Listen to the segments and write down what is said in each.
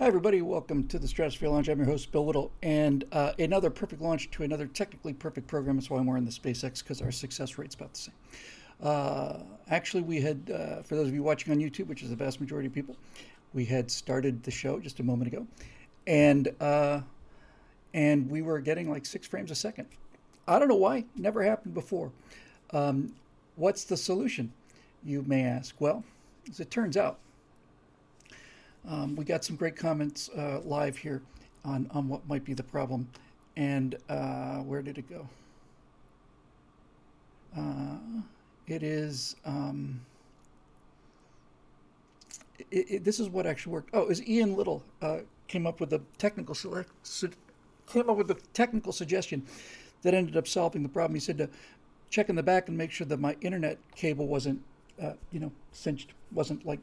Hi, everybody. Welcome to the Stratosphere Launch. I'm your host, Bill Whittle, and uh, another perfect launch to another technically perfect program. That's why I'm wearing the SpaceX because our success rate's about the same. Uh, actually, we had, uh, for those of you watching on YouTube, which is the vast majority of people, we had started the show just a moment ago, and uh, and we were getting like six frames a second. I don't know why. Never happened before. Um, what's the solution? You may ask. Well, as it turns out, um, we got some great comments uh, live here on, on what might be the problem. And uh, where did it go? Uh, it is. Um, it, it, this is what actually worked. Oh, is Ian Little uh, came up with a technical select, su- came up with a technical suggestion that ended up solving the problem. He said to check in the back and make sure that my internet cable wasn't, uh, you know, cinched, wasn't like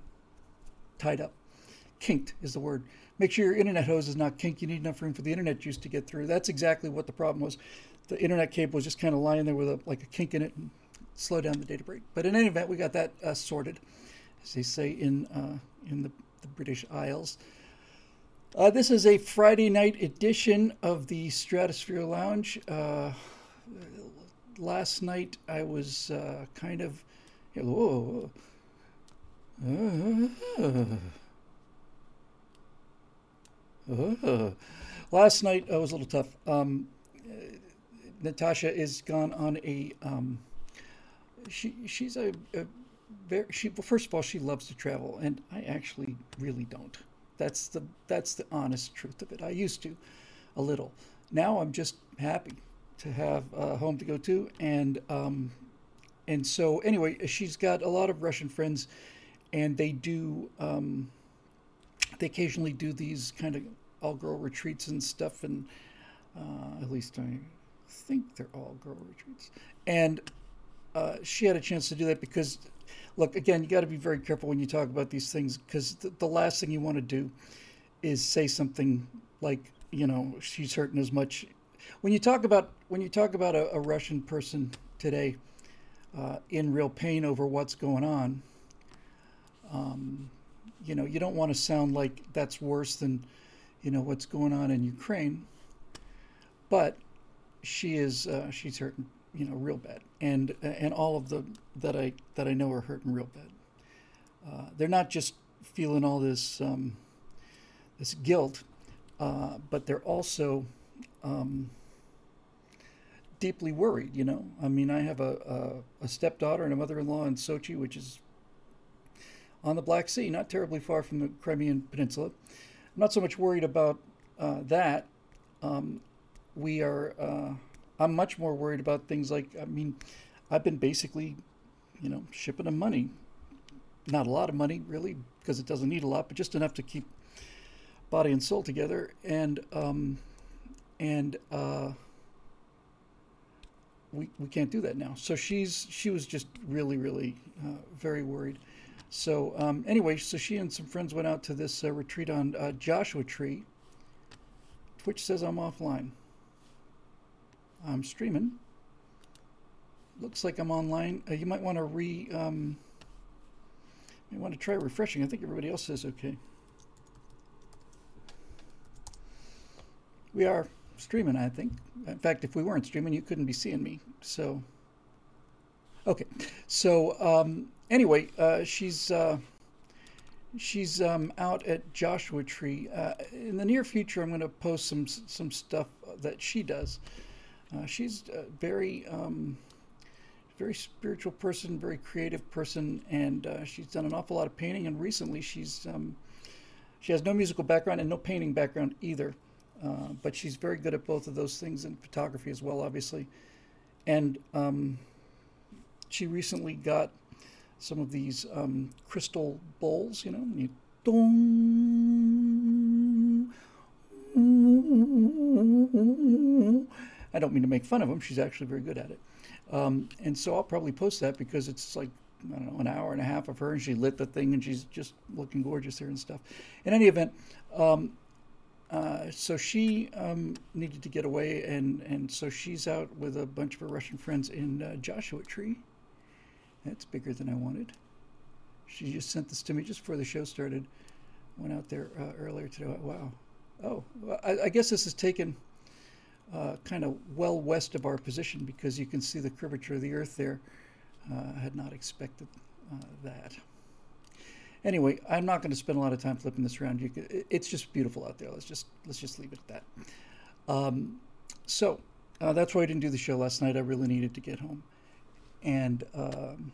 tied up kinked is the word. Make sure your internet hose is not kinked. You need enough room for the internet juice to get through. That's exactly what the problem was. The internet cable was just kind of lying there with a, like a kink in it and slow down the data break. But in any event, we got that uh, sorted, as they say in uh, in the, the, British Isles. Uh, this is a Friday night edition of the Stratosphere Lounge. Uh, last night I was uh, kind of, whoa. Last night uh, was a little tough. Um, Natasha is gone on a. Um, she she's a, a very she well, first of all she loves to travel and I actually really don't. That's the that's the honest truth of it. I used to, a little. Now I'm just happy to have a home to go to and um, and so anyway she's got a lot of Russian friends, and they do um, they occasionally do these kind of all girl retreats and stuff, and uh, at least I think they're all girl retreats. And uh, she had a chance to do that because, look, again, you got to be very careful when you talk about these things because the, the last thing you want to do is say something like, you know, she's hurting as much. When you talk about when you talk about a, a Russian person today uh, in real pain over what's going on, um, you know, you don't want to sound like that's worse than, you know, what's going on in Ukraine. But she is, uh, she's hurting, you know, real bad, and and all of the that I that I know are hurting real bad. Uh, they're not just feeling all this um, this guilt, uh, but they're also um, deeply worried. You know, I mean, I have a, a, a stepdaughter and a mother-in-law in Sochi, which is on the Black Sea, not terribly far from the Crimean Peninsula. I'm not so much worried about uh, that. Um, we are. Uh, I'm much more worried about things like. I mean, I've been basically, you know, shipping them money. Not a lot of money, really, because it doesn't need a lot, but just enough to keep body and soul together. And um, and uh, we we can't do that now. So she's she was just really really uh, very worried. So um, anyway, so she and some friends went out to this uh, retreat on uh, Joshua Tree. Twitch says I'm offline. I'm streaming. Looks like I'm online. Uh, you might want to re. Um, you want to try refreshing. I think everybody else says okay. We are streaming, I think. In fact, if we weren't streaming, you couldn't be seeing me. So, okay. So, um, anyway, uh, she's uh, she's um, out at Joshua Tree. Uh, in the near future, I'm going to post some some stuff that she does. Uh, she's very um, very spiritual person, very creative person, and uh, she's done an awful lot of painting. And recently, she's um, she has no musical background and no painting background either. Uh, but she's very good at both of those things and photography as well, obviously. And um, she recently got some of these um, crystal bowls, you know, and you dong. I don't mean to make fun of them. She's actually very good at it. Um, and so I'll probably post that because it's like, I don't know, an hour and a half of her and she lit the thing and she's just looking gorgeous there and stuff. In any event, um, uh, so she um, needed to get away, and, and so she's out with a bunch of her Russian friends in uh, Joshua Tree. That's bigger than I wanted. She just sent this to me just before the show started. went out there uh, earlier today. Wow. Oh, I, I guess this is taken uh, kind of well west of our position because you can see the curvature of the Earth there. Uh, I had not expected uh, that. Anyway, I'm not going to spend a lot of time flipping this around. It's just beautiful out there. Let's just let's just leave it at that. Um, so uh, that's why I didn't do the show last night. I really needed to get home, and um,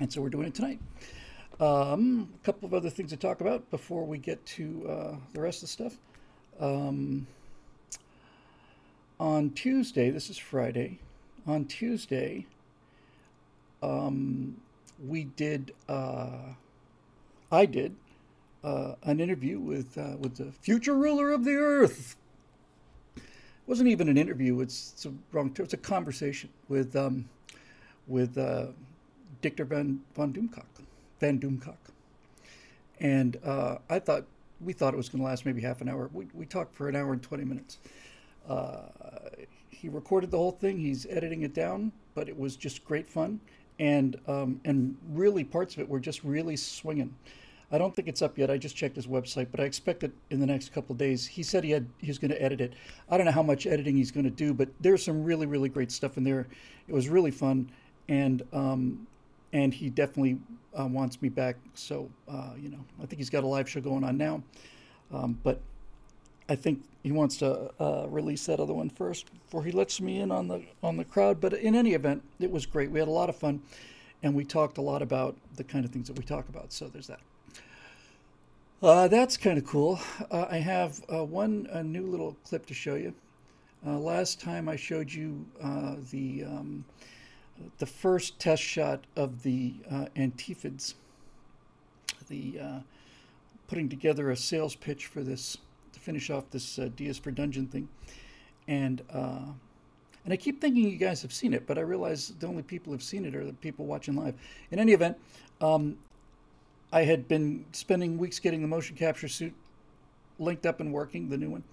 and so we're doing it tonight. Um, a couple of other things to talk about before we get to uh, the rest of the stuff. Um, on Tuesday, this is Friday. On Tuesday, um, we did. Uh, I did uh, an interview with uh, with the future ruler of the earth. It wasn't even an interview. It's, it's a wrong term. It's a conversation with um, with uh, Victor von van Doomcock, Van Doomcock, and uh, I thought we thought it was going to last maybe half an hour. We we talked for an hour and twenty minutes. Uh, he recorded the whole thing. He's editing it down, but it was just great fun, and um, and really parts of it were just really swinging. I don't think it's up yet. I just checked his website, but I expect it in the next couple days. He said he had he was going to edit it. I don't know how much editing he's going to do, but there's some really really great stuff in there. It was really fun, and um, and he definitely uh, wants me back. So uh, you know, I think he's got a live show going on now, um, but I think he wants to uh, release that other one first before he lets me in on the on the crowd. But in any event, it was great. We had a lot of fun, and we talked a lot about the kind of things that we talk about. So there's that. Uh, that's kind of cool. Uh, I have uh, one new little clip to show you. Uh, last time I showed you the um, the first test shot of the uh, Antifids, the putting together a sales pitch for this to finish off this Dias for Dungeon thing, and and I keep thinking you guys have seen it, but I realize the only people who've seen it are the people watching live. In any event, um, I had been spending weeks getting the motion capture suit linked up and working, the new one,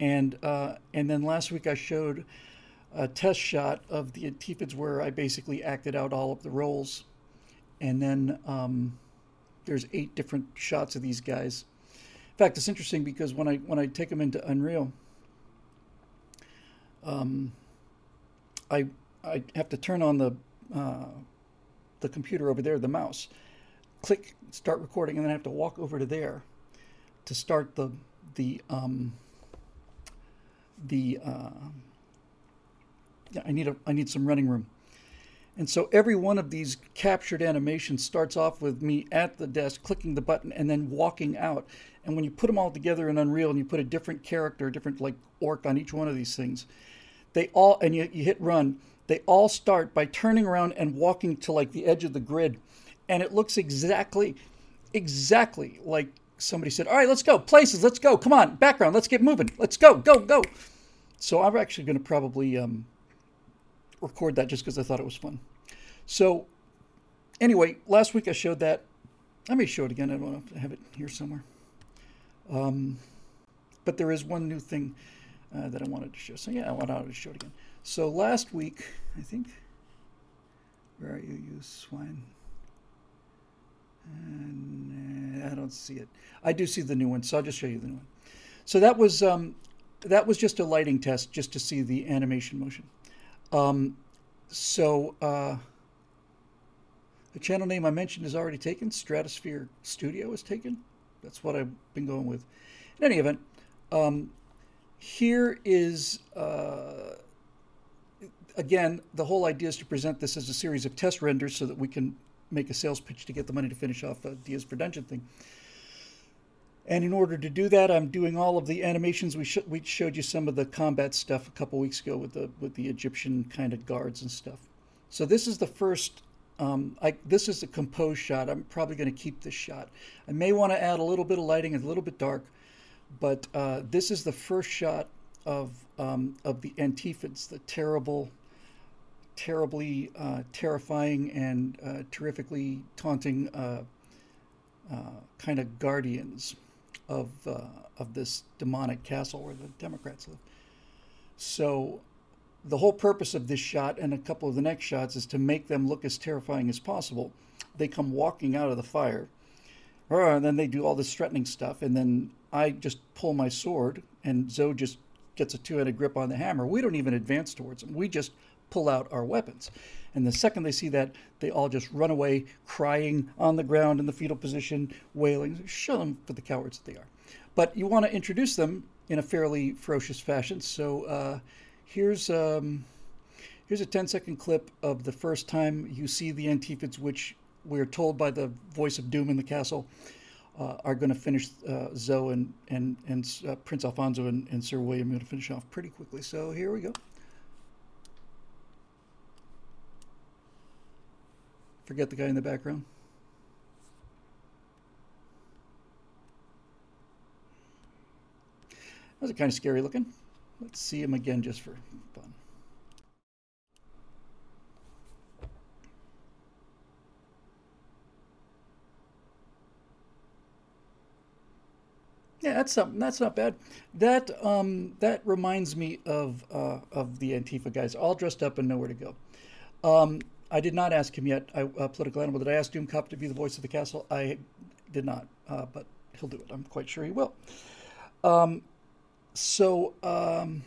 and uh, and then last week I showed a test shot of the Antifids where I basically acted out all of the roles, and then um, there's eight different shots of these guys. In fact, it's interesting because when I when I take them into Unreal, um, I I have to turn on the uh, the computer over there, the mouse click start recording, and then I have to walk over to there to start the the um, the uh, I need a I need some running room. And so every one of these captured animations starts off with me at the desk clicking the button and then walking out. And when you put them all together in Unreal and you put a different character, a different like orc on each one of these things, they all and you, you hit run, they all start by turning around and walking to like the edge of the grid and it looks exactly, exactly like somebody said, "All right, let's go places. Let's go. Come on, background. Let's get moving. Let's go, go, go." So I'm actually going to probably um, record that just because I thought it was fun. So anyway, last week I showed that. I may show it again. I don't know I have it here somewhere. Um, but there is one new thing uh, that I wanted to show. So yeah, I wanted to show it again. So last week, I think. Where are you, you swine? And I don't see it. I do see the new one, so I'll just show you the new one. So that was um, that was just a lighting test, just to see the animation motion. Um, so uh, the channel name I mentioned is already taken. Stratosphere Studio is taken. That's what I've been going with. In any event, um, here is uh, again the whole idea is to present this as a series of test renders so that we can make a sales pitch to get the money to finish off the Dias for Dungeon thing. And in order to do that, I'm doing all of the animations. We, sh- we showed you some of the combat stuff a couple weeks ago with the with the Egyptian kind of guards and stuff. So this is the first. Um, I, this is a composed shot. I'm probably going to keep this shot. I may want to add a little bit of lighting, a little bit dark, but uh, this is the first shot of um, of the Antifids, the terrible terribly uh, terrifying and uh, terrifically taunting uh, uh, kind of guardians of uh, of this demonic castle where the Democrats live. So, the whole purpose of this shot and a couple of the next shots is to make them look as terrifying as possible. They come walking out of the fire, and then they do all this threatening stuff, and then I just pull my sword, and Zoe just gets a two-handed grip on the hammer. We don't even advance towards them. We just pull out our weapons. And the second they see that, they all just run away, crying on the ground in the fetal position, wailing. Show them for the cowards that they are. But you want to introduce them in a fairly ferocious fashion. So uh, here's um, here's a 10 second clip of the first time you see the Antifids, which we're told by the voice of doom in the castle uh, are going to finish uh, Zoe and and and uh, Prince Alfonso and, and Sir William going to finish off pretty quickly. So here we go. Forget the guy in the background. That was kind of scary looking. Let's see him again just for fun. Yeah, that's something. That's not bad. That um, that reminds me of uh, of the Antifa guys, all dressed up and nowhere to go. Um, I did not ask him yet, I, uh, political animal. Did I ask Doomcock to be the voice of the castle? I did not, uh, but he'll do it. I'm quite sure he will. Um, so, um,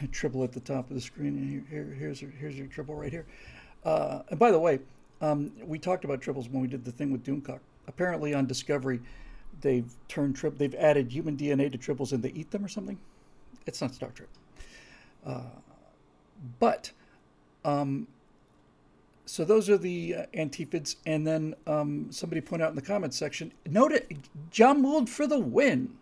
Tribble at the top of the screen. Here, here, here's your, here's your Tribble right here. Uh, and by the way, um, we talked about Tribbles when we did the thing with Doomcock. Apparently, on Discovery, they've turned trip. They've added human DNA to Tribbles, and they eat them or something. It's not Star Trek. Uh, but um, so those are the uh. And then um, somebody pointed out in the comments section, note it, Jamuld for the win.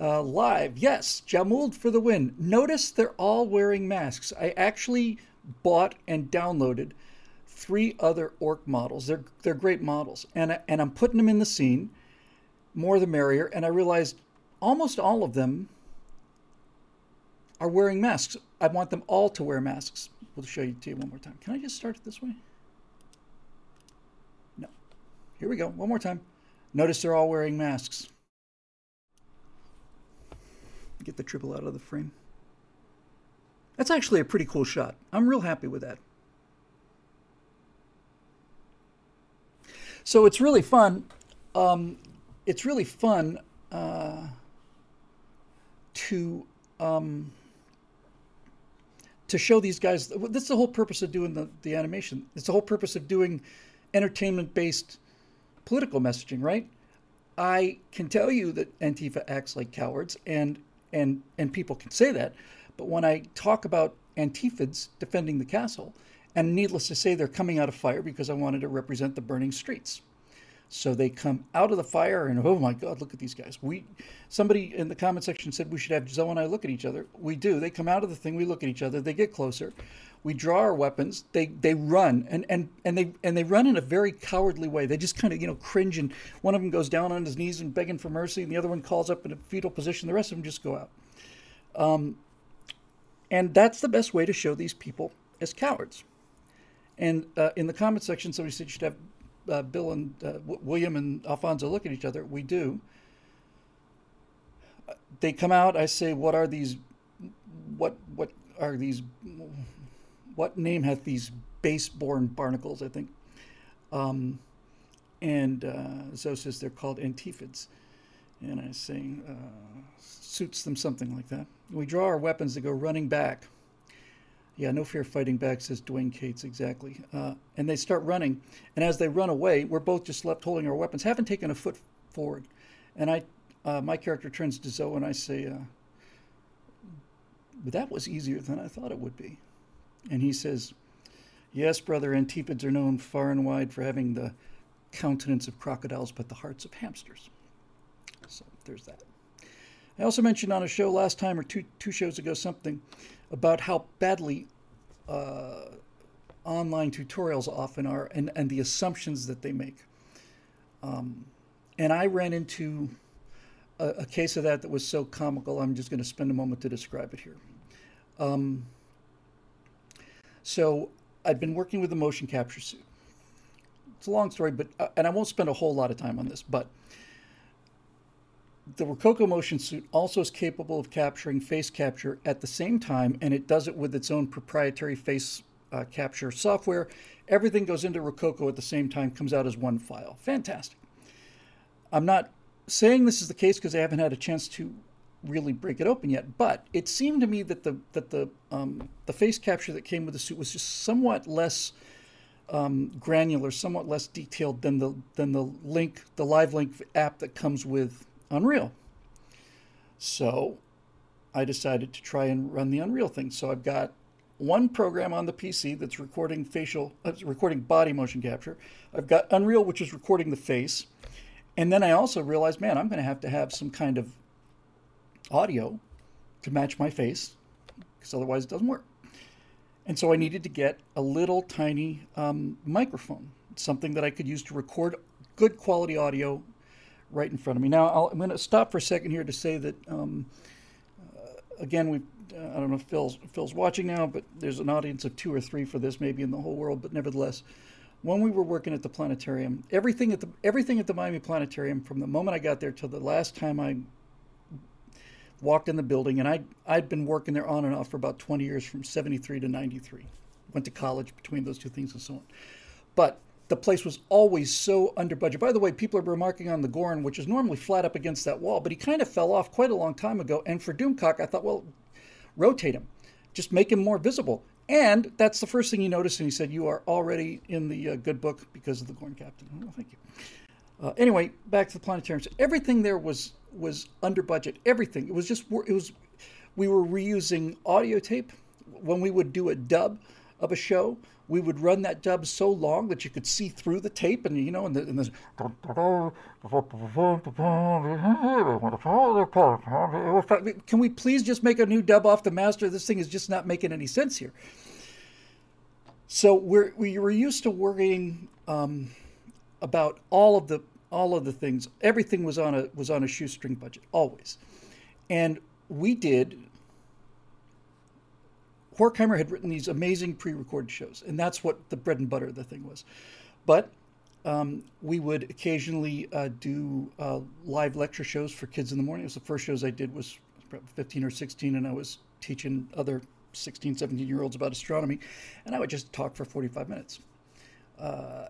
Uh, live, yes, Jamuld for the win. Notice they're all wearing masks. I actually bought and downloaded three other orc models. They're they're great models, and and I'm putting them in the scene. More the merrier. And I realized almost all of them are wearing masks. I want them all to wear masks. We'll show you to you one more time. Can I just start it this way? No. Here we go. One more time. Notice they're all wearing masks. Get the Tribble out of the frame. That's actually a pretty cool shot. I'm real happy with that. So it's really fun. Um, it's really fun uh, to um, to show these guys. That's the whole purpose of doing the, the animation. It's the whole purpose of doing entertainment based political messaging, right? I can tell you that Antifa acts like cowards, and and and people can say that, but when I talk about Antifids defending the castle, and needless to say, they're coming out of fire because I wanted to represent the burning streets. So they come out of the fire, and oh my God, look at these guys. We, somebody in the comment section said we should have Zoe and I look at each other. We do. They come out of the thing, we look at each other. They get closer. We draw our weapons. They they run, and and and they and they run in a very cowardly way. They just kind of you know cringe, and one of them goes down on his knees and begging for mercy, and the other one calls up in a fetal position. The rest of them just go out. Um, and that's the best way to show these people as cowards. And uh, in the comment section, somebody said you should have uh, Bill and uh, w- William and Alfonso look at each other. We do. They come out. I say, "What are these? What what are these? What name hath these base-born barnacles?" I think. Um, and uh, Zoe says they're called antifids, and I say uh, suits them something like that. We draw our weapons to go running back. Yeah, no fear fighting back, says Dwayne Cates, exactly. Uh, and they start running. And as they run away, we're both just left holding our weapons, haven't taken a foot forward. And I, uh, my character turns to Zoe and I say, uh, that was easier than I thought it would be. And he says, Yes, brother, Antifids are known far and wide for having the countenance of crocodiles, but the hearts of hamsters. So there's that. I also mentioned on a show last time or two, two shows ago something about how badly uh, online tutorials often are and, and the assumptions that they make. Um, and I ran into a, a, case of that that was so comical, I'm just going to spend a moment to describe it here. Um, so I'd been working with a motion capture suit. It's a long story, but uh, and I won't spend a whole lot of time on this, but the Rokoko motion suit also is capable of capturing face capture at the same time, and it does it with its own proprietary face uh, capture software. Everything goes into Rokoko at the same time, comes out as one file. Fantastic. I'm not saying this is the case because I haven't had a chance to really break it open yet, but it seemed to me that the that the um, the face capture that came with the suit was just somewhat less um, granular, somewhat less detailed than the than the link, the live link app that comes with Unreal. So I decided to try and run the Unreal thing. So I've got one program on the PC that's recording facial, uh, recording body motion capture. I've got Unreal, which is recording the face. And then I also realized, man, I'm going to have to have some kind of audio to match my face because otherwise it doesn't work. And so I needed to get a little tiny um, microphone, something that I could use to record good quality audio right in front of me. Now, i am going to stop for a second here to say that, um, uh, again, we uh, I don't know if Phil's, Phil's watching now, but there's an audience of two or three for this, maybe in the whole world, but nevertheless, when we were working at the planetarium, everything at the everything at the Miami Planetarium, from the moment I got there till the last time I walked in the building, and I I'd been working there on and off for about 20 years, from 73 to 93. Went to college between those two things and so on. But the place was always so under budget. By the way, people are remarking on the Gorn, which is normally flat up against that wall, but he kind of fell off quite a long time ago. And for Doomcock, I thought, well, rotate him, just make him more visible. And that's the first thing he noticed, and he said, "You are already in the uh, good book because of the Gorn Captain." Well, thank you. Uh, anyway, back to the planetarium. So everything there was was under budget. Everything. It was just it was. We were reusing audio tape when we would do a dub of a show. We would run that dub so long that you could see through the tape, and you know, and, the, and this. Can we please just make a new dub off the master? This thing is just not making any sense here. So we're we were used to worrying um, about all of the all of the things. Everything was on a was on a shoestring budget always, and we did. Horkheimer had written these amazing pre-recorded shows, and that's what the bread and butter of the thing was. But um, we would occasionally uh, do uh, live lecture shows for kids in the morning. It was the first shows I did was 15 or 16, and I was teaching other 16, 17 year olds about astronomy, and I would just talk for 45 minutes. Uh,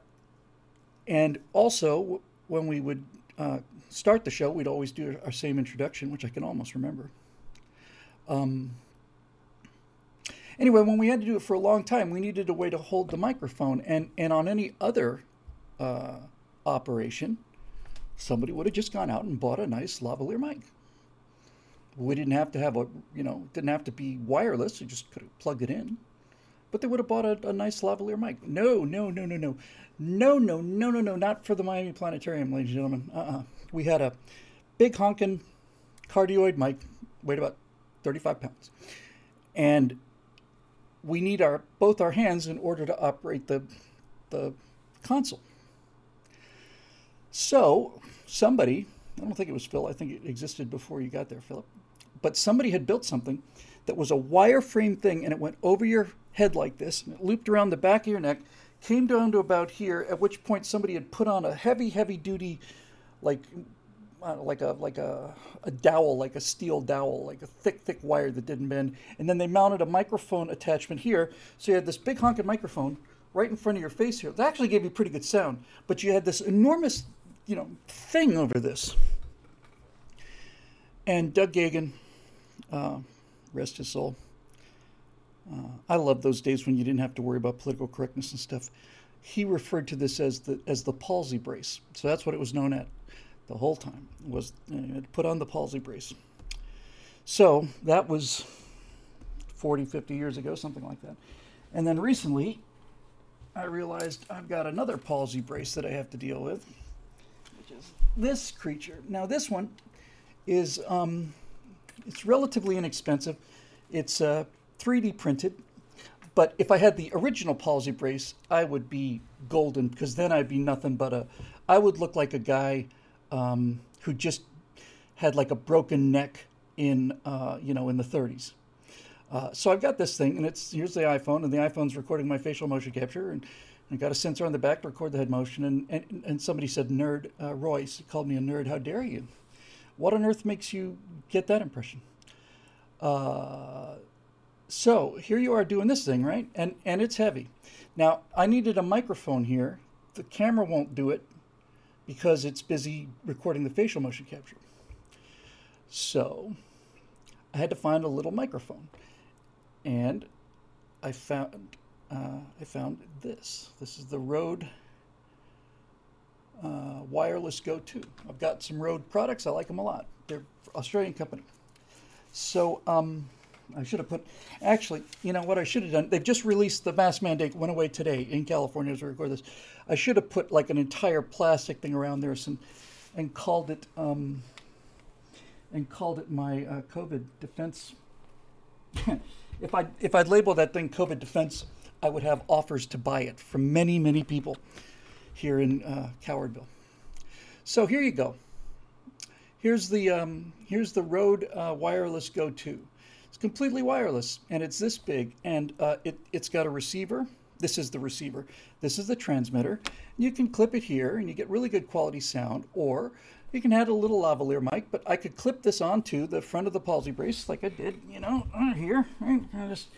and also, when we would uh, start the show, we'd always do our same introduction, which I can almost remember. Um, anyway, when we had to do it for a long time, we needed a way to hold the microphone. And, and on any other uh, operation, somebody would have just gone out and bought a nice lavalier mic. We didn't have to have a, you know, didn't have to be wireless. You just could have plugged it in. But they would have bought a, a nice lavalier mic. No, no, no, no, no. No, no, no, no, no, not for the Miami Planetarium, ladies and gentlemen. Uh-uh. We had a big honking cardioid mic, weighed about 35 pounds. And we need our both our hands in order to operate the the console. So somebody, I don't think it was Phil, I think it existed before you got there, Philip, but somebody had built something that was a wireframe thing and it went over your head like this and it looped around the back of your neck came down to about here, at which point somebody had put on a heavy, heavy duty, like, uh, like a like a, a dowel, like a steel dowel, like a thick, thick wire that didn't bend. And then they mounted a microphone attachment here, so you had this big honking microphone right in front of your face here. That actually gave you pretty good sound, but you had this enormous, you know, thing over this. And Doug Gagan, uh, rest his soul uh, I love those days when you didn't have to worry about political correctness and stuff. He referred to this as the as the palsy brace. So that's what it was known at the whole time was uh, put on the palsy brace. So that was 40, 50 years ago, something like that. And then recently, I realized I've got another palsy brace that I have to deal with, which is this creature. Now this one is um, it's relatively inexpensive. It's uh, 3D printed. But if I had the original palsy brace, I would be golden because then I'd be nothing but a. I would look like a guy um, who just had like a broken neck in uh, you know in the 30s. Uh, so I've got this thing, and it's here's the iPhone, and the iPhone's recording my facial motion capture, and I got a sensor on the back to record the head motion. And and, and somebody said, "Nerd," uh, Royce called me a nerd. How dare you? What on earth makes you get that impression? Uh, so here you are doing this thing, right? And and it's heavy. Now I needed a microphone here. The camera won't do it because it's busy recording the facial motion capture. So I had to find a little microphone, and I found uh, I found this. This is the Rode uh, Wireless Go 2. I've got some Rode products. I like them a lot. They're Australian company. So um, I should have put. Actually, you know what I should have done? They've just released the mask mandate. Went away today in California as we record this. I should have put like an entire plastic thing around there, some, and called it. Um, and called it my uh, COVID defense. if I if I'd labeled that thing COVID defense, I would have offers to buy it from many many people here in uh, Cowardville. So here you go. Here's the um, here's the Rode uh, Wireless Go 2. It's completely wireless and it's this big and uh, it it's got a receiver. This is the receiver. This is the transmitter. You can clip it here and you get really good quality sound or you can add a little lavalier mic, but I could clip this onto the front of the palsy brace like I did, you know, uh, here. Right? I just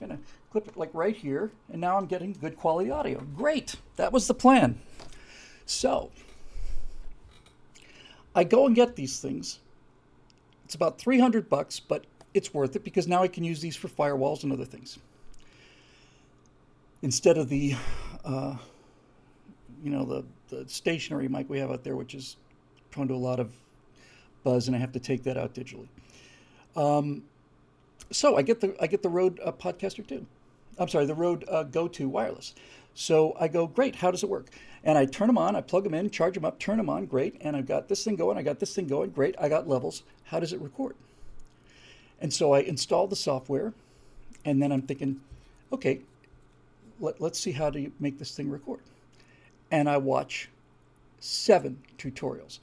gonna clip it like right here, and now I'm getting good quality audio. Great, that was the plan. So I go and get these things. It's about 300 bucks, but it's worth it because now I can use these for firewalls and other things instead of the, uh, you know, the, the stationary mic we have out there, which is prone to a lot of buzz, and I have to take that out digitally. Um, so I get the I get the Rode uh, Podcaster 2. I'm sorry, the Rode uh, Go 2 wireless. So I go, great. How does it work? And I turn them on. I plug them in, charge them up, turn them on. Great. And I've got this thing going. I got this thing going. Great. I got levels. How does it record? And so I install the software, and then I'm thinking, okay, let, let's see how to make this thing record. And I watch seven tutorials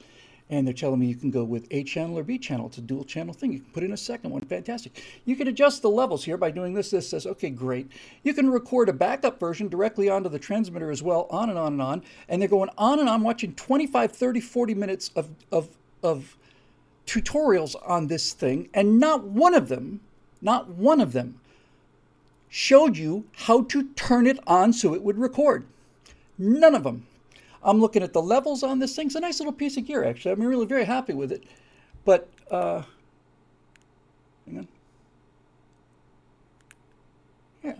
and they're telling me you can go with A channel or B channel. It's a dual channel thing. You can put in a second one. Fantastic. You can adjust the levels here by doing this. This says, okay, great. You can record a backup version directly onto the transmitter as well, on and on and on. And they're going on and on, watching 25, 30, 40 minutes of, of, of tutorials on this thing. And not one of them, not one of them showed you how to turn it on so it would record. None of them. I'm looking at the levels on this thing. It's a nice little piece of gear, actually. I'm really very happy with it. But, uh, hang on. Yeah.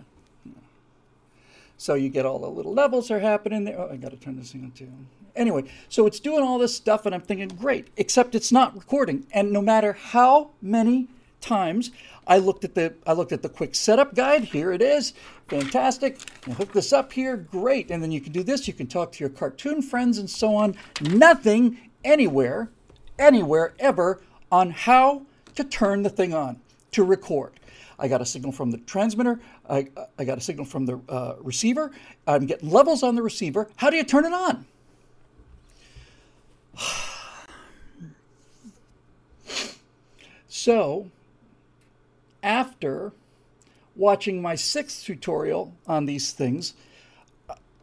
So you get all the little levels are happening there. Oh, I got to turn this thing on too. Anyway, so it's doing all this stuff, and I'm thinking, great, except it's not recording. And no matter how many times. I looked at the I looked at the quick setup guide. Here it is. Fantastic. Hook this up here. Great. And then you can do this. You can talk to your cartoon friends and so on. Nothing anywhere, anywhere ever on how to turn the thing on to record. I got a signal from the transmitter. I, I got a signal from the uh, receiver. I'm getting levels on the receiver. How do you turn it on? so after watching my sixth tutorial on these things,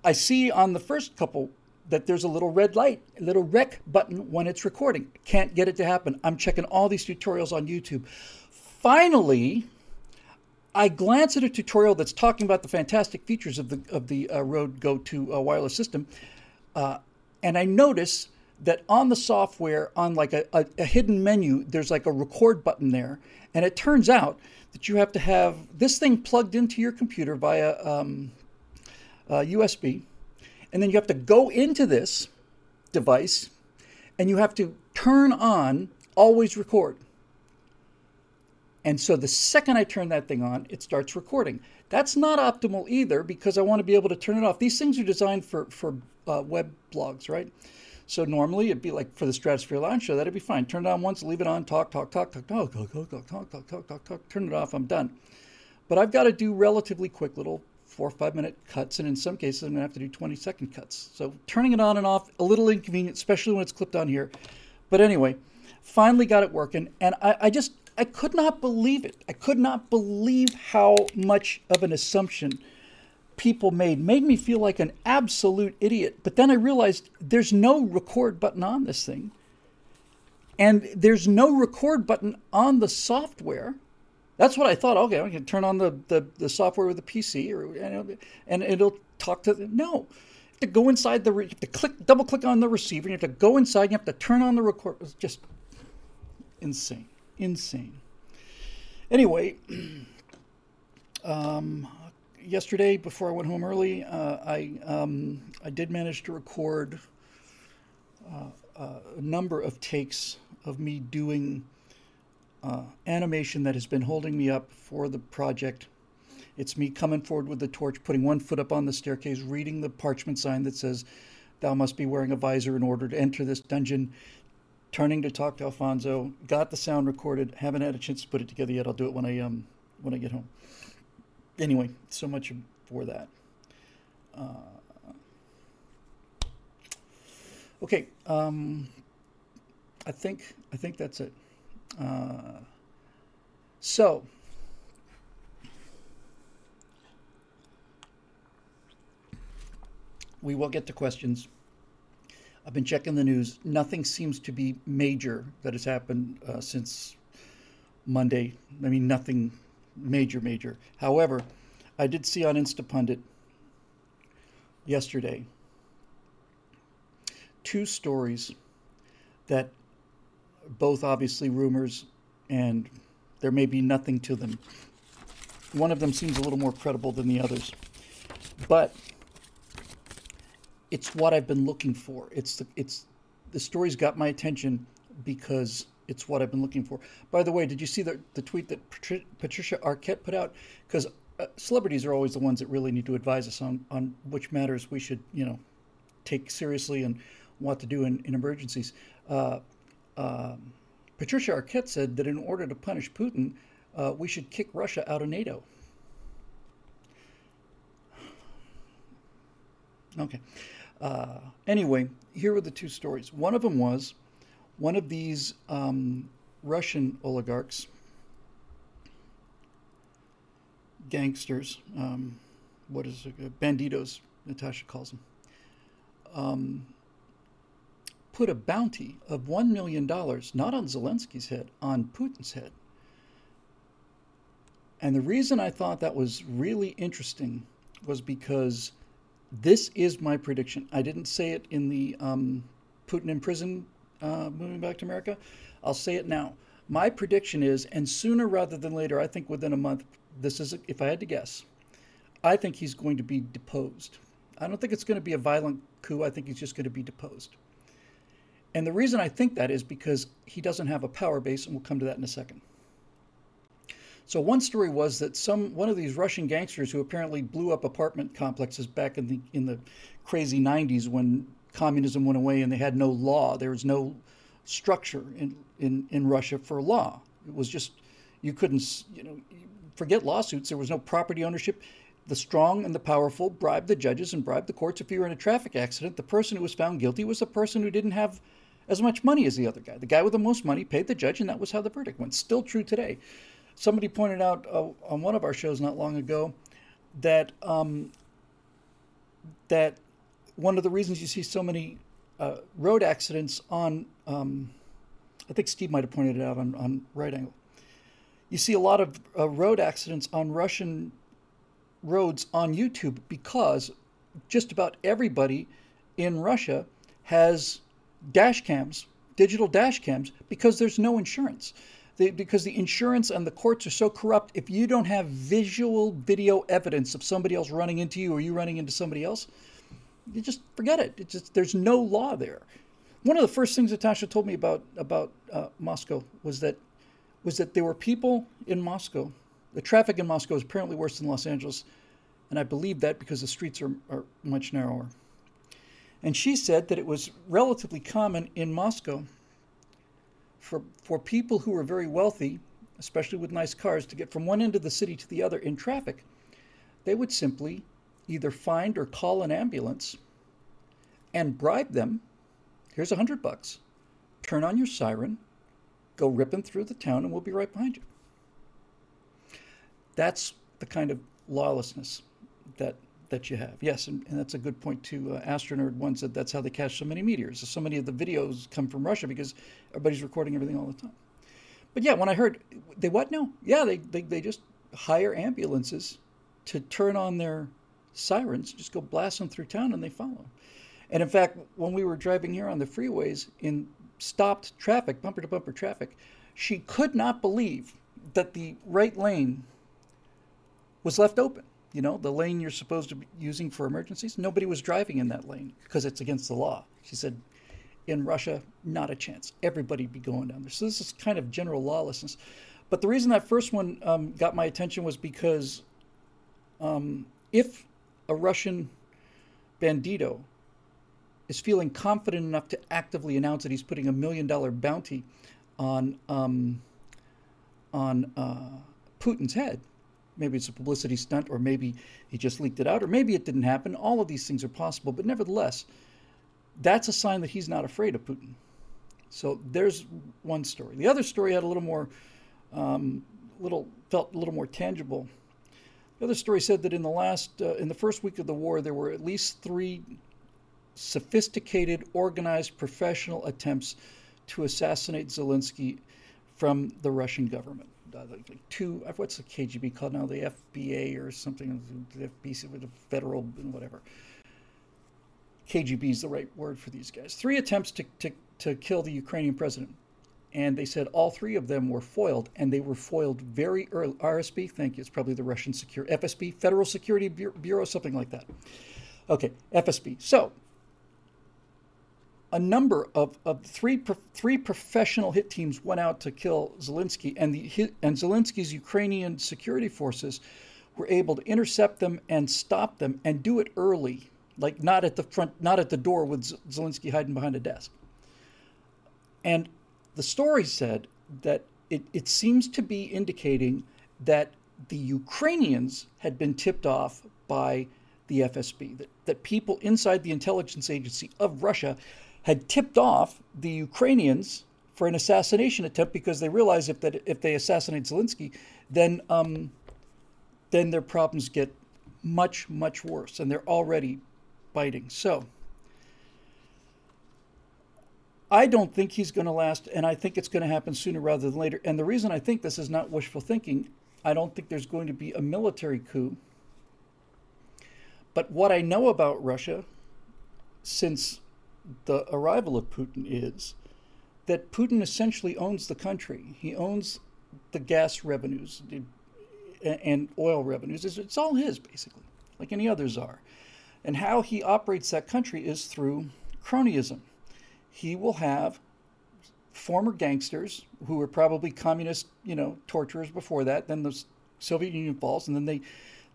I see on the first couple that there's a little red light, a little rec button when it's recording. Can't get it to happen. I'm checking all these tutorials on YouTube. Finally, I glance at a tutorial that's talking about the fantastic features of the of the uh, Rode Go 2 uh, wireless system, uh, and I notice that on the software, on like a, a, a, hidden menu, there's like a record button there. And it turns out that you have to have this thing plugged into your computer via um, uh, USB. And then you have to go into this device and you have to turn on always record. And so the second I turn that thing on, it starts recording. That's not optimal either because I want to be able to turn it off. These things are designed for, for uh, web blogs, right? So normally it'd be like for the Stratosphere Lounge show, that'd be fine. Turn it on once, leave it on, talk, talk, talk, talk, talk, talk, talk, talk, talk, talk, talk, talk, talk, turn it off, I'm done. But I've got to do relatively quick little four or five minute cuts, and in some cases I'm gonna have to do 20 second cuts. So turning it on and off, a little inconvenient, especially when it's clipped on here. But anyway, finally got it working, and I, I just I could not believe it. I could not believe how much of an assumption people made made me feel like an absolute idiot. But then I realized there's no record button on this thing. And there's no record button on the software. That's what I thought. Okay, I can turn on the, the, the software with the PC, or and it'll talk to. The, no, you have to go inside the. To click, double click on the receiver. You have to go inside. You have to turn on the record. It's just insane, insane. Anyway, um, yesterday before I went home early, uh, I um, I did manage to record uh, uh, a number of takes of me doing uh, animation that has been holding me up for the project. It's me coming forward with the torch, putting one foot up on the staircase, reading the parchment sign that says, "Thou must be wearing a visor in order to enter this dungeon." Turning to talk to Alfonso, got the sound recorded. Haven't had a chance to put it together yet. I'll do it when I um when I get home. Anyway, so much for that. Uh, okay, um, I think I think that's it. Uh, so, we will get to questions. I've been checking the news. Nothing seems to be major that has happened uh, since Monday. I mean, nothing major, major. However, I did see on Instapundit yesterday two stories that both obviously rumors and there may be nothing to them. One of them seems a little more credible than the others. But it's what I've been looking for. It's the it's the story's got my attention because it's what I've been looking for. By the way, did you see the, the tweet that Patricia Arquette put out? Because uh, celebrities are always the ones that really need to advise us on, on which matters we should, you know, take seriously and what to do in, in emergencies. Uh, uh, Patricia Arquette said that in order to punish Putin, uh, we should kick Russia out of NATO. Okay. Uh, anyway, here were the two stories. One of them was one of these um, Russian oligarchs, gangsters, um, what is it, banditos, Natasha calls them, um, put a bounty of $1 million, not on Zelensky's head, on Putin's head. And the reason I thought that was really interesting was because this is my prediction. I didn't say it in the um, Putin in prison uh, moving back to America. I'll say it now. My prediction is, and sooner rather than later, I think within a month, this is, if I had to guess, I think he's going to be deposed. I don't think it's going to be a violent coup. I think he's just going to be deposed. And the reason I think that is because he doesn't have a power base, and we'll come to that in a second. So one story was that some one of these Russian gangsters who apparently blew up apartment complexes back in the in the crazy 90s when communism went away and they had no law. There was no structure in, in, in Russia for law. It was just, you couldn't, you know, forget lawsuits. There was no property ownership. The strong and the powerful bribed the judges and bribed the courts. If you were in a traffic accident, the person who was found guilty was the person who didn't have as much money as the other guy. The guy with the most money paid the judge, and that was how the verdict went. Still true today. Somebody pointed out uh, on one of our shows not long ago that um, that one of the reasons you see so many uh, road accidents on, um, I think Steve might have pointed it out on, on right angle. You see a lot of uh, road accidents on Russian roads on YouTube because just about everybody in Russia has dash cams, digital dash cams, because there's no insurance. Because the insurance and the courts are so corrupt, if you don't have visual video evidence of somebody else running into you or you running into somebody else, you just forget it. It's just there's no law there. One of the first things Natasha told me about about uh, Moscow was that was that there were people in Moscow. The traffic in Moscow is apparently worse than Los Angeles, and I believe that because the streets are, are much narrower. And she said that it was relatively common in Moscow for for people who were very wealthy, especially with nice cars, to get from one end of the city to the other in traffic. They would simply either find or call an ambulance and bribe them. Here's a hundred bucks. Turn on your siren, go ripping through the town, and we'll be right behind you. That's the kind of lawlessness that that you have. Yes, and, and that's a good point too. Uh, Astronerd one said that's how they catch so many meteors. So many of the videos come from Russia because everybody's recording everything all the time. but yeah, when I heard they what? No, yeah, they, they they just hire ambulances to turn on their sirens, just go blast them through town, and they follow. And in fact, when we were driving here on the freeways in stopped traffic, bumper to bumper traffic, she could not believe that the right lane was left open. You know, the lane you're supposed to be using for emergencies. Nobody was driving in that lane because it's against the law. She said, in Russia, not a chance. Everybody'd be going down there. So this is kind of general lawlessness. But the reason that first one um, got my attention was because um, if a Russian bandito is feeling confident enough to actively announce that he's putting a million dollar bounty on um, on uh, Putin's head, maybe it's a publicity stunt, or maybe he just leaked it out, or maybe it didn't happen. All of these things are possible, but nevertheless, that's a sign that he's not afraid of Putin. So there's one story. The other story had a little more, um, little felt a little more tangible. The other story said that in the last, uh, in the first week of the war, there were at least three sophisticated, organized, professional attempts to assassinate Zelensky from the Russian government. Uh, like two, what's the KGB called now? The FBA or something, the FBC, the federal, whatever. KGB is the right word for these guys. Three attempts to, to, to kill the Ukrainian president. And they said all three of them were foiled, and they were foiled very early. RSB, thank you. It's probably the Russian secure FSB, Federal Security Bureau, something like that. Okay, FSB. So a number of, of three three professional hit teams went out to kill Zelensky, and the and Zelensky's Ukrainian security forces were able to intercept them and stop them and do it early like not at the front, not at the door with Zelensky hiding behind a desk. And the story said that it, it seems to be indicating that the Ukrainians had been tipped off by the FSB, that, that people inside the intelligence agency of Russia had tipped off the Ukrainians for an assassination attempt because they realized if that if they assassinate Zelensky, then um, then their problems get much much worse, and they're already biting. So I don't think he's going to last, and I think it's going to happen sooner rather than later. And the reason I think this is not wishful thinking, I don't think there's going to be a military coup. But what I know about Russia since the arrival of Putin is that Putin essentially owns the country. He owns the gas revenues and oil revenues. It's all his, basically, like any others are. And how he operates that country is through cronyism. He will have former gangsters who were probably communist, you know, torturers before that. Then the Soviet Union falls, and then they,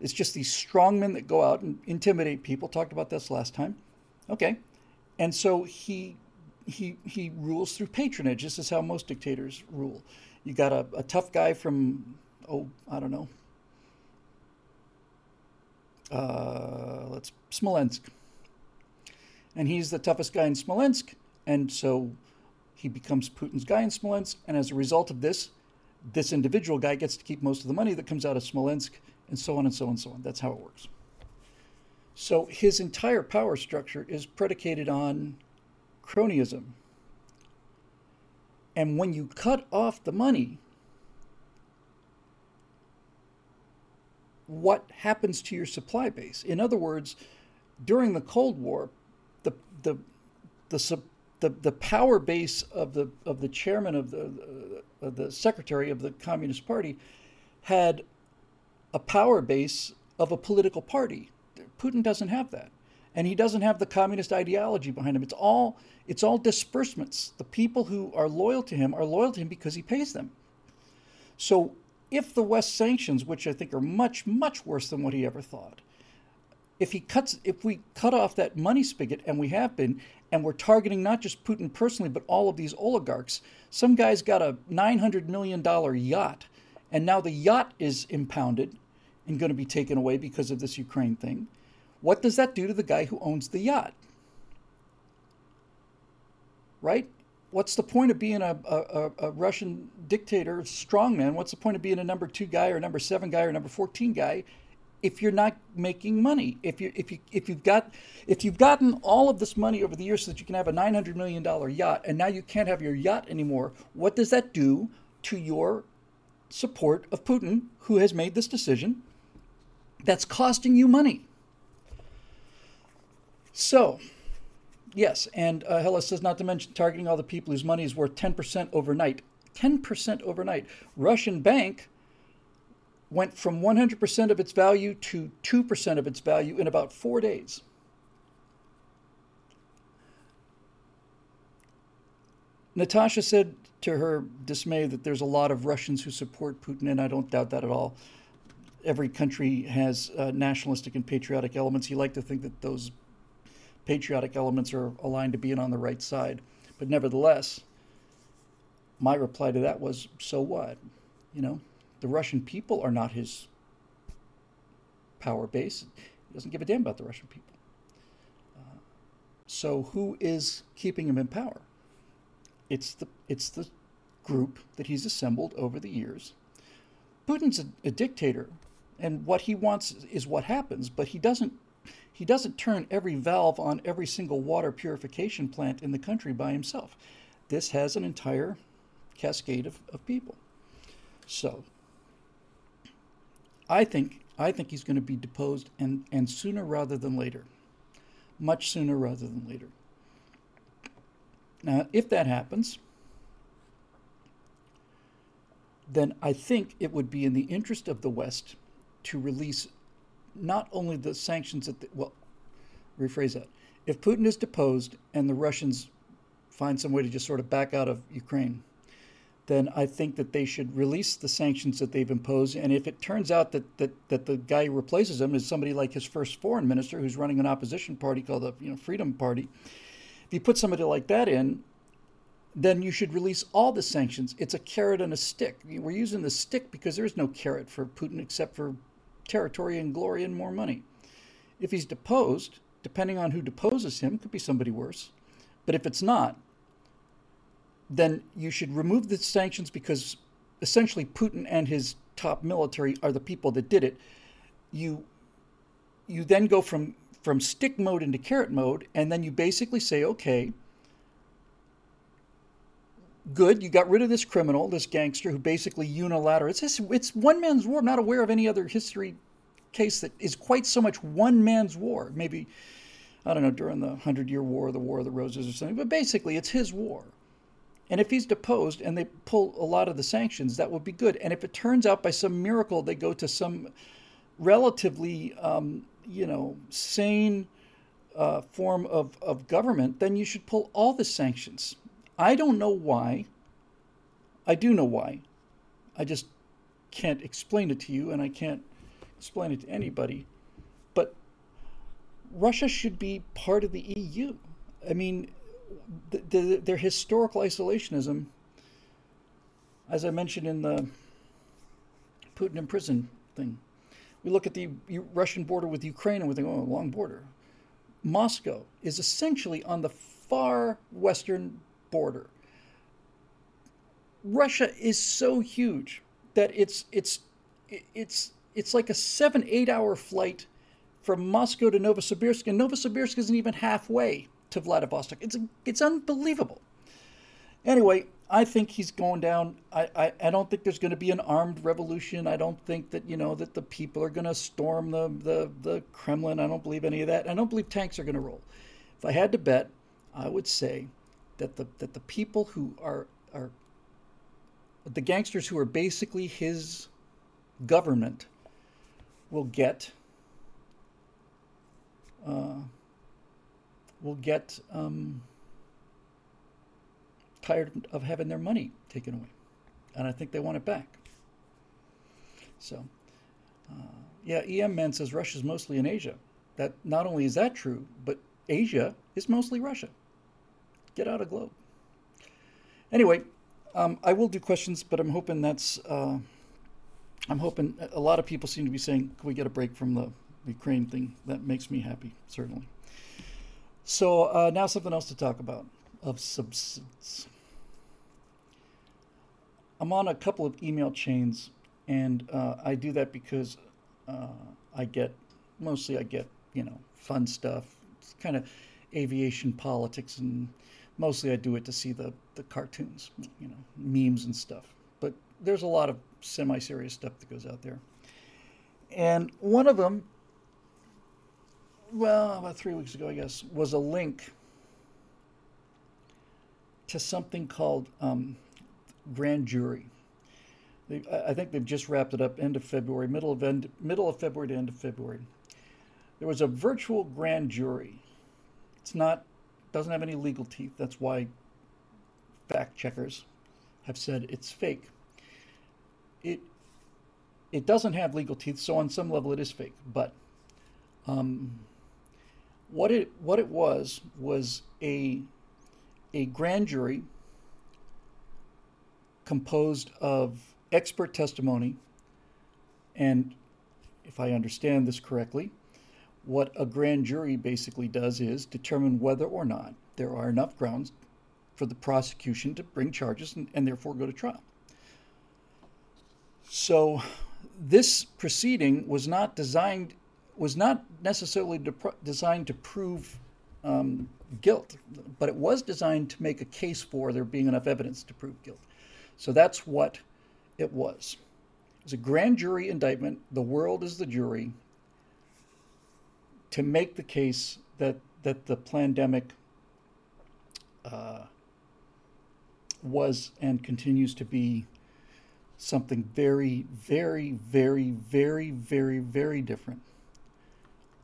it's just these strongmen that go out and intimidate people. Talked about this last time. Okay, and so he he he rules through patronage. This is how most dictators rule. You got a, a tough guy from oh I don't know uh, let's Smolensk, and he's the toughest guy in Smolensk, and so he becomes Putin's guy in Smolensk, and as a result of this, this individual guy gets to keep most of the money that comes out of Smolensk, and so on and so on and so on. That's how it works. So his entire power structure is predicated on cronyism. And when you cut off the money, what happens to your supply base. In other words, during the Cold War, the the the the, the power base of the of the chairman of the uh, the secretary of the Communist Party had a power base of a political party. Putin doesn't have that, and he doesn't have the communist ideology behind him. It's all it's all disbursements. The people who are loyal to him are loyal to him because he pays them. So if the West sanctions, which I think are much, much worse than what he ever thought, if he cuts, if we cut off that money spigot, and we have been, and we're targeting not just Putin personally, but all of these oligarchs, some guy's got a $900 million yacht, and now the yacht is impounded and going to be taken away because of this Ukraine thing. What does that do to the guy who owns the yacht? Right? what's the point of being a, a, a Russian dictator, strongman? What's the point of being a number two guy or number seven guy or number 14 guy if you're not making money? If you if you if you've got if you've gotten all of this money over the years so that you can have a 900 million dollar yacht and now you can't have your yacht anymore, what does that do to your support of Putin, who has made this decision that's costing you money. So, yes, and uh, Hella says not to mention targeting all the people whose money is worth 10% overnight. 10% overnight. Russian bank went from 100% of its value to 2% of its value in about four days. Natasha said to her dismay that there's a lot of Russians who support Putin, and I don't doubt that at all. Every country has uh, nationalistic and patriotic elements. You like to think that those patriotic elements are aligned to being on the right side. But nevertheless, my reply to that was so what? You know, the Russian people are not his power base. He doesn't give a damn about the Russian people. Uh, so who is keeping him in power? It's the it's the group that he's assembled over the years. Putin's a, a dictator, and what he wants is what happens. But he doesn't he doesn't turn every valve on every single water purification plant in the country by himself. This has an entire cascade of, of people. So I think I think he's going to be deposed and, and sooner rather than later. Much sooner rather than later. Now, if that happens, then I think it would be in the interest of the West to release not only the sanctions that, the, well, rephrase that. If Putin is deposed and the Russians find some way to just sort of back out of Ukraine, then I think that they should release the sanctions that they've imposed. And if it turns out that, that, that the guy who replaces him is somebody like his first foreign minister who's running an opposition party called the you know, Freedom Party, if you put somebody like that in, then you should release all the sanctions. It's a carrot and a stick. We're using the stick because there is no carrot for Putin except for territory and glory and more money. If he's deposed, depending on who deposes him, could be somebody worse. But if it's not, then you should remove the sanctions because essentially Putin and his top military are the people that did it. You you then go from from stick mode into carrot mode, and then you basically say, okay, good, you got rid of this criminal, this gangster who basically unilateral. It's it's one man's war. I'm not aware of any other history case that is quite so much one man's war. Maybe I don't know during the Hundred Year War, the War of the Roses, or something. But basically, it's his war. And if he's deposed and they pull a lot of the sanctions, that would be good. And if it turns out by some miracle they go to some relatively, um, you know, sane uh, form of, of government, then you should pull all the sanctions. I don't know why. I do know why. I just can't explain it to you, and I can't explain it to anybody. But Russia should be part of the EU. I mean, the, the, their historical isolationism, as I mentioned in the Putin in prison thing, we look at the Russian border with Ukraine and we think, oh, long border. Moscow is essentially on the far western border. Russia is so huge that it's it's it's it's like a seven eight hour flight from Moscow to Novosibirsk, and Novosibirsk isn't even halfway to Vladivostok. It's it's unbelievable. Anyway, I think he's going down. I, I, I don't think there's going to be an armed revolution. I don't think that you know that the people are going to storm the, the the Kremlin. I don't believe any of that. I don't believe tanks are going to roll. If I had to bet, I would say that the that the people who are are the gangsters who are basically his government will get uh, will get um, tired of having their money taken away, and I think they want it back. So, uh, yeah, EM Man says Russia's mostly in Asia. That not only is that true, but Asia is mostly Russia. Get out of globe. Anyway, um, I will do questions, but I'm hoping that's. Uh, I'm hoping a lot of people seem to be saying, "Can we get a break from the Ukraine thing?" That makes me happy, certainly. So uh, now something else to talk about of substance. I'm on a couple of email chains, and uh, I do that because uh, I get mostly I get you know fun stuff. It's kind of aviation politics and mostly I do it to see the, the cartoons, you know, memes and stuff. But there's a lot of semi-serious stuff that goes out there, and one of them, well, about three weeks ago, I guess, was a link to something called um, grand jury. They, I think they've just wrapped it up end of February, middle of end, middle of February to end of February. There was a virtual grand jury. It's not doesn't have any legal teeth. That's why fact checkers have said it's fake. It it doesn't have legal teeth, so on some level it is fake. But um, what it what it was was a a grand jury composed of expert testimony and if I understand this correctly, what a grand jury basically does is determine whether or not there are enough grounds for the prosecution to bring charges and, and therefore go to trial. So this proceeding was not designed was not necessarily de- designed to prove um, guilt, but it was designed to make a case for there being enough evidence to prove guilt. So that's what it was. It was a grand jury indictment. The world is the jury to make the case that that the pandemic uh, was and continues to be something very, very, very, very, very, very different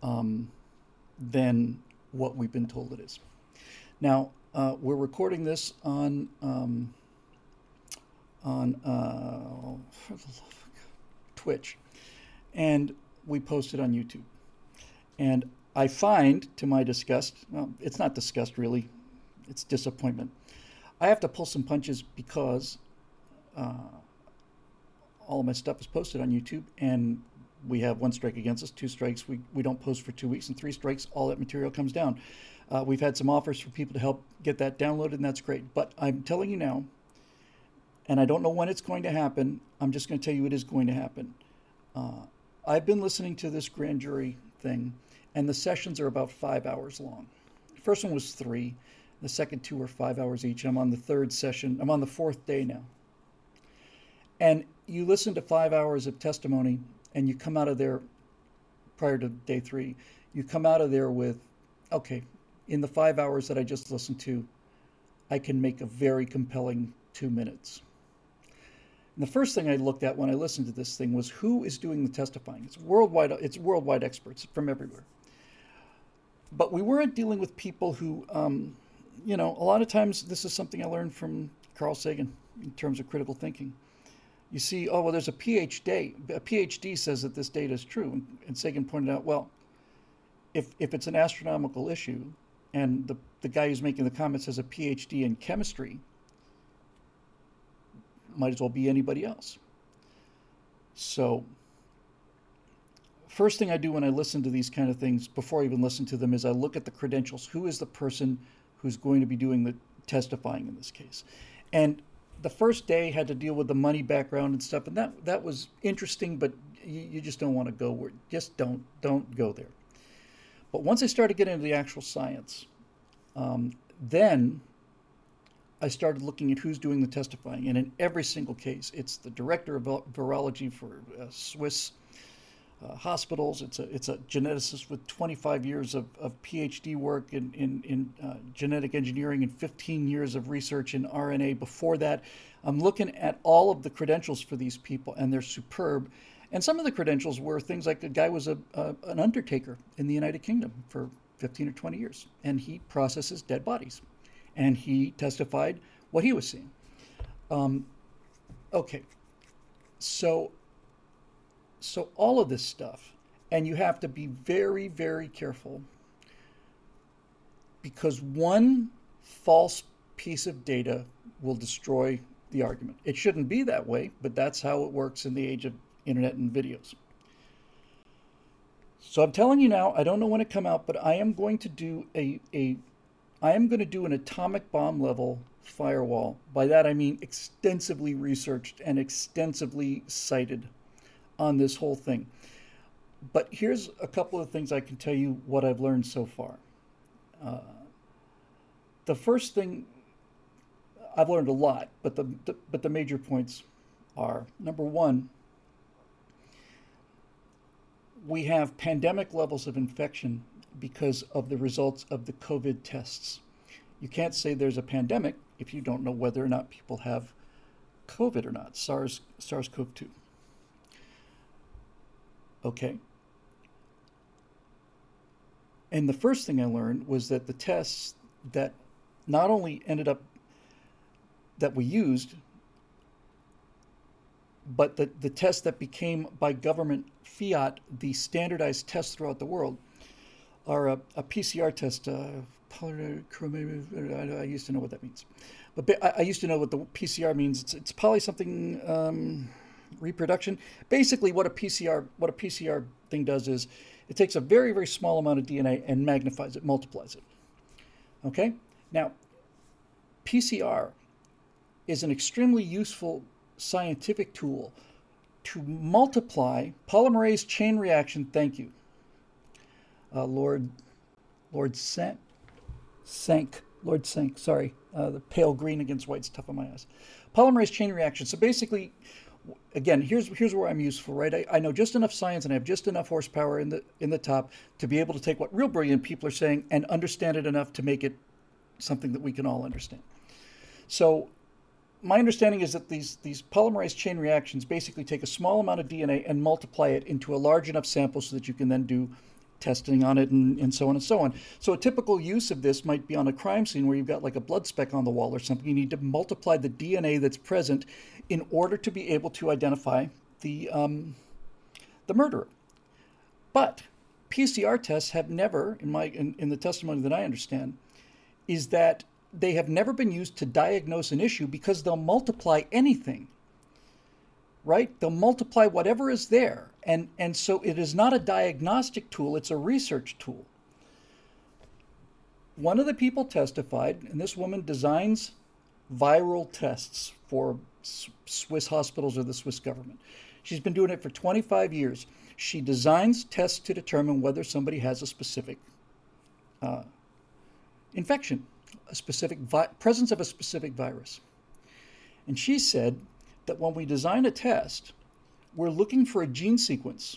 um, than what we've been told it is. Now, uh, we're recording this on um, on uh, Twitch, and we post it on YouTube. And I find, to my disgust, well, it's not disgust really, it's disappointment. I have to pull some punches because uh, all of my stuff is posted on YouTube, and we have one strike against us, two strikes, we, we don't post for two weeks, and three strikes, all that material comes down. Uh, we've had some offers for people to help get that downloaded, and that's great. But I'm telling you now, and I don't know when it's going to happen, I'm just going to tell you it is going to happen. Uh, I've been listening to this grand jury thing and the sessions are about five hours long. The first one was three, the second two were five hours each. I'm on the third session, I'm on the fourth day now. And you listen to five hours of testimony, and you come out of there prior to day three, you come out of there with, okay, in the five hours that I just listened to, I can make a very compelling two minutes. And the first thing I looked at when I listened to this thing was who is doing the testifying. It's worldwide. It's worldwide experts from everywhere but we weren't dealing with people who, um, you know, a lot of times this is something I learned from Carl Sagan in terms of critical thinking. You see, oh, well, there's a PhD. A PhD says that this data is true. And Sagan pointed out, well, if, if it's an astronomical issue and the, the guy who's making the comments has a PhD in chemistry, might as well be anybody else. So first thing I do when I listen to these kind of things, before I even listen to them, is I look at the credentials. Who is the person who's going to be doing the testifying in this case? And the first day had to deal with the money background and stuff, and that that was interesting, but you, you just don't want to go where just don't don't go there. But once I started getting into the actual science, um, then I started looking at who's doing the testifying, and in every single case, it's the director of virology for a Swiss uh, hospitals. It's a it's a geneticist with 25 years of, of PhD work in in, in uh, genetic engineering and 15 years of research in RNA. Before that, I'm looking at all of the credentials for these people, and they're superb. And some of the credentials were things like the guy was a, a an undertaker in the United Kingdom for 15 or 20 years, and he processes dead bodies, and he testified what he was seeing. Um, okay, so so all of this stuff, and you have to be very, very careful because one false piece of data will destroy the argument. It shouldn't be that way, but that's how it works in the age of internet and videos. So I'm telling you now, I don't know when it come out, but I am going to do a, a I am going to do an atomic bomb level firewall. By that I mean extensively researched and extensively cited on this whole thing. But here's a couple of things I can tell you what I've learned so far. Uh, the first thing I've learned a lot, but the, the, but the major points are number one, we have pandemic levels of infection because of the results of the COVID tests. You can't say there's a pandemic if you don't know whether or not people have COVID or not, SARS, SARS-CoV-2. Okay. And the first thing I learned was that the tests that not only ended up that we used, but the, the test that became by government fiat the standardized test throughout the world are a, a PCR test. Uh, I used to know what that means, but I used to know what the PCR means. It's, it's poly something um, reproduction. Basically, what a PCR what a PCR thing does is it takes a very very small amount of DNA and magnifies it, multiplies it. Okay, now PCR is an extremely useful scientific tool to multiply polymerase chain reaction. Thank you, uh, Lord, Lord Sank, Sank, Lord Sank. Sorry, uh, the pale green against white's tough on my eyes. Polymerase chain reaction. So basically, again, here's here's where I'm useful, right? I, I know just enough science and I have just enough horsepower in the in the top to be able to take what real brilliant people are saying and understand it enough to make it something that we can all understand. So my understanding is that these, these polymerase chain reactions basically take a small amount of DNA and multiply it into a large enough sample so that you can then do testing on it and, and so on and so on. So a typical use of this might be on a crime scene where you've got like a blood speck on the wall or something. You need to multiply the DNA that's present in order to be able to identify the, um, the murderer. But PCR tests have never, in my in, in the testimony that I understand, is that they have never been used to diagnose an issue because they'll multiply anything right? They'll multiply whatever is there. And and so it is not a diagnostic tool it's a research tool. One of the people testified and this woman designs viral tests for swiss hospitals or the swiss government. She's been doing it for 25 years. She designs tests to determine whether somebody has a specific uh, infection a specific vi- presence of a specific virus. And she said that when we design a test, we're looking for a gene sequence,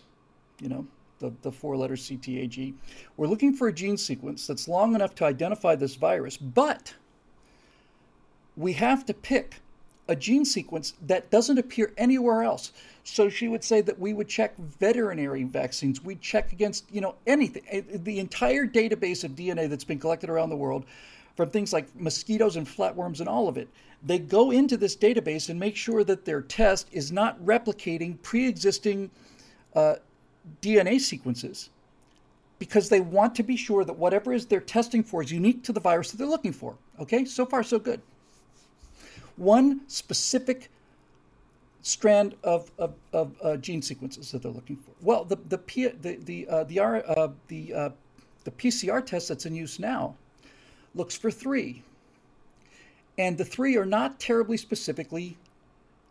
you know, the, the four letter CTAG. We're looking for a gene sequence that's long enough to identify this virus, but we have to pick a gene sequence that doesn't appear anywhere else. So she would say that we would check veterinary vaccines, we'd check against, you know, anything, eh, the entire database of DNA that's been collected around the world from things like mosquitoes and flatworms and all of it. They go into this database and make sure that their test is not replicating pre existing uh, DNA sequences because they want to be sure that whatever is they're testing for is unique to the virus that they're looking for. Okay, so far so good. One specific strand of, of, of uh, gene sequences that they're looking for. Well, the the the the uh, the, uh, the, uh, the PCR test that's in use now looks for three. And the three are not terribly specifically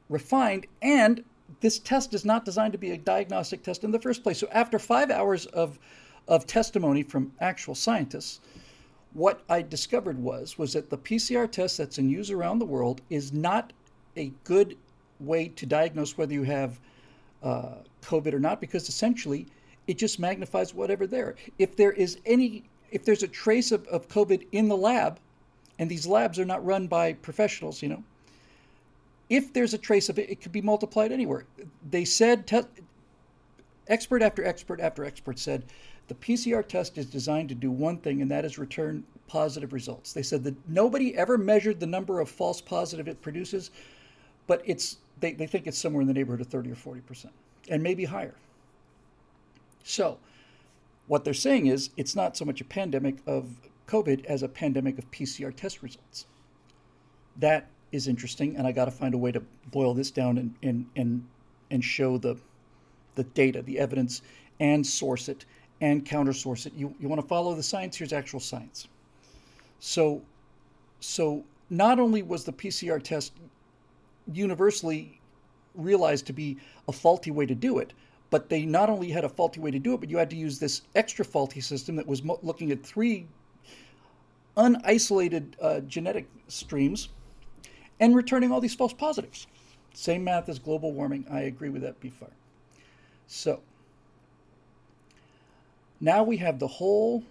refined, and this test is not designed to be a diagnostic test in the first place. So, after five hours of, of testimony from actual scientists, what I discovered was was that the PCR test that's in use around the world is not a good way to diagnose whether you have uh, COVID or not, because essentially it just magnifies whatever there. If there is any if there's a trace of, of COVID in the lab, and these labs are not run by professionals, you know, if there's a trace of it, it could be multiplied anywhere. They said, te- expert after expert after expert said, the PCR test is designed to do one thing, and that is return positive results. They said that nobody ever measured the number of false positive it produces, but it's they, they think it's somewhere in the neighborhood of 30 or 40 percent, and maybe higher. So what they're saying is it's not so much a pandemic of COVID as a pandemic of PCR test results. That is interesting, and I got to find a way to boil this down and, and, and, and show the, the data, the evidence, and source it and countersource it. You, you want to follow the science, here's actual science. So, so not only was the PCR test universally realized to be a faulty way to do it, but they not only had a faulty way to do it, but you had to use this extra faulty system that was mo- looking at three unisolated uh, genetic streams and returning all these false positives. Same math as global warming. I agree with that, Beefire. So now we have the whole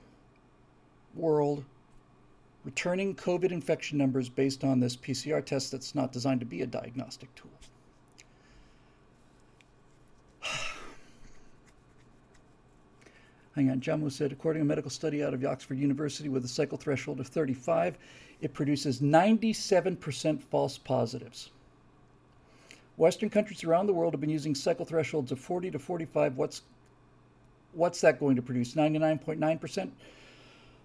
world returning COVID infection numbers based on this PCR test that's not designed to be a diagnostic tool. Hang on, Jamu said, according to a medical study out of Oxford University with a cycle threshold of 35, it produces 97% false positives. Western countries around the world have been using cycle thresholds of 40 to 45. What's what's that going to produce? 99.9%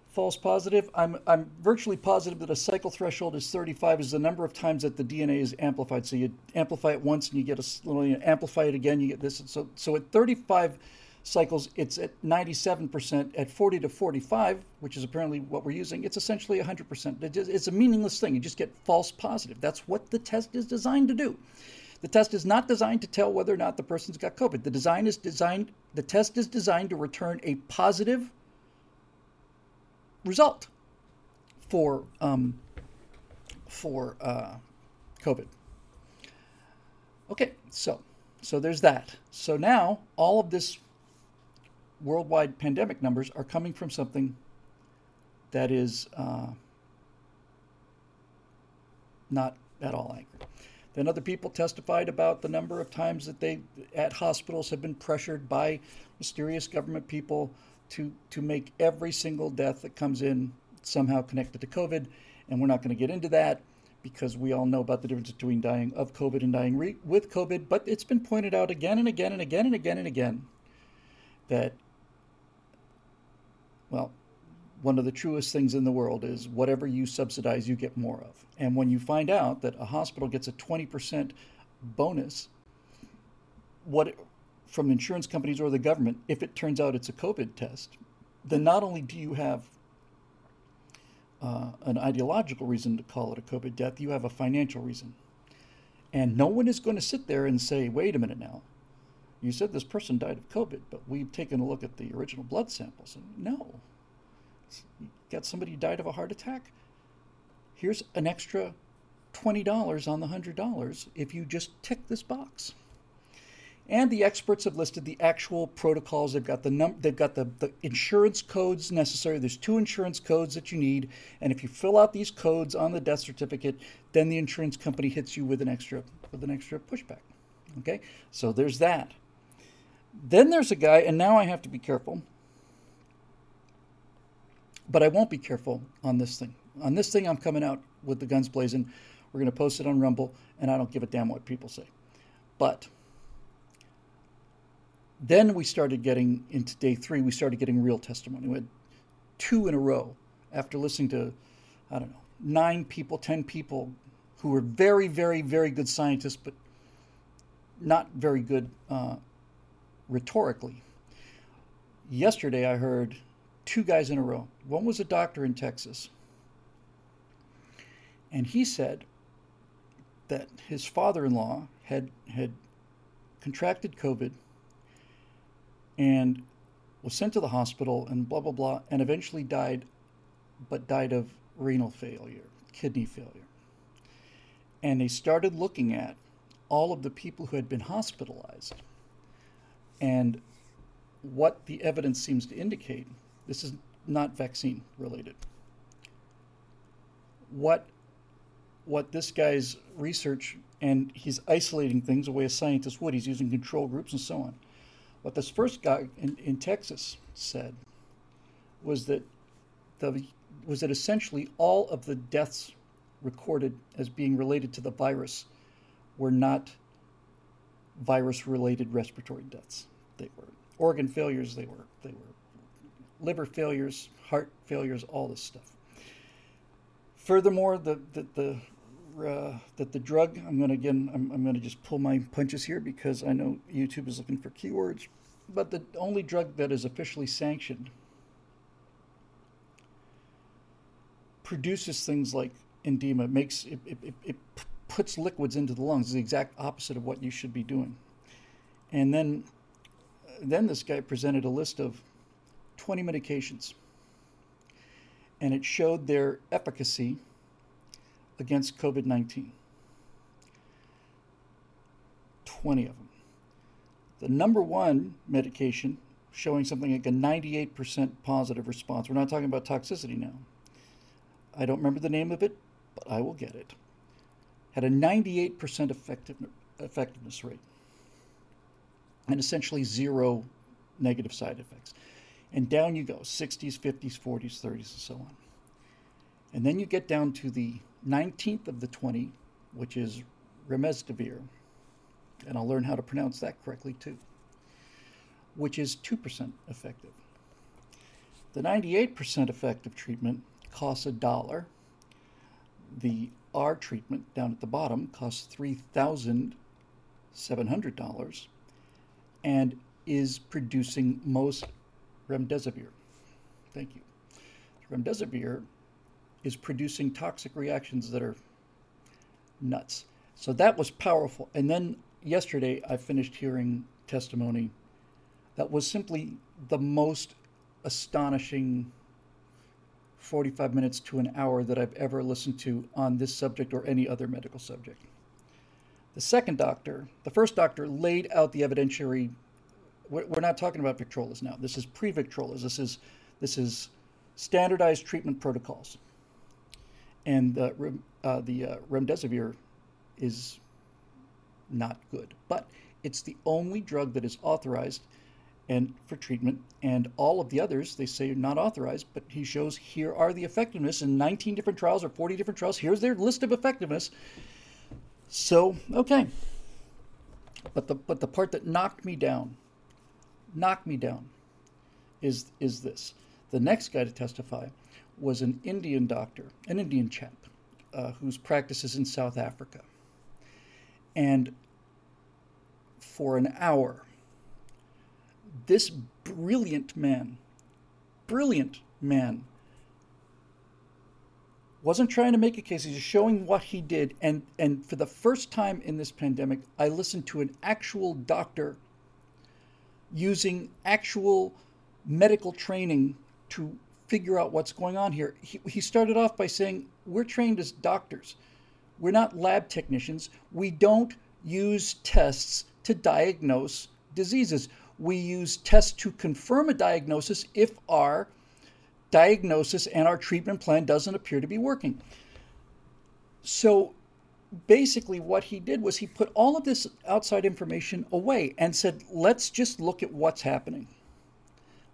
false positive. I'm I'm virtually positive that a cycle threshold is 35 is the number of times that the DNA is amplified. So you amplify it once and you get a little you amplify it again, you get this. So so at 35 cycles, it's at 97%. At 40 to 45, which is apparently what we're using, it's essentially 100%. It's a meaningless thing. You just get false positive. That's what the test is designed to do. The test is not designed to tell whether or not the person's got COVID. The design is designed, the test is designed to return a positive result for um, for uh, COVID. Okay, so so there's that. So now all of this worldwide pandemic numbers are coming from something that is uh, not at all accurate. Then other people testified about the number of times that they at hospitals have been pressured by mysterious government people to to make every single death that comes in somehow connected to COVID, and we're not going to get into that because we all know about the difference between dying of COVID and dying re- with COVID. But it's been pointed out again and again and again and again and again that well, one of the truest things in the world is whatever you subsidize, you get more of. And when you find out that a hospital gets a 20% bonus, what from insurance companies or the government, if it turns out it's a COVID test, then not only do you have uh, an ideological reason to call it a COVID death, you have a financial reason. And no one is going to sit there and say, wait a minute now, you said this person died of COVID, but we've taken a look at the original blood samples. And no, you got somebody who died of a heart attack. Here's an extra $20 on the $100 if you just tick this box. And the experts have listed the actual protocols. They've got the num- they've got the, the insurance codes necessary. There's two insurance codes that you need, and if you fill out these codes on the death certificate, then the insurance company hits you with an extra with an extra pushback. Okay, so there's that. Then there's a guy, and now I have to be careful. But I won't be careful on this thing. On this thing, I'm coming out with the guns blazing. We're going to post it on Rumble, and I don't give a damn what people say. But then we started getting into day three, we started getting real testimony. We had two in a row after listening to, I don't know, nine people, 10 people who were very, very, very good scientists, but not very good uh, rhetorically. Yesterday, I heard two guys in a row. One was a doctor in Texas, and he said that his father-in-law had had contracted COVID and was sent to the hospital and blah blah blah, and eventually died, but died of renal failure, kidney failure. And they started looking at all of the people who had been hospitalized and what the evidence seems to indicate, this is not vaccine related. What what this guy's research and he's isolating things the way a scientist would. He's using control groups and so on. What this first guy in, in Texas said was that the was that essentially all of the deaths recorded as being related to the virus were not virus related respiratory deaths. They were organ failures, they were they were liver failures, heart failures, all this stuff. Furthermore, the the, the uh, that the drug I'm going to again I'm, I'm going to just pull my punches here because I know YouTube is looking for keywords, but the only drug that is officially sanctioned produces things like edema, makes it, it, it, it puts liquids into the lungs, the exact opposite of what you should be doing. And then, then this guy presented a list of 20 medications, and it showed their efficacy against COVID 19. 20 of them. The number one medication showing something like a 98% positive response. We're not talking about toxicity now. I don't remember the name of it, but I will get it. Had a 98% effective, effectiveness rate and essentially zero negative side effects. And down you go 60s, 50s, 40s, 30s, and so on. And then you get down to the 19th of the 20, which is remdesivir. And I'll learn how to pronounce that correctly too, which is 2% effective. The 98% effective treatment costs a dollar. The R treatment down at the bottom costs $3,700 and is producing most remdesivir. Thank you. Remdesivir is producing toxic reactions that are nuts. So that was powerful. And then yesterday I finished hearing testimony that was simply the most astonishing 45 minutes to an hour that I've ever listened to on this subject or any other medical subject. The second doctor, the first doctor, laid out the evidentiary. We're not talking about Victrolas now. This is pre-Victrolas. This is this is standardized treatment protocols. And the uh, the uh, remdesivir is not good, but it's the only drug that is authorized and for treatment. And all of the others, they say are not authorized, but he shows here are the effectiveness in 19 different trials or 40 different trials. Here's their list of effectiveness. So, okay. But the but the part that knocked me down, knocked me down, is is this. The next guy to testify was an Indian doctor, an Indian chap, uh, whose is in South Africa. And for an hour, this brilliant man, brilliant man, wasn't trying to make a case. He's just showing what he did. And, and for the first time in this pandemic, I listened to an actual doctor using actual medical training to figure out what's going on here. He, he started off by saying, We're trained as doctors, we're not lab technicians. We don't use tests to diagnose diseases we use tests to confirm a diagnosis if our diagnosis and our treatment plan doesn't appear to be working. So basically, what he did was he put all of this outside information away and said, let's just look at what's happening.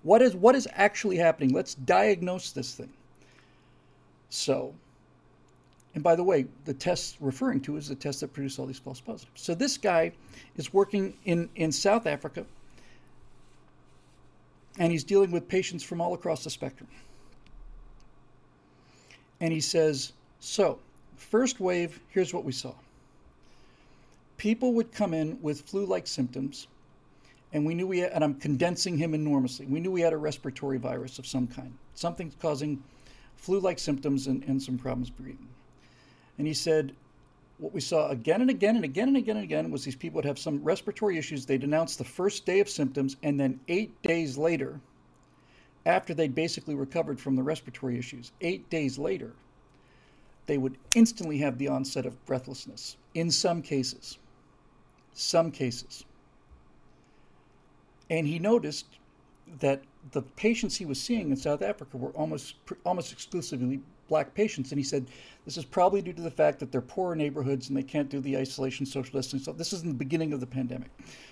What is, what is actually happening? Let's diagnose this thing. So, and by the way, the test referring to is the test that produced all these false positives. So this guy is working in, in South Africa and he's dealing with patients from all across the spectrum. And he says, So, first wave, here's what we saw. People would come in with flu like symptoms, and we knew we had, and I'm condensing him enormously. We knew we had a respiratory virus of some kind, something causing flu like symptoms and, and some problems breathing. And he said, what we saw again and again and again and again and again was these people would have some respiratory issues. They'd announce the first day of symptoms, and then eight days later, after they'd basically recovered from the respiratory issues, eight days later, they would instantly have the onset of breathlessness in some cases. Some cases. And he noticed that the patients he was seeing in South Africa were almost almost exclusively black patients. And he said this is probably due to the fact that they're poorer neighborhoods and they can't do the isolation, social distancing. So this is in the beginning of the pandemic.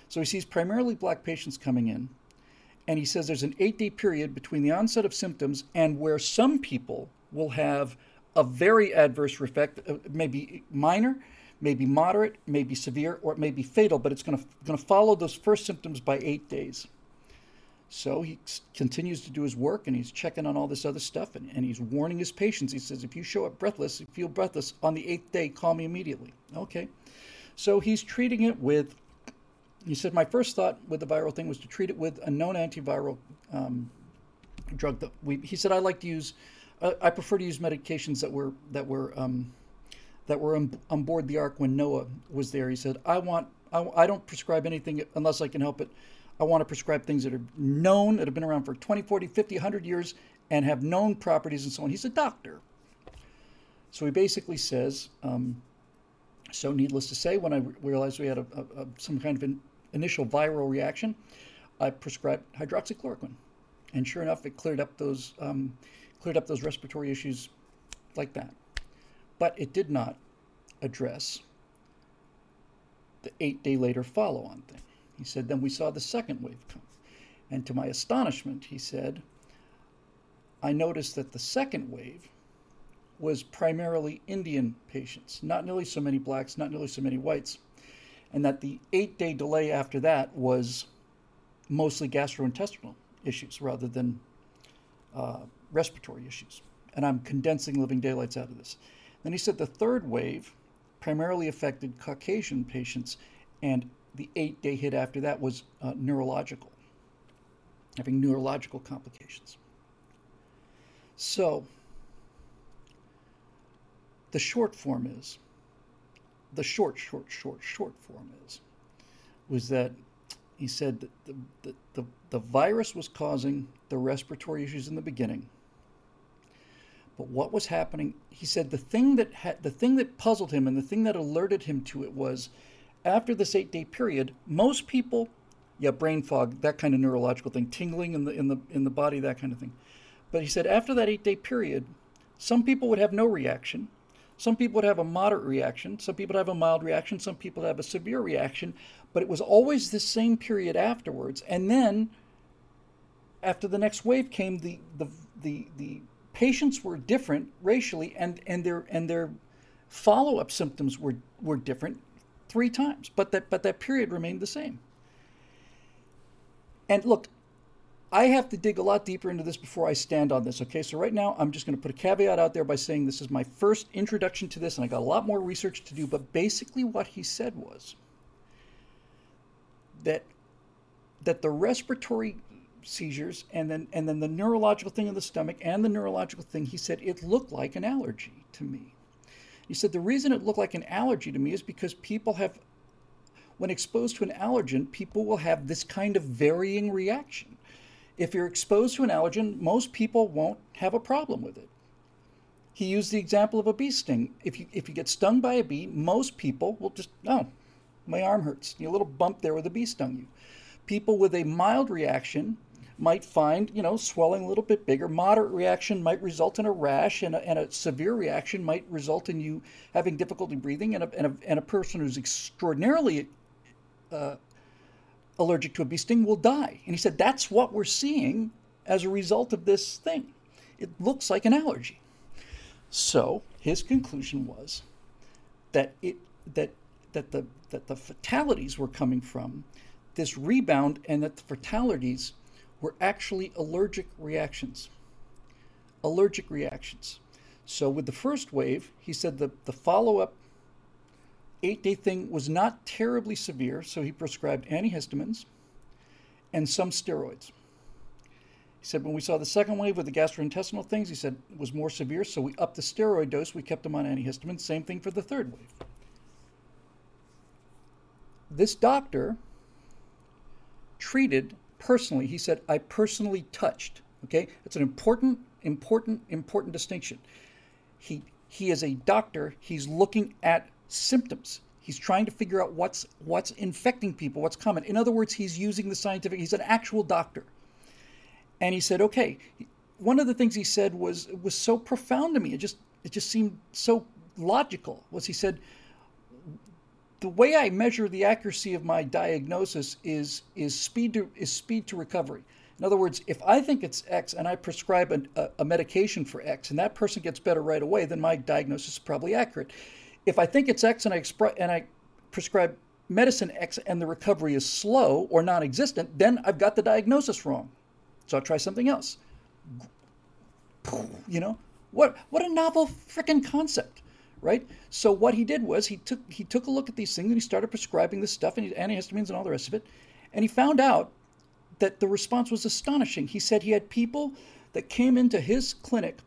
So he sees primarily black patients coming in. And he says there's an eight day period between the onset of symptoms and where some people will have a very adverse effect, uh, maybe minor, maybe moderate, maybe severe, or it may be fatal, but it's going to, going to follow those first symptoms by eight days. So he continues to do his work and he's checking on all this other stuff and, and he's warning his patients. He says, if you show up breathless, if you feel breathless on the eighth day, call me immediately. Okay. So he's treating it with, he said, my first thought with the viral thing was to treat it with a known antiviral um, drug that we, he said, I like to use, uh, I prefer to use medications that were, that were, um, that were on, on board the ark when Noah was there. He said, I want, I, I don't prescribe anything unless I can help it. I want to prescribe things that are known, that have been around for 20, 40, 50, 100 years, and have known properties and so on. He's a doctor. So he basically says, um, So, needless to say, when I realized we had a, a, a, some kind of an initial viral reaction, I prescribed hydroxychloroquine, and sure enough, it cleared up those um, cleared up those respiratory issues like that. But it did not address the eight day later follow on thing. He said, then we saw the second wave come. And to my astonishment, he said, I noticed that the second wave was primarily Indian patients, not nearly so many blacks, not nearly so many whites, and that the eight day delay after that was mostly gastrointestinal issues rather than uh, respiratory issues. And I'm condensing living daylights out of this. Then he said the third wave primarily affected Caucasian patients, and the eight day hit after that was uh, neurological, having neurological complications. So, the short form is, the short, short, short, short form is, was that he said that the, the, the, the virus was causing the respiratory issues in the beginning but what was happening? He said the thing that had, the thing that puzzled him and the thing that alerted him to it was after this eight day period, most people, yeah, brain fog, that kind of neurological thing, tingling in the in the in the body, that kind of thing. But he said after that eight day period, some people would have no reaction. Some people would have a moderate reaction. Some people would have a mild reaction. Some people would have a severe reaction. But it was always the same period afterwards. And then, after the next wave came, the the the the patients were different racially, and and their and their follow up symptoms were were different three times, but that but that period remained the same. And look, I have to dig a lot deeper into this before I stand on this. Okay, so right now I'm just going to put a caveat out there by saying this is my first introduction to this, and I got a lot more research to do. But basically, what he said was that that the respiratory seizures and then and then the neurological thing in the stomach and the neurological thing he said it looked like an allergy to me he said the reason it looked like an allergy to me is because people have when exposed to an allergen people will have this kind of varying reaction. If you're exposed to an allergen most people won't have a problem with it. He used the example of a bee sting. If you if you get stung by a bee most people will just oh my arm hurts. A little bump there where the bee stung you. People with a mild reaction might find, you know, swelling a little bit bigger. Moderate reaction might result in a rash, and a, and a severe reaction might result in you having difficulty breathing. And a, and a, and a person who's extraordinarily uh, allergic to a bee sting will die. And he said that's what we're seeing as a result of this thing. It looks like an allergy. So his conclusion was that it that that the that the fatalities were coming from this rebound, and that the fatalities were actually allergic reactions. Allergic reactions. So, with the first wave, he said the, the follow up eight day thing was not terribly severe, so he prescribed antihistamines and some steroids. He said when we saw the second wave with the gastrointestinal things, he said it was more severe, so we upped the steroid dose. We kept him on antihistamines. Same thing for the third wave. This doctor treated personally. He said, I personally touched. Okay? It's an important, important, important distinction. He he is a doctor. He's looking at symptoms. He's trying to figure out what's what's infecting people, what's common. In other words, he's using the scientific. He's an actual doctor. And he said, okay. One of the things he said was was so profound to me. It just it just seemed so logical. Was he said, the way I measure the accuracy of my diagnosis is is speed to is speed to recovery. In other words, if I think it's X and I prescribe a, a, medication for X and that person gets better right away, then my diagnosis is probably accurate. If I think it's X and I expre- and I prescribe medicine X and the recovery is slow or non-existent, then I've got the diagnosis wrong. So I'll try something else. You know what? What a novel freaking concept right? So what he did was he took he took a look at these things and he started prescribing this stuff and antihistamines and all the rest of it, and he found out that the response was astonishing. He said he had people that came into his clinic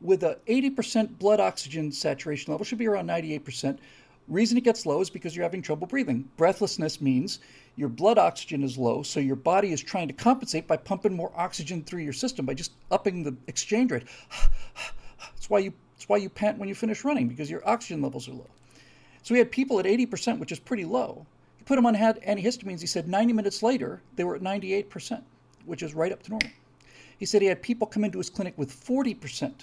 with a 80% blood oxygen saturation level, should be around 98%. Reason it gets low is because you're having trouble breathing. Breathlessness means your blood oxygen is low, so your body is trying to compensate by pumping more oxygen through your system by just upping the exchange rate. That's why you that's why you pant when you finish running because your oxygen levels are low. So we had people at 80%, which is pretty low. He put them on antihistamines. He said 90 minutes later, they were at 98%, which is right up to normal. He said he had people come into his clinic with 40%,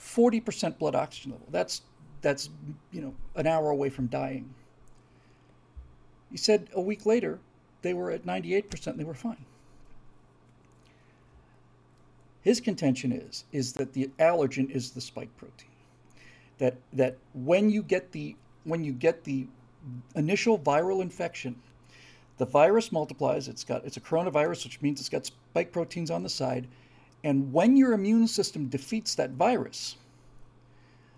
40% blood oxygen level. That's, that's, you know, an hour away from dying. He said a week later, they were at 98% and they were fine. His contention is, is that the allergen is the spike protein. That, that when you get the when you get the initial viral infection, the virus multiplies. It's got it's a coronavirus, which means it's got spike proteins on the side. And when your immune system defeats that virus,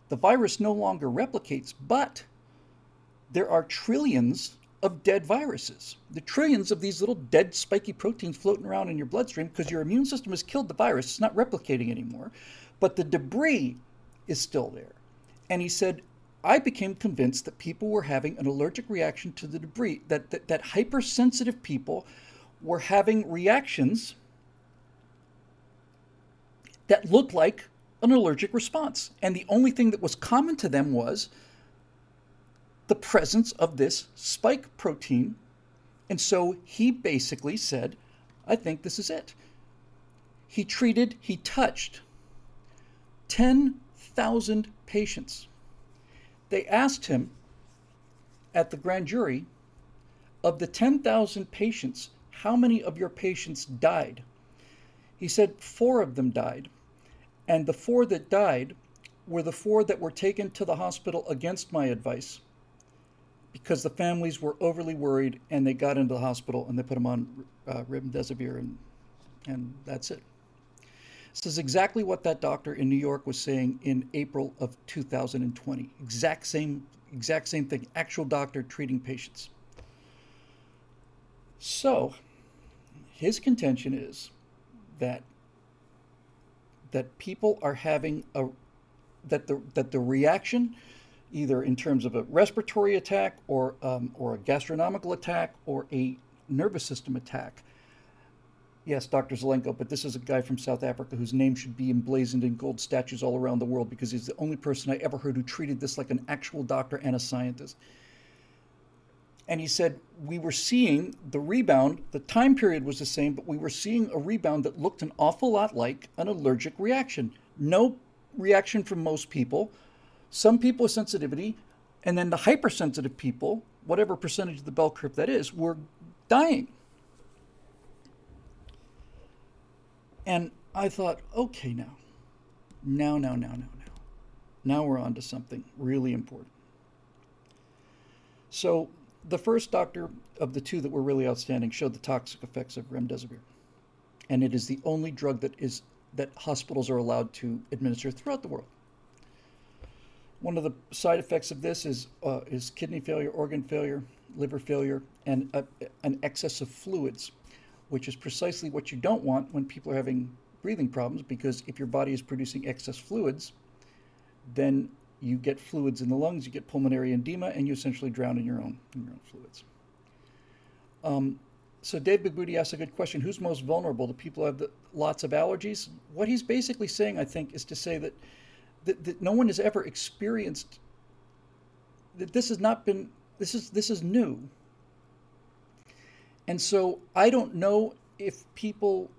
the virus no longer replicates, but there are trillions of dead viruses. The trillions of these little dead spiky proteins floating around in your bloodstream because your immune system has killed the virus. It's not replicating anymore, but the debris is still there. And he said, I became convinced that people were having an allergic reaction to the debris, that, that, that hypersensitive people were having reactions that looked like an allergic response. And the only thing that was common to them was the presence of this spike protein. And so he basically said, I think this is it. He treated, he touched 10,000 patients. They asked him at the grand jury of the 10,000 patients, how many of your patients died? He said four of them died. And the four that died were the four that were taken to the hospital against my advice because the families were overly worried and they got into the hospital and they put them on uh, remdesivir and and that's it. This is exactly what that doctor in New York was saying in April of 2020. Exact same exact same thing. Actual doctor treating patients. So, his contention is that that people are having a that the that the reaction either in terms of a respiratory attack or, um, or a gastronomical attack or a nervous system attack. Yes, Dr. Zelenko, but this is a guy from South Africa whose name should be emblazoned in gold statues all around the world because he's the only person I ever heard who treated this like an actual doctor and a scientist. And he said, We were seeing the rebound, the time period was the same, but we were seeing a rebound that looked an awful lot like an allergic reaction. No reaction from most people, some people with sensitivity, and then the hypersensitive people, whatever percentage of the bell curve that is, were dying. And I thought, okay, now, now, now, now, now, now, now we're on to something really important. So, the first doctor of the two that were really outstanding showed the toxic effects of remdesivir, and it is the only drug that is that hospitals are allowed to administer throughout the world. One of the side effects of this is uh, is kidney failure, organ failure, liver failure, and a, an excess of fluids, which is precisely what you don't want when people are having breathing problems. Because if your body is producing excess fluids, then you get fluids in the lungs, you get pulmonary edema, and you essentially drown in your own in your own fluids. Um, so Dave Big asked a good question: Who's most vulnerable? The people who have the, lots of allergies. What he's basically saying, I think, is to say that that, that no one has ever experienced that this has not been this is this is new. And so i don't know if people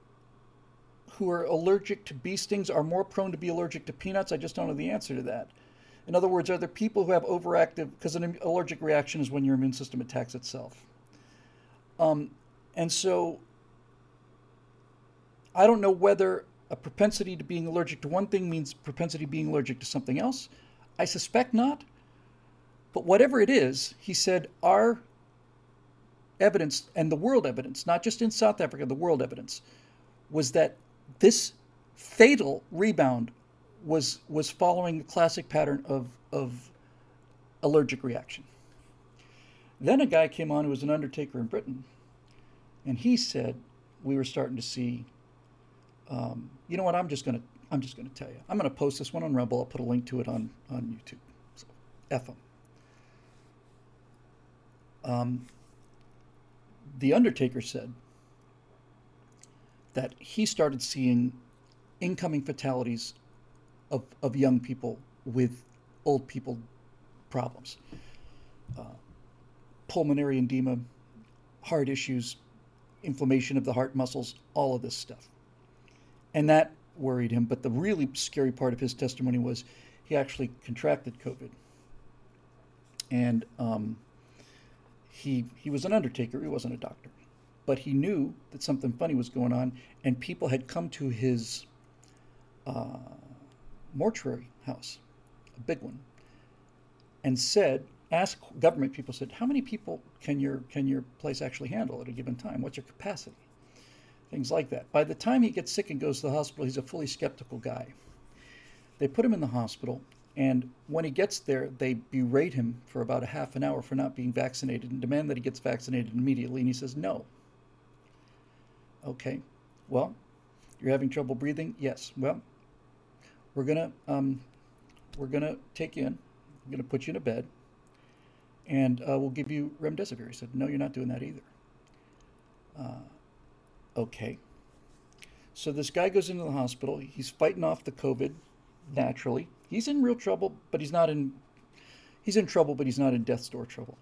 who are allergic to bee stings are more prone to be allergic to peanuts. I just don't know the answer to that. In other words are there people who have overactive because an allergic reaction is when your immune system attacks itself. Um, and so i don't know whether a propensity to being allergic to one thing means propensity being allergic to something else? I suspect not. But whatever it is, he said, our evidence and the world evidence, not just in South Africa, the world evidence, was that this fatal rebound was was following the classic pattern of, of allergic reaction. Then a guy came on who was an undertaker in Britain, and he said we were starting to see um, you know what? I'm just gonna I'm just gonna tell you. I'm gonna post this one on Rumble. I'll put a link to it on on YouTube. So, f them. Um, the Undertaker said that he started seeing incoming fatalities of, of young people with old people problems. pulmonary edema, heart issues, inflammation of the heart muscles, all of this stuff. And that worried him. But the really scary part of his testimony was he actually contracted COVID. And um, he, he was an undertaker, he wasn't a doctor. But he knew that something funny was going on, and people had come to his uh, mortuary house, a big one, and said, ask government people said, how many people can your can your place actually handle at a given time? What's your capacity? Things like that. By the time he gets sick and goes to the hospital, he's a fully skeptical guy. They put him in the hospital, and when he gets there, they berate him for about a half an hour for not being vaccinated and demand that he gets vaccinated immediately. And he says, no. Okay, well, you're having trouble breathing? Yes. Well, we're gonna um, we're gonna take you in. I'm gonna put you in a bed and uh, we'll give you remdesivir. He said, no, you're not doing that either. Uh, okay. So this guy goes into the hospital. He's fighting off the COVID naturally. He's in real trouble, but he's not in. He's in trouble, but he's not in death's door trouble.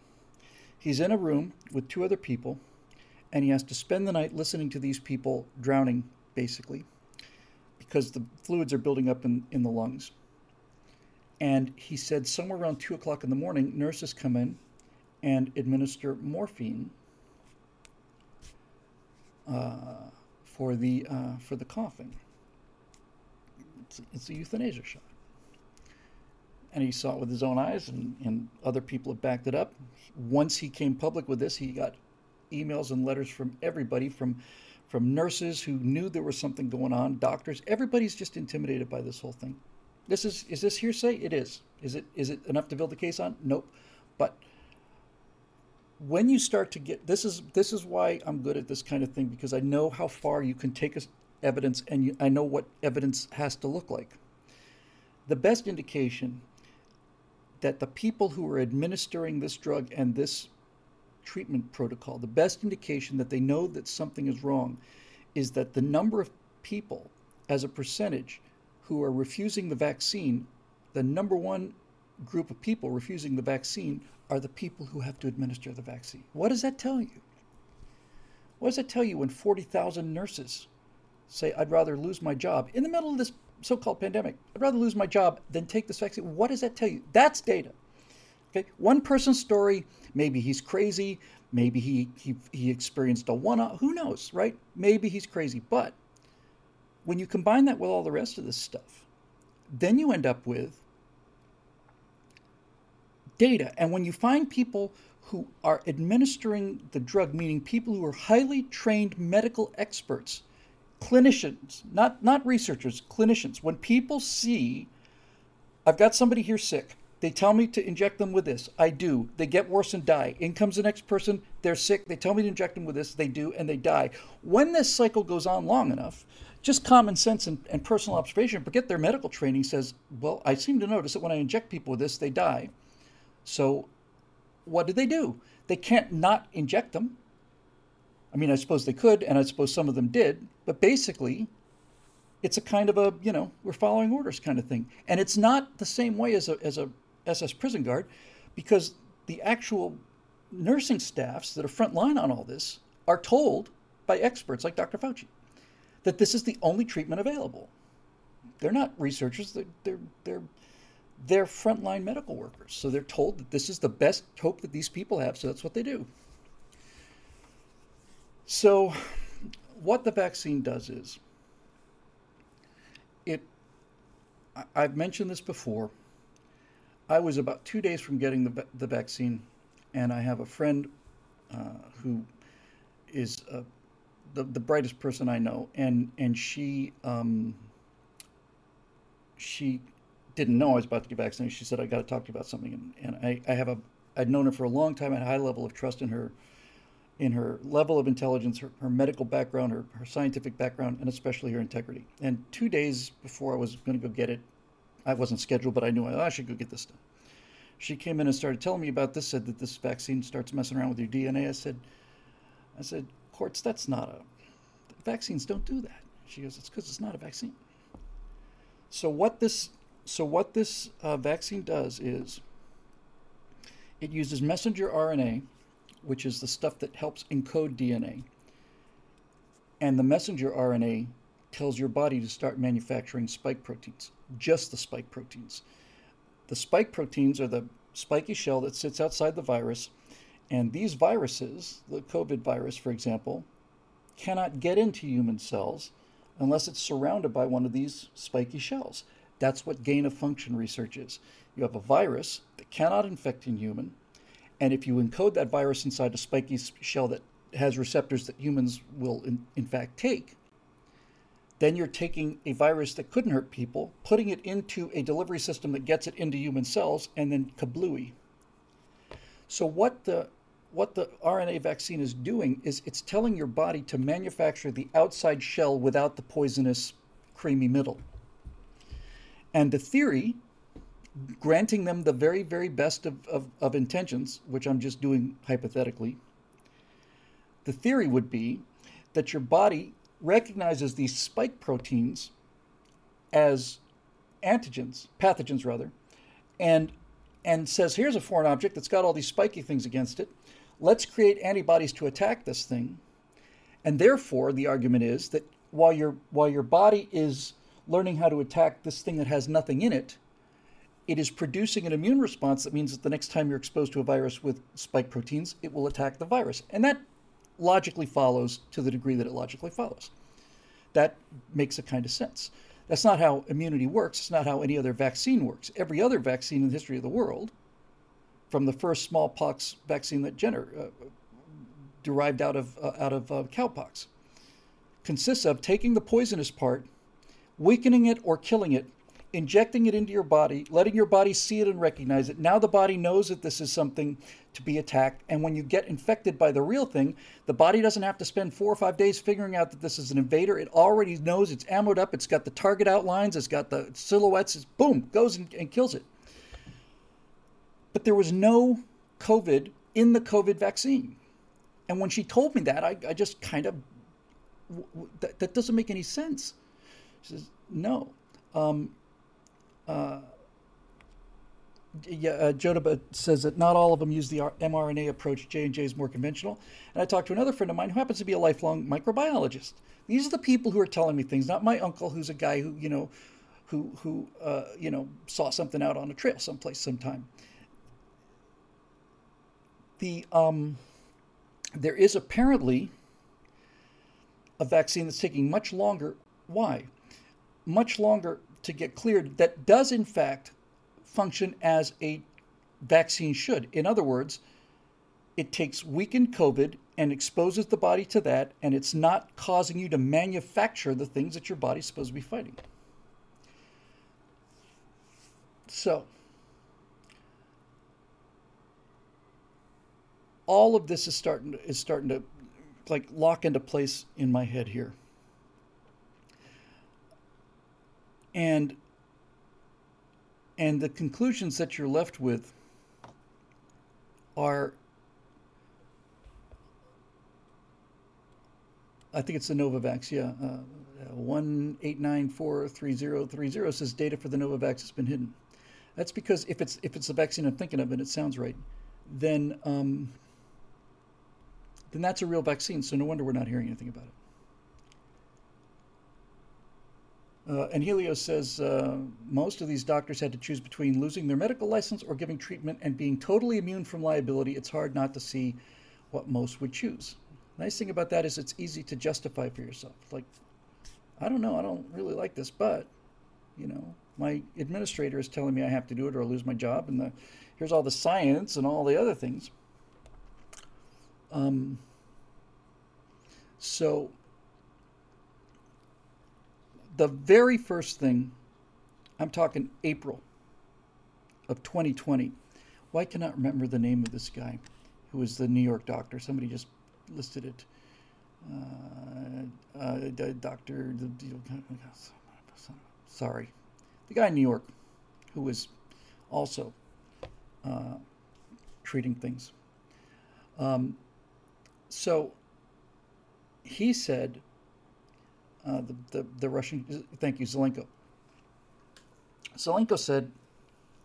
He's in a room with two other people, and he has to spend the night listening to these people drowning, basically, because the fluids are building up in, in the lungs. And he said somewhere around two o'clock in the morning, nurses come in and administer morphine for the uh, for the coughing. It's, it's, a euthanasia shot. And he saw it with his own eyes, and, and other people have backed it up. Once he came public with this, he got emails and letters from everybody, from from nurses who knew there was something going on, doctors. Everybody's just intimidated by this whole thing. This is is this hearsay? It is. Is it is it enough to build a case on? Nope. But when you start to get this is this is why I'm good at this kind of thing because I know how far you can take evidence and you, I know what evidence has to look like. The best indication that the people who are administering this drug and this treatment protocol, the best indication that they know that something is wrong is that the number of people as a percentage who are refusing the vaccine, the number one group of people refusing the vaccine are the people who have to administer the vaccine. What does that tell you? What does that tell you when 40,000 nurses say, I'd rather lose my job in the middle of this so called pandemic? I'd rather lose my job than take this vaccine. What does that tell you? That's data. Okay, one person's story, maybe he's crazy, maybe he, he, he experienced a one off, who knows, right? Maybe he's crazy, but when you combine that with all the rest of this stuff, then you end up with data. And when you find people who are administering the drug, meaning people who are highly trained medical experts, clinicians, not, not researchers, clinicians, when people see, I've got somebody here sick, they tell me to inject them with this. I do. They get worse and die. In comes the next person. They're sick. They tell me to inject them with this. They do, and they die. When this cycle goes on long enough, just common sense and, and personal observation, forget their medical training, says, well, I seem to notice that when I inject people with this, they die. So what do they do? They can't not inject them. I mean, I suppose they could, and I suppose some of them did, but basically, it's a kind of a, you know, we're following orders kind of thing. And it's not the same way as a, as a SS prison guard because the actual nursing staffs that are front line on all this are told by experts like Dr. Fauci that this is the only treatment available. They're not researchers, they're, they're, they're, they're frontline medical workers. So they're told that this is the best hope that these people have, so that's what they do. So, what the vaccine does is it, I've mentioned this before. I was about two days from getting the, the vaccine, and I have a friend uh, who is a the, the brightest person I know, and and she um, she didn't know I was about to get vaccinated. She said, "I got to talk to you about something," and, and I, I have a I'd known her for a long time. I had a high level of trust in her, in her level of intelligence, her, her medical background, her, her scientific background, and especially her integrity. And two days before I was going to go get it, I wasn't scheduled, but I knew I, I should go get this done. She came in and started telling me about this. Said that this vaccine starts messing around with your DNA. I said, I said, Quartz, that's not a vaccines don't do that. She goes, it's because it's not a vaccine. So what this so what this uh, vaccine does is it uses messenger RNA which is the stuff that helps encode DNA. And the messenger RNA tells your body to start manufacturing spike proteins, just the spike proteins. The spike proteins are the spiky shell that sits outside the virus, and these viruses, the COVID virus, for example, cannot get into human cells unless it's surrounded by one of these spiky shells. That's what gain of function research is. You have a virus that cannot infect a human, and if you encode that virus inside a spiky shell that has receptors that humans will, in, in fact, take, then you're taking a virus that couldn't hurt people, putting it into a delivery system that gets it into human cells, and then kablooey. So what the what the RNA vaccine is doing is it's telling your body to manufacture the outside shell without the poisonous creamy middle. And the theory, granting them the very, very best of, of, of intentions, which I'm just doing hypothetically, the theory would be that your body recognizes these spike proteins as antigens, pathogens rather, and and says, here's a foreign object that's got all these spiky things against it. Let's create antibodies to attack this thing. And therefore, the argument is that while your while your body is learning how to attack this thing that has nothing in it, it is producing an immune response that means that the next time you're exposed to a virus with spike proteins, it will attack the virus. And that logically follows to the degree that it logically follows. That makes a kind of sense. That's not how immunity works. It's not how any other vaccine works. Every other vaccine in the history of the world, from the first smallpox vaccine that Jenner uh, derived out of uh, out of uh, cowpox, consists of taking the poisonous part, weakening it or killing it, injecting it into your body, letting your body see it and recognize it. Now the body knows that this is something to be attacked. And when you get infected by the real thing, the body doesn't have to spend four or five days figuring out that this is an invader. It already knows it's ammoed up, it's got the target outlines, it's got the silhouettes, it's boom, goes and, and kills it. But there was no COVID in the COVID vaccine. And when she told me that, I, I just kind of, that, that doesn't make any sense. She says, no. Um, uh, yeah, uh, Jodaba says that not all of them use the mRNA approach. J and J is more conventional. And I talked to another friend of mine who happens to be a lifelong microbiologist. These are the people who are telling me things, not my uncle, who's a guy who you know, who who uh, you know saw something out on a trail someplace sometime. The um, there is apparently a vaccine that's taking much longer. Why? Much longer to get cleared that does in fact function as a vaccine should. In other words, it takes weakened COVID and exposes the body to that, and it's not causing you to manufacture the things that your body's supposed to be fighting. So, all of this is starting to, is starting to like lock into place in my head here. And and the conclusions that you're left with are I think it's the Novavax, yeah. Uh, 189433030 says data for the Novavax has been hidden. That's because if it's if it's the vaccine I'm thinking of and it sounds right, then um, then that's a real vaccine. So no wonder we're not hearing anything about it. Uh, and Helios says uh, most of these doctors had to choose between losing their medical license or giving treatment and being totally immune from liability. It's hard not to see what most would choose. Nice thing about that is it's easy to justify for yourself. Like, I don't know, I don't really like this, but you know, my administrator is telling me I have to do it or I'll lose my job, and the here's all the science and all the other things. Um, so the very first thing, I'm talking April of 2020. Why well, cannot remember the name of this guy who was the New York doctor? Somebody just listed it. Uh, uh, doctor, sorry, the guy in New York who was also uh, treating things. Um, so he said uh, the, the, the Russian, thank you, Zelenko. Zelenko said,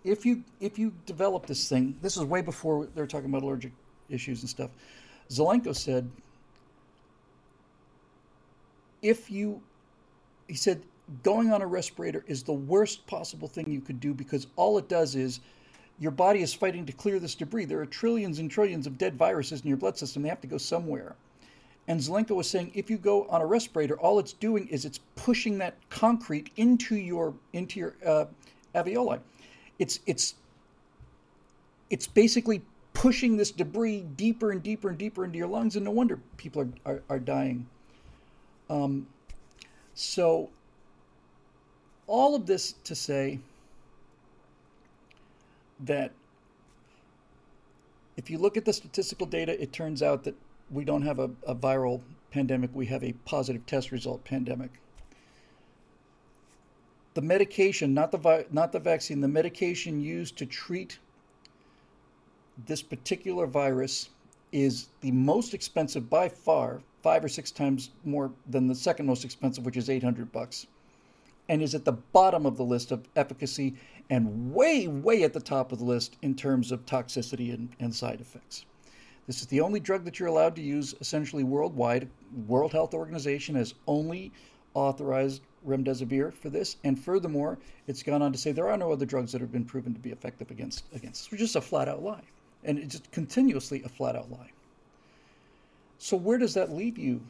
if you if you develop this thing, this is way before they're talking about allergic issues and stuff. Zelenko said, if you, he said, going on a respirator is the worst possible thing you could do because all it does is your body is fighting to clear this debris. There are trillions and trillions of dead viruses in your blood system. They have to go somewhere. And Zelenko was saying if you go on a respirator, all it's doing is it's pushing that concrete into your into your uh, alveoli. It's it's it's basically pushing this debris deeper and deeper and deeper into your lungs, and no wonder people are are, are dying. Um, so all of this to say that if you look at the statistical data, it turns out that we don't have a, a viral pandemic, we have a positive test result pandemic. The medication, not the, vi- not the vaccine, the medication used to treat this particular virus is the most expensive by far, five or six times more than the second most expensive, which is 800 bucks, and is at the bottom of the list of efficacy and way, way at the top of the list in terms of toxicity and, and side effects. This is the only drug that you're allowed to use essentially worldwide. World Health Organization has only authorized remdesivir for this, and furthermore, it's gone on to say there are no other drugs that have been proven to be effective against against this, which is a flat out lie, and it's just continuously a flat out lie. So where does that leave you?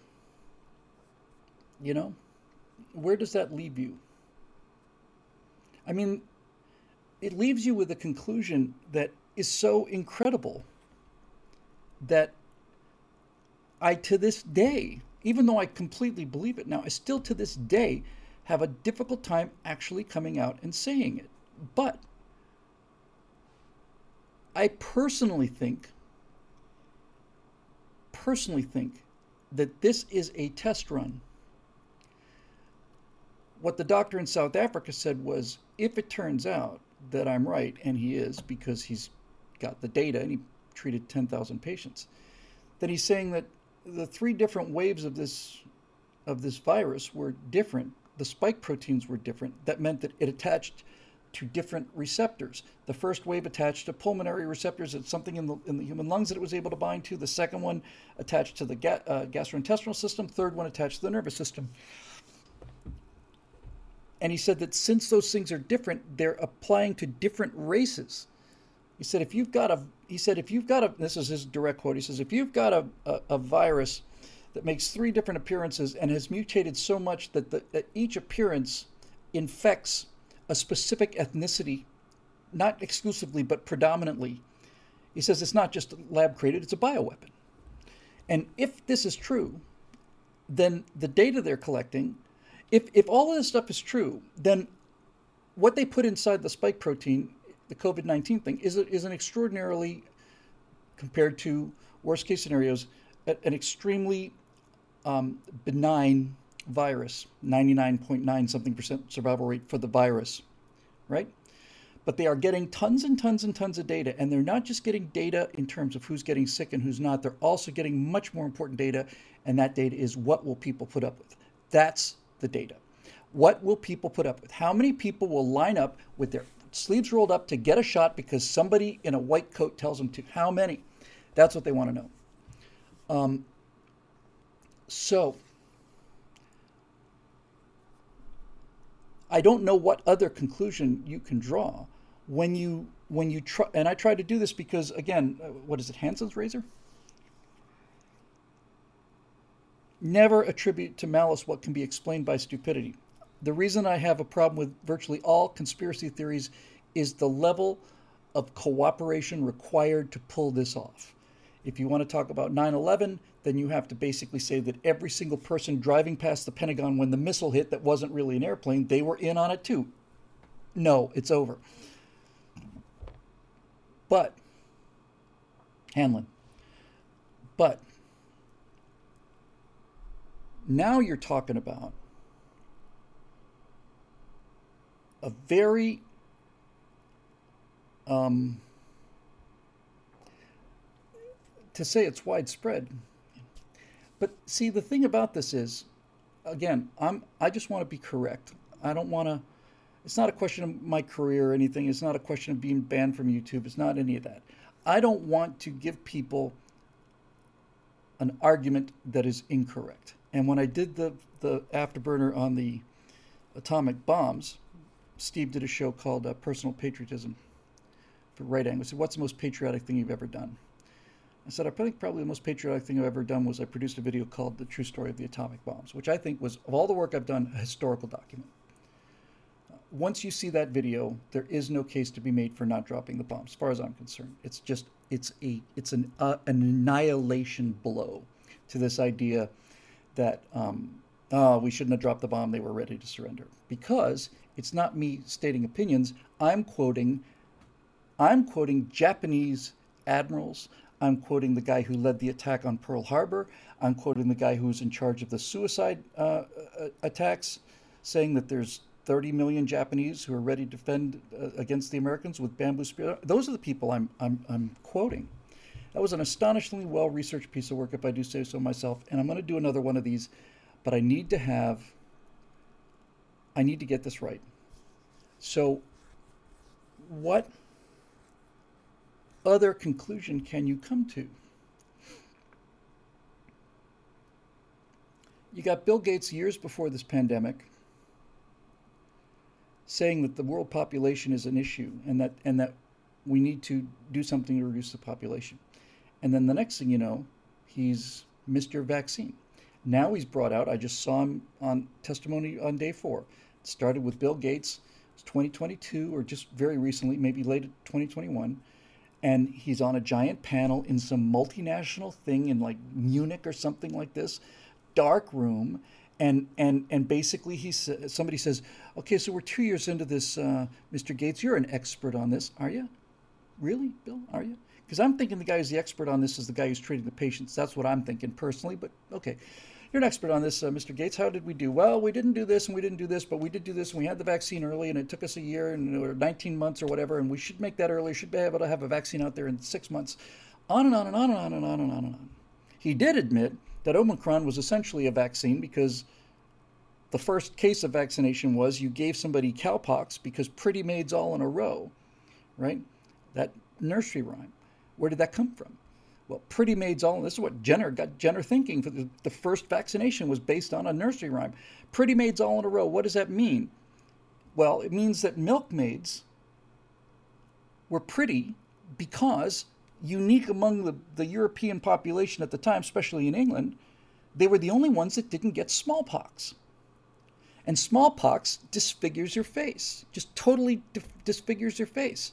You know, where does that leave you? I mean, it leaves you with a conclusion that is so incredible that I, to this day, even though I completely believe it now, I still to this day have a difficult time actually coming out and saying it. But I personally think, personally think that this is a test run. What the doctor in South Africa said was if it turns out that I'm right, and he is because he's got the data and he treated 10,000 patients, that he's saying that the three different waves of this of this virus were different. The spike proteins were different. That meant that it attached to different receptors. The first wave attached to pulmonary receptors. It's something in the, in the human lungs that it was able to bind to. The second one attached to the ga- uh, gastrointestinal system. Third one attached to the nervous system. And he said that since those things are different, they're applying to different races. He said, if you've got a, he said, if you've got a, this is his direct quote. He says, if you've got a, a, a virus that makes three different appearances and has mutated so much that, the, that each appearance infects a specific ethnicity, not exclusively, but predominantly, he says it's not just lab created, it's a bioweapon. And if this is true, then the data they're collecting, if, if all of this stuff is true, then what they put inside the spike protein the COVID 19 thing is, is an extraordinarily, compared to worst case scenarios, an extremely um, benign virus, 99.9 something percent survival rate for the virus, right? But they are getting tons and tons and tons of data, and they're not just getting data in terms of who's getting sick and who's not. They're also getting much more important data, and that data is what will people put up with. That's the data. What will people put up with? How many people will line up with their sleeves rolled up to get a shot because somebody in a white coat tells them to. How many? That's what they want to know. Um, so, I don't know what other conclusion you can draw when you when you try. And I try to do this because, again, uh, what is it? Hansen's razor. Never attribute to malice what can be explained by stupidity the reason I have a problem with virtually all conspiracy theories is the level of cooperation required to pull this off. If you want to talk about 9 11, then you have to basically say that every single person driving past the Pentagon when the missile hit that wasn't really an airplane, they were in on it too. No, it's over. But, Hanlon, but now you're talking about a very um, to say it's widespread. But see, the thing about this is, again, I'm I just want to be correct. I don't want to. It's not a question of my career or anything. It's not a question of being banned from YouTube. It's not any of that. I don't want to give people an argument that is incorrect. And when I did the, the afterburner on the atomic bombs, Steve did a show called uh, Personal Patriotism for Right Angle. He said, What's the most patriotic thing you've ever done? I said, I think probably the most patriotic thing I've ever done was I produced a video called The True Story of the Atomic Bombs, which I think was, of all the work I've done, a historical document. once you see that video, there is no case to be made for not dropping the bomb, as far as I'm concerned. It's just, it's a, it's an, uh, an annihilation blow to this idea that, um, oh, we shouldn't have dropped the bomb, they were ready to surrender. Because it's not me stating opinions, I'm quoting, I'm quoting Japanese admirals, I'm quoting the guy who led the attack on Pearl Harbor. I'm quoting the guy who was in charge of the suicide uh, uh attacks, saying that there's 30 million Japanese who are ready to defend uh, against the Americans with bamboo spear. Those are the people I'm, I'm, I'm quoting. That was an astonishingly well researched piece of work, if I do say so myself. And I'm going to do another one of these, but I need to have, I need to get this right. So, what other conclusion can you come to? You got Bill Gates years before this pandemic saying that the world population is an issue and that and that we need to do something to reduce the population. And then the next thing you know, he's Mr. Vaccine. Now he's brought out, I just saw him on testimony on day four. Started with Bill Gates, it's 2022 or just very recently, maybe late 2021 and he's on a giant panel in some multinational thing in like Munich or something like this, dark room, and and and basically he somebody says, okay, so we're two years into this, uh, Mr. Gates, you're an expert on this, are you? Really, Bill? Are you? Because I'm thinking the guy who's the expert on this is the guy who's treating the patients. That's what I'm thinking personally. But okay, you're an expert on this, uh, Mr. Gates. How did we do? Well, we didn't do this and we didn't do this, but we did do this and we had the vaccine early and it took us a year and or 19 months or whatever, and we should make that earlier. Should be able to have a vaccine out there in six months. On and on and on and on and on and on and on. He did admit that Omicron was essentially a vaccine because the first case of vaccination was you gave somebody cowpox because pretty maids all in a row, right? That nursery rhyme. Where did that come from? Well, pretty maids all, in, this is what Jenner got Jenner thinking. For the, the first vaccination was based on a nursery rhyme. Pretty maids all in a row. What does that mean? Well, it means that milkmaids were pretty because, unique among the, the European population at the time, especially in England, they were the only ones that didn't get smallpox. And smallpox disfigures your face, just totally disfigures your face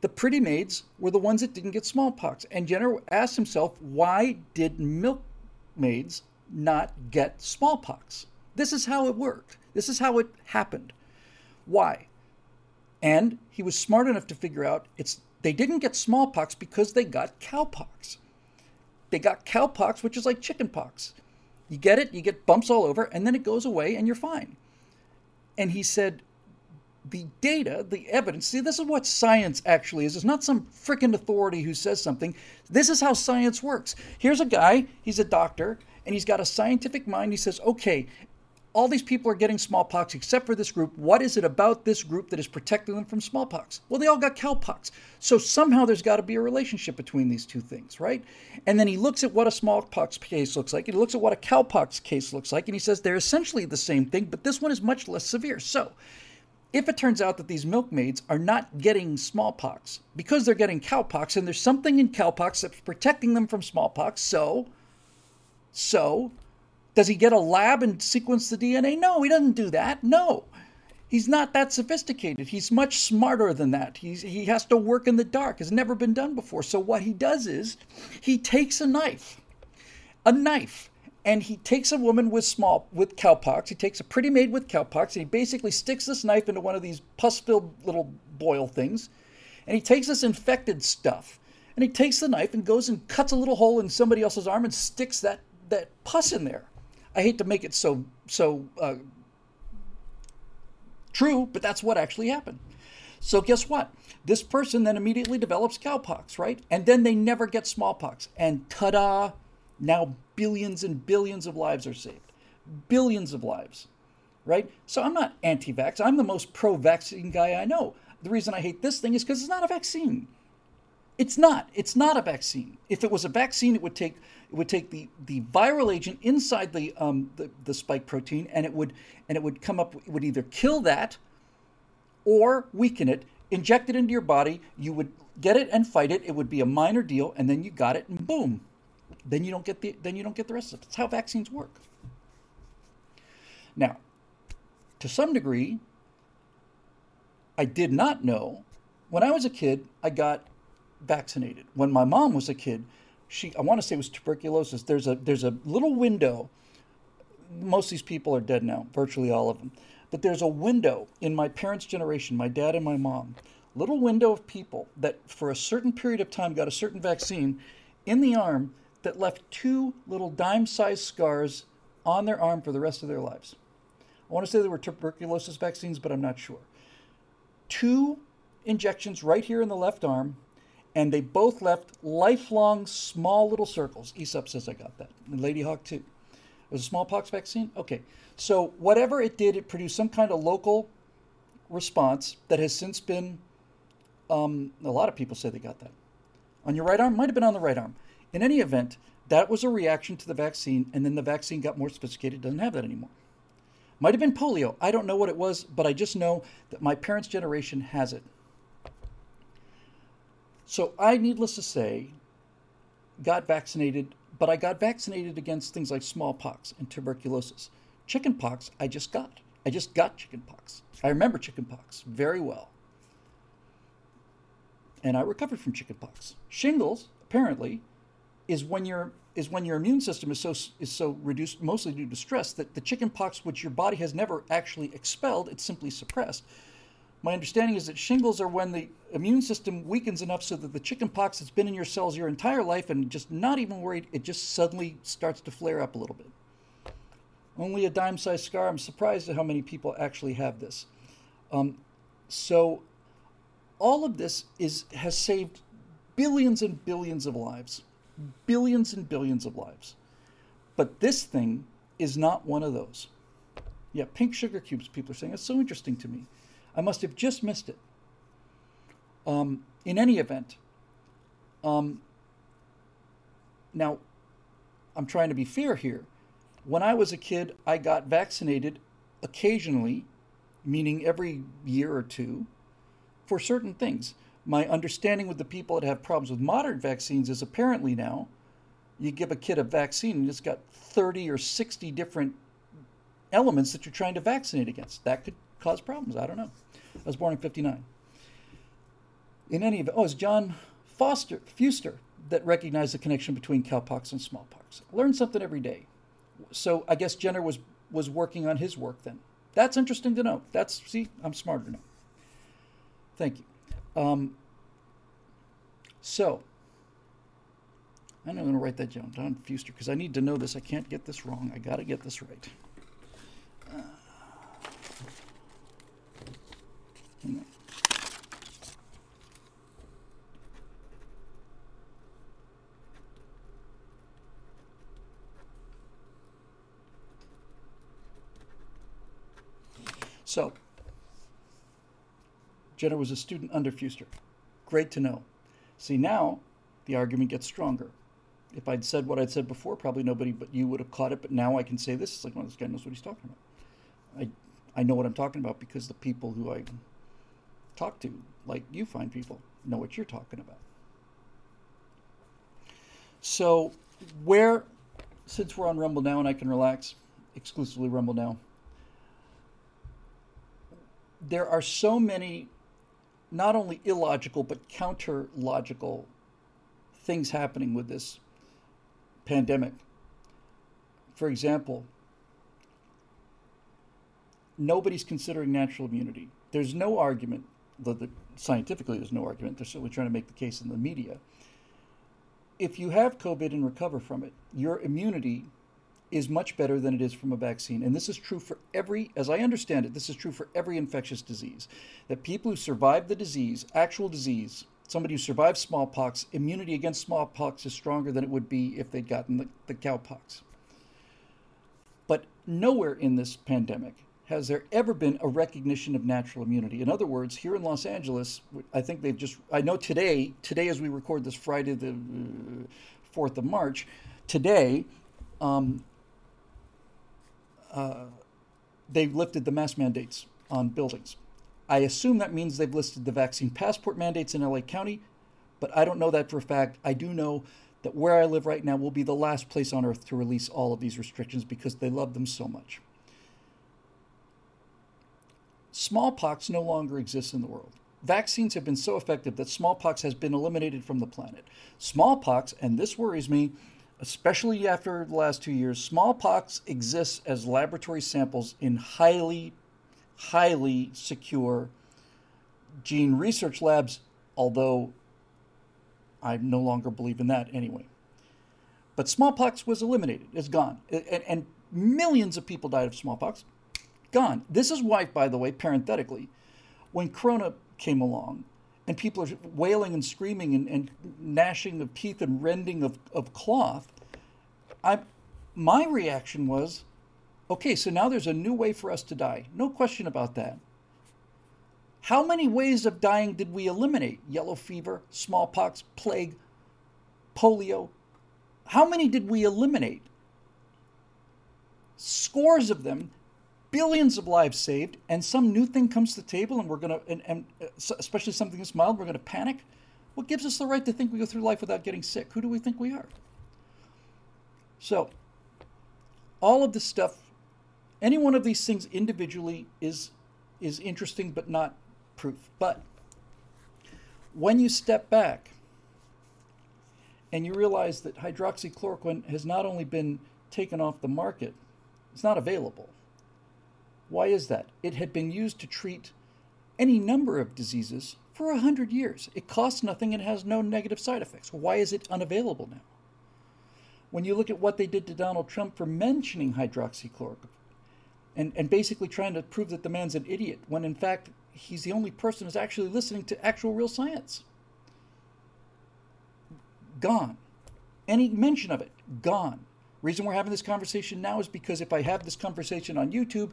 the pretty maids were the ones that didn't get smallpox. And Jenner asked himself, why did milkmaids not get smallpox? This is how it worked. This is how it happened. Why? And he was smart enough to figure out it's they didn't get smallpox because they got cowpox. They got cowpox, which is like chickenpox. You get it, you get bumps all over, and then it goes away and you're fine. And he said, the data, the evidence. See, this is what science actually is. It's not some freaking authority who says something. This is how science works. Here's a guy, he's a doctor, and he's got a scientific mind. He says, okay, all these people are getting smallpox except for this group. What is it about this group that is protecting them from smallpox? Well, they all got cowpox. So somehow there's got to be a relationship between these two things, right? And then he looks at what a smallpox case looks like. and He looks at what a cowpox case looks like, and he says they're essentially the same thing, but this one is much less severe. So if it turns out that these milkmaids are not getting smallpox because they're getting cowpox and there's something in cowpox that's protecting them from smallpox, so so does he get a lab and sequence the DNA? No, he doesn't do that. No. He's not that sophisticated. He's much smarter than that. He's, he has to work in the dark. Has never been done before. So what he does is he takes a knife, a knife, and he takes a woman with small with cowpox. He takes a pretty maid with cowpox, and he basically sticks this knife into one of these pus-filled little boil things, and he takes this infected stuff, and he takes the knife and goes and cuts a little hole in somebody else's arm and sticks that that pus in there. I hate to make it so so uh, true, but that's what actually happened. So guess what? This person then immediately develops cowpox, right? And then they never get smallpox. And ta-da! Now billions and billions of lives are saved. Billions of lives, right? So I'm not anti vax. I'm the most pro vaccine guy I know. The reason I hate this thing is because it's not a vaccine. It's not. It's not a vaccine. If it was a vaccine, it would take it would take the, the viral agent inside the, um, the the spike protein, and it would and it would come up. It would either kill that, or weaken it. Inject it into your body. You would get it and fight it. It would be a minor deal, and then you got it, and boom, then you don't get the then you don't get the rest of it. That's how vaccines work. Now, to some degree, I did not know. When I was a kid, I got vaccinated. When my mom was a kid, she I want to say it was tuberculosis. There's a there's a little window. Most of these people are dead now, virtually all of them. But there's a window in my parents' generation, my dad and my mom, little window of people that for a certain period of time got a certain vaccine in the arm that left two little dime-sized scars on their arm for the rest of their lives. I want to say they were tuberculosis vaccines, but I'm not sure. Two injections right here in the left arm and they both left lifelong small little circles. Aesop says I got that. And Lady Hawk too. It was a smallpox vaccine? Okay. So whatever it did, it produced some kind of local response that has since been, um, a lot of people say they got that. On your right arm? Might have been on the right arm. In any event, that was a reaction to the vaccine, and then the vaccine got more sophisticated, doesn't have that anymore. Might have been polio. I don't know what it was, but I just know that my parents' generation has it. So I, needless to say, got vaccinated, but I got vaccinated against things like smallpox and tuberculosis. Chickenpox, I just got. I just got chickenpox. I remember chickenpox very well. And I recovered from chickenpox. Shingles, apparently, is when your is when your immune system is so is so reduced, mostly due to stress, that the chickenpox, which your body has never actually expelled, it's simply suppressed, my understanding is that shingles are when the immune system weakens enough so that the chickenpox that's been in your cells your entire life and just not even worried, it just suddenly starts to flare up a little bit. Only a dime sized scar. I'm surprised at how many people actually have this. Um, so, all of this is has saved billions and billions of lives. Billions and billions of lives. But this thing is not one of those. Yeah, pink sugar cubes, people are saying. It's so interesting to me. I must have just missed it. Um, in any event, um, now I'm trying to be fair here. When I was a kid, I got vaccinated occasionally, meaning every year or two, for certain things. My understanding with the people that have problems with modern vaccines is apparently now you give a kid a vaccine and it's got 30 or 60 different elements that you're trying to vaccinate against. That could cause problems. I don't know. I was born in 59. In any event, oh, it's John Foster, Fewster that recognized the connection between cowpox and smallpox. Learn something every day. So I guess Jenner was, was working on his work then. That's interesting to know. That's, see, I'm smarter now. Thank you. Um, so, I'm going to write that down, Don Fewster, because I need to know this. I can't get this wrong. I got to get this right. Uh, so, Jenner was a student under Fewster. Great to know. See, now the argument gets stronger. If I'd said what I'd said before, probably nobody but you would have caught it. But now I can say this. It's like, well, this guy knows what he's talking about. I, I know what I'm talking about because the people who I talk to, like you find people, know what you're talking about. So, where, since we're on Rumble now and I can relax, exclusively Rumble now, there are so many not only illogical but counter logical things happening with this pandemic. For example, nobody's considering natural immunity. There's no argument, scientifically there's no argument, they're certainly trying to make the case in the media. If you have COVID and recover from it, your immunity is much better than it is from a vaccine. And this is true for every, as I understand it, this is true for every infectious disease. That people who survive the disease, actual disease, somebody who survives smallpox, immunity against smallpox is stronger than it would be if they'd gotten the, the cowpox. But nowhere in this pandemic has there ever been a recognition of natural immunity. In other words, here in Los Angeles, I think they've just, I know today, today as we record this Friday, the uh, 4th of March, today, um, uh, they've lifted the mask mandates on buildings. I assume that means they've listed the vaccine passport mandates in LA County, but I don't know that for a fact. I do know that where I live right now will be the last place on earth to release all of these restrictions because they love them so much. Smallpox no longer exists in the world. Vaccines have been so effective that smallpox has been eliminated from the planet. Smallpox, and this worries me, especially after the last two years, smallpox exists as laboratory samples in highly, highly secure gene research labs, although I no longer believe in that anyway. But smallpox was eliminated, it's gone. And, and millions of people died of smallpox, gone. This is why, by the way, parenthetically, when Corona came along, and people are wailing and screaming and, and gnashing of teeth and rending of, of cloth, I, my reaction was, okay, so now there's a new way for us to die. No question about that. How many ways of dying did we eliminate? Yellow fever, smallpox, plague, polio. How many did we eliminate? Scores of them billions of lives saved, and some new thing comes to the table, and we're going to, and, and uh, especially something that's mild, we're going to panic. What gives us the right to think we go through life without getting sick? Who do we think we are? So, all of this stuff, any one of these things individually is is interesting, but not proof. But when you step back and you realize that hydroxychloroquine has not only been taken off the market, it's not available why is that? It had been used to treat any number of diseases for a hundred years. It costs nothing and has no negative side effects. Why is it unavailable now? When you look at what they did to Donald Trump for mentioning hydroxychloroquine and, and basically trying to prove that the man's an idiot, when in fact he's the only person who's actually listening to actual real science. Gone. Any mention of it, gone. Reason we're having this conversation now is because if I have this conversation on YouTube,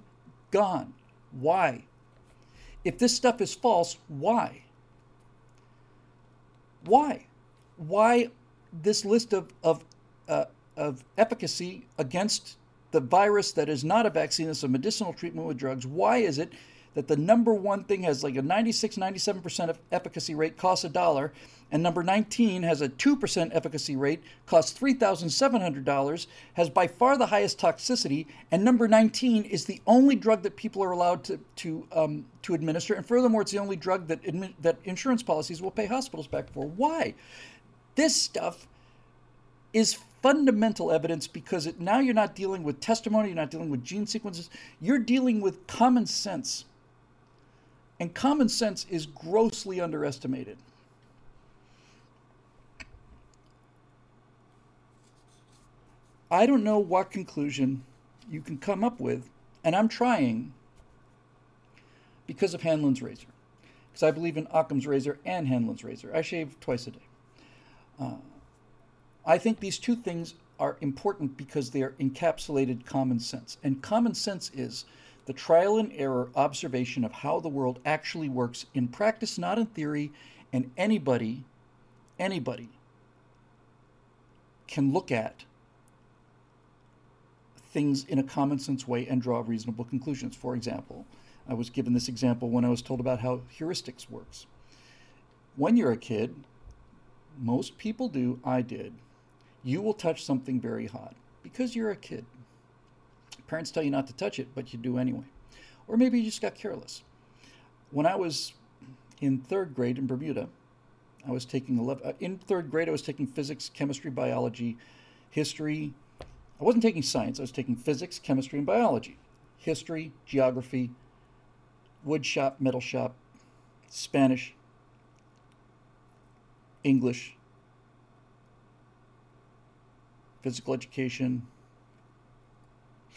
Gone. Why? If this stuff is false, why? Why? Why this list of, of, uh, of efficacy against the virus that is not a vaccine, it's a medicinal treatment with drugs? Why is it that the number one thing has like a 96, 97% of efficacy rate, costs a dollar, and number 19 has a 2% efficacy rate, costs $3,700, has by far the highest toxicity, and number 19 is the only drug that people are allowed to, to, um, to administer. And furthermore, it's the only drug that, admi- that insurance policies will pay hospitals back for. Why? This stuff is fundamental evidence because it, now you're not dealing with testimony, you're not dealing with gene sequences, you're dealing with common sense. And common sense is grossly underestimated. I don't know what conclusion you can come up with, and I'm trying because of Hanlon's razor. Because I believe in Occam's razor and Hanlon's razor. I shave twice a day. Uh, I think these two things are important because they are encapsulated common sense. And common sense is the trial and error observation of how the world actually works in practice, not in theory, and anybody, anybody can look at things in a common sense way and draw reasonable conclusions. For example, I was given this example when I was told about how heuristics works. When you're a kid, most people do, I did, you will touch something very hot because you're a kid. Parents tell you not to touch it, but you do anyway. Or maybe you just got careless. When I was in third grade in Bermuda, I was taking 11, uh, in third grade, I was taking physics, chemistry, biology, history, I wasn't taking science, I was taking physics, chemistry, and biology, history, geography, wood shop, metal shop, Spanish, English, physical education.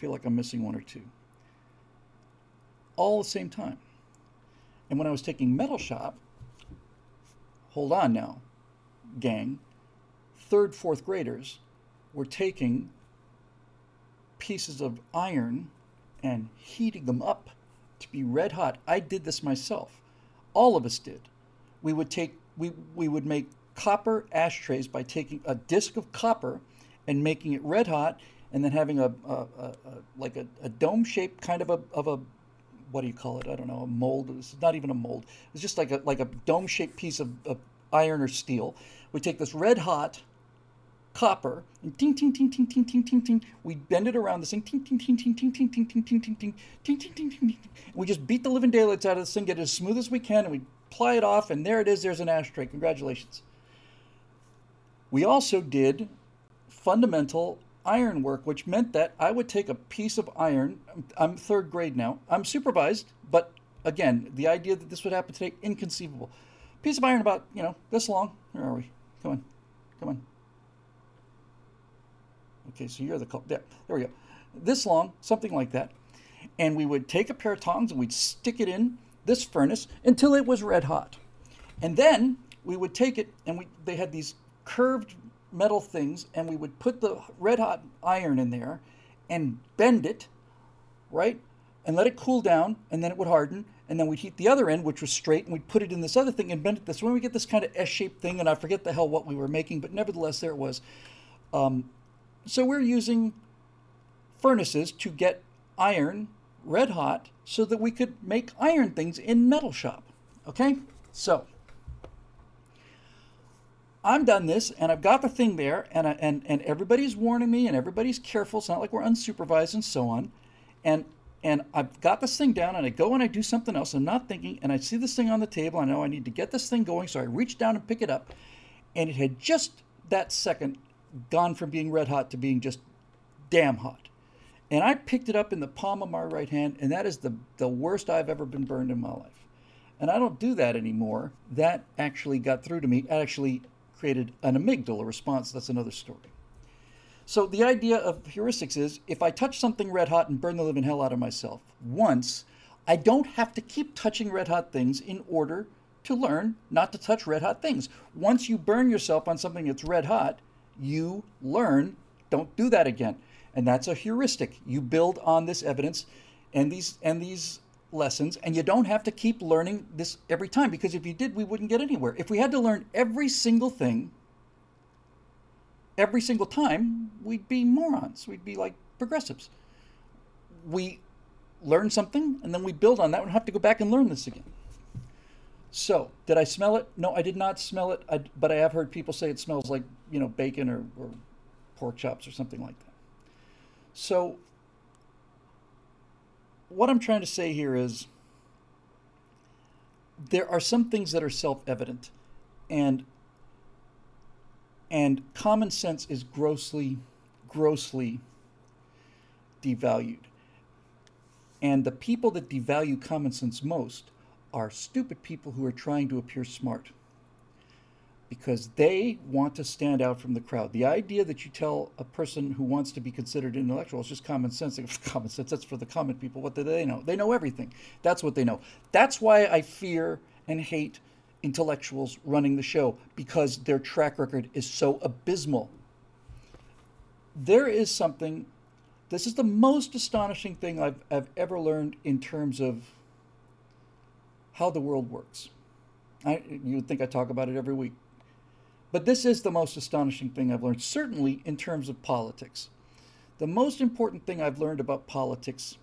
Feel like I'm missing one or two. All at the same time. And when I was taking metal shop, hold on now, gang, third, fourth graders were taking pieces of iron and heating them up to be red hot. I did this myself. All of us did. We would take we we would make copper ashtrays by taking a disc of copper and making it red hot and then having a, a, a, a like a, a dome shaped kind of a of a what do you call it? I don't know, a mold. It's not even a mold. It's just like a like a dome shaped piece of, of iron or steel. We take this red hot copper and ting ting ting ting ting ting ting ting. We bend it around this thing, ting ting ting ting ting ting ting ting ting ting ting ting ting ting ting. We just beat the living daylights out of this thing, get it as smooth as we can, and we ply it off, and there it is. There's an ashtray. Congratulations. We also did fundamental iron work, which meant that I would take a piece of iron. I'm third grade now. I'm supervised, but again, the idea that this would happen today, inconceivable. Piece of iron about, you know, this long. Where are we? Come on. Come on. Okay, so you're the there. There we go. This long, something like that. And we would take a pair of tongs and we'd stick it in this furnace until it was red hot. And then we would take it and we they had these curved metal things and we would put the red hot iron in there and bend it, right? And let it cool down and then it would harden. And then we'd heat the other end, which was straight, and we'd put it in this other thing and bend it this way. We get this kind of S shaped thing, and I forget the hell what we were making, but nevertheless, there it was. Um, so we're using furnaces to get iron red hot so that we could make iron things in metal shop. Okay? So I'm done this and I've got the thing there and I, and and everybody's warning me and everybody's careful. It's not like we're unsupervised and so on. And and I've got this thing down and I go and I do something else. I'm not thinking and I see this thing on the table. I know I need to get this thing going, so I reach down and pick it up. And it had just that second gone from being red hot to being just damn hot. And I picked it up in the palm of my right hand, and that is the, the worst I've ever been burned in my life. And I don't do that anymore. That actually got through to me. Actually created an amygdala response. That's another story. So the idea of heuristics is if I touch something red hot and burn the living hell out of myself once, I don't have to keep touching red hot things in order to learn not to touch red hot things. Once you burn yourself on something that's red hot, you learn don't do that again and that's a heuristic you build on this evidence and these and these lessons and you don't have to keep learning this every time because if you did we wouldn't get anywhere if we had to learn every single thing every single time we'd be morons we'd be like progressives we learn something and then we build on that and have to go back and learn this again so, did I smell it? No, I did not smell it. I, but I have heard people say it smells like you know bacon or, or pork chops or something like that. So, what I'm trying to say here is there are some things that are self-evident, and and common sense is grossly, grossly devalued. And the people that devalue common sense most are stupid people who are trying to appear smart because they want to stand out from the crowd. The idea that you tell a person who wants to be considered intellectual is just common sense. common sense, that's for the common people. What do they know? They know everything. That's what they know. That's why I fear and hate intellectuals running the show because their track record is so abysmal. There is something, this is the most astonishing thing I've, I've ever learned in terms of how the world works. I, you would think I talk about it every week. But this is the most astonishing thing I've learned, certainly in terms of politics. The most important thing I've learned about politics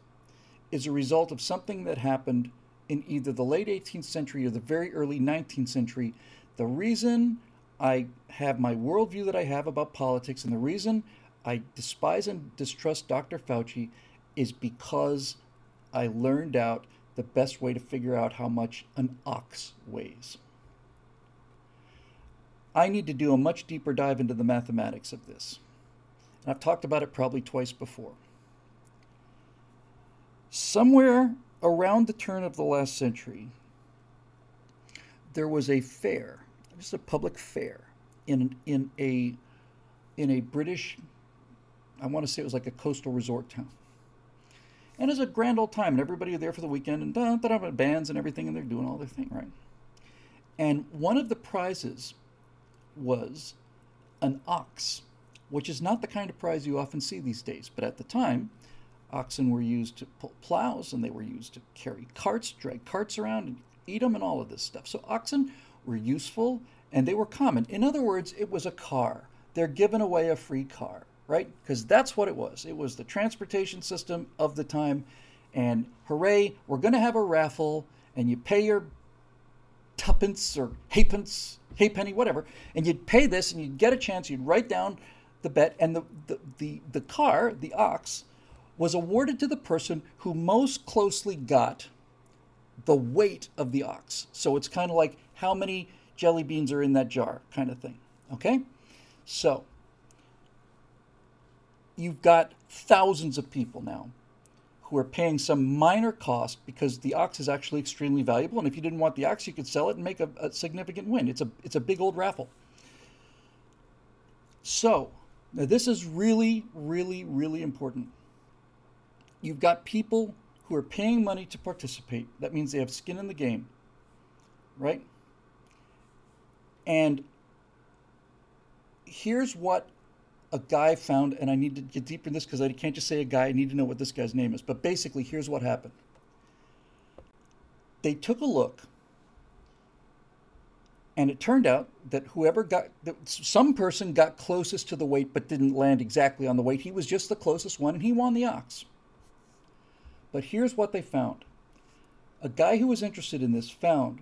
is a result of something that happened in either the late 18th century or the very early 19th century. The reason I have my worldview that I have about politics and the reason I despise and distrust Dr. Fauci is because I learned out the best way to figure out how much an ox weighs. I need to do a much deeper dive into the mathematics of this. And I've talked about it probably twice before. Somewhere around the turn of the last century, there was a fair, just a public fair, in, in, a, in a British, I want to say it was like a coastal resort town. And it was a grand old time, and everybody there for the weekend, and da, da, da, bands and everything, and they're doing all their thing, right? And one of the prizes was an ox, which is not the kind of prize you often see these days. But at the time, Oxen were used to pull plows and they were used to carry carts, drag carts around and eat them and all of this stuff. So oxen were useful and they were common. In other words, it was a car. They're giving away a free car, right? Because that's what it was. It was the transportation system of the time. And hooray, we're going to have a raffle and you pay your tuppence or halfpence, halfpenny, whatever, and you'd pay this and you'd get a chance, you'd write down the bet, and the, the, the, the car, the ox, was awarded to the person who most closely got the weight of the ox. So it's kind of like how many jelly beans are in that jar kind of thing. Okay? So you've got thousands of people now who are paying some minor cost because the ox is actually extremely valuable. And if you didn't want the ox, you could sell it and make a, a significant win. It's a it's a big old raffle. So now this is really, really, really important. You've got people who are paying money to participate. That means they have skin in the game, right? And here's what a guy found, and I need to get deeper in this because I can't just say a guy, I need to know what this guy's name is. But basically, here's what happened they took a look, and it turned out that whoever got, that some person got closest to the weight but didn't land exactly on the weight. He was just the closest one, and he won the ox. But here's what they found a guy who was interested in this found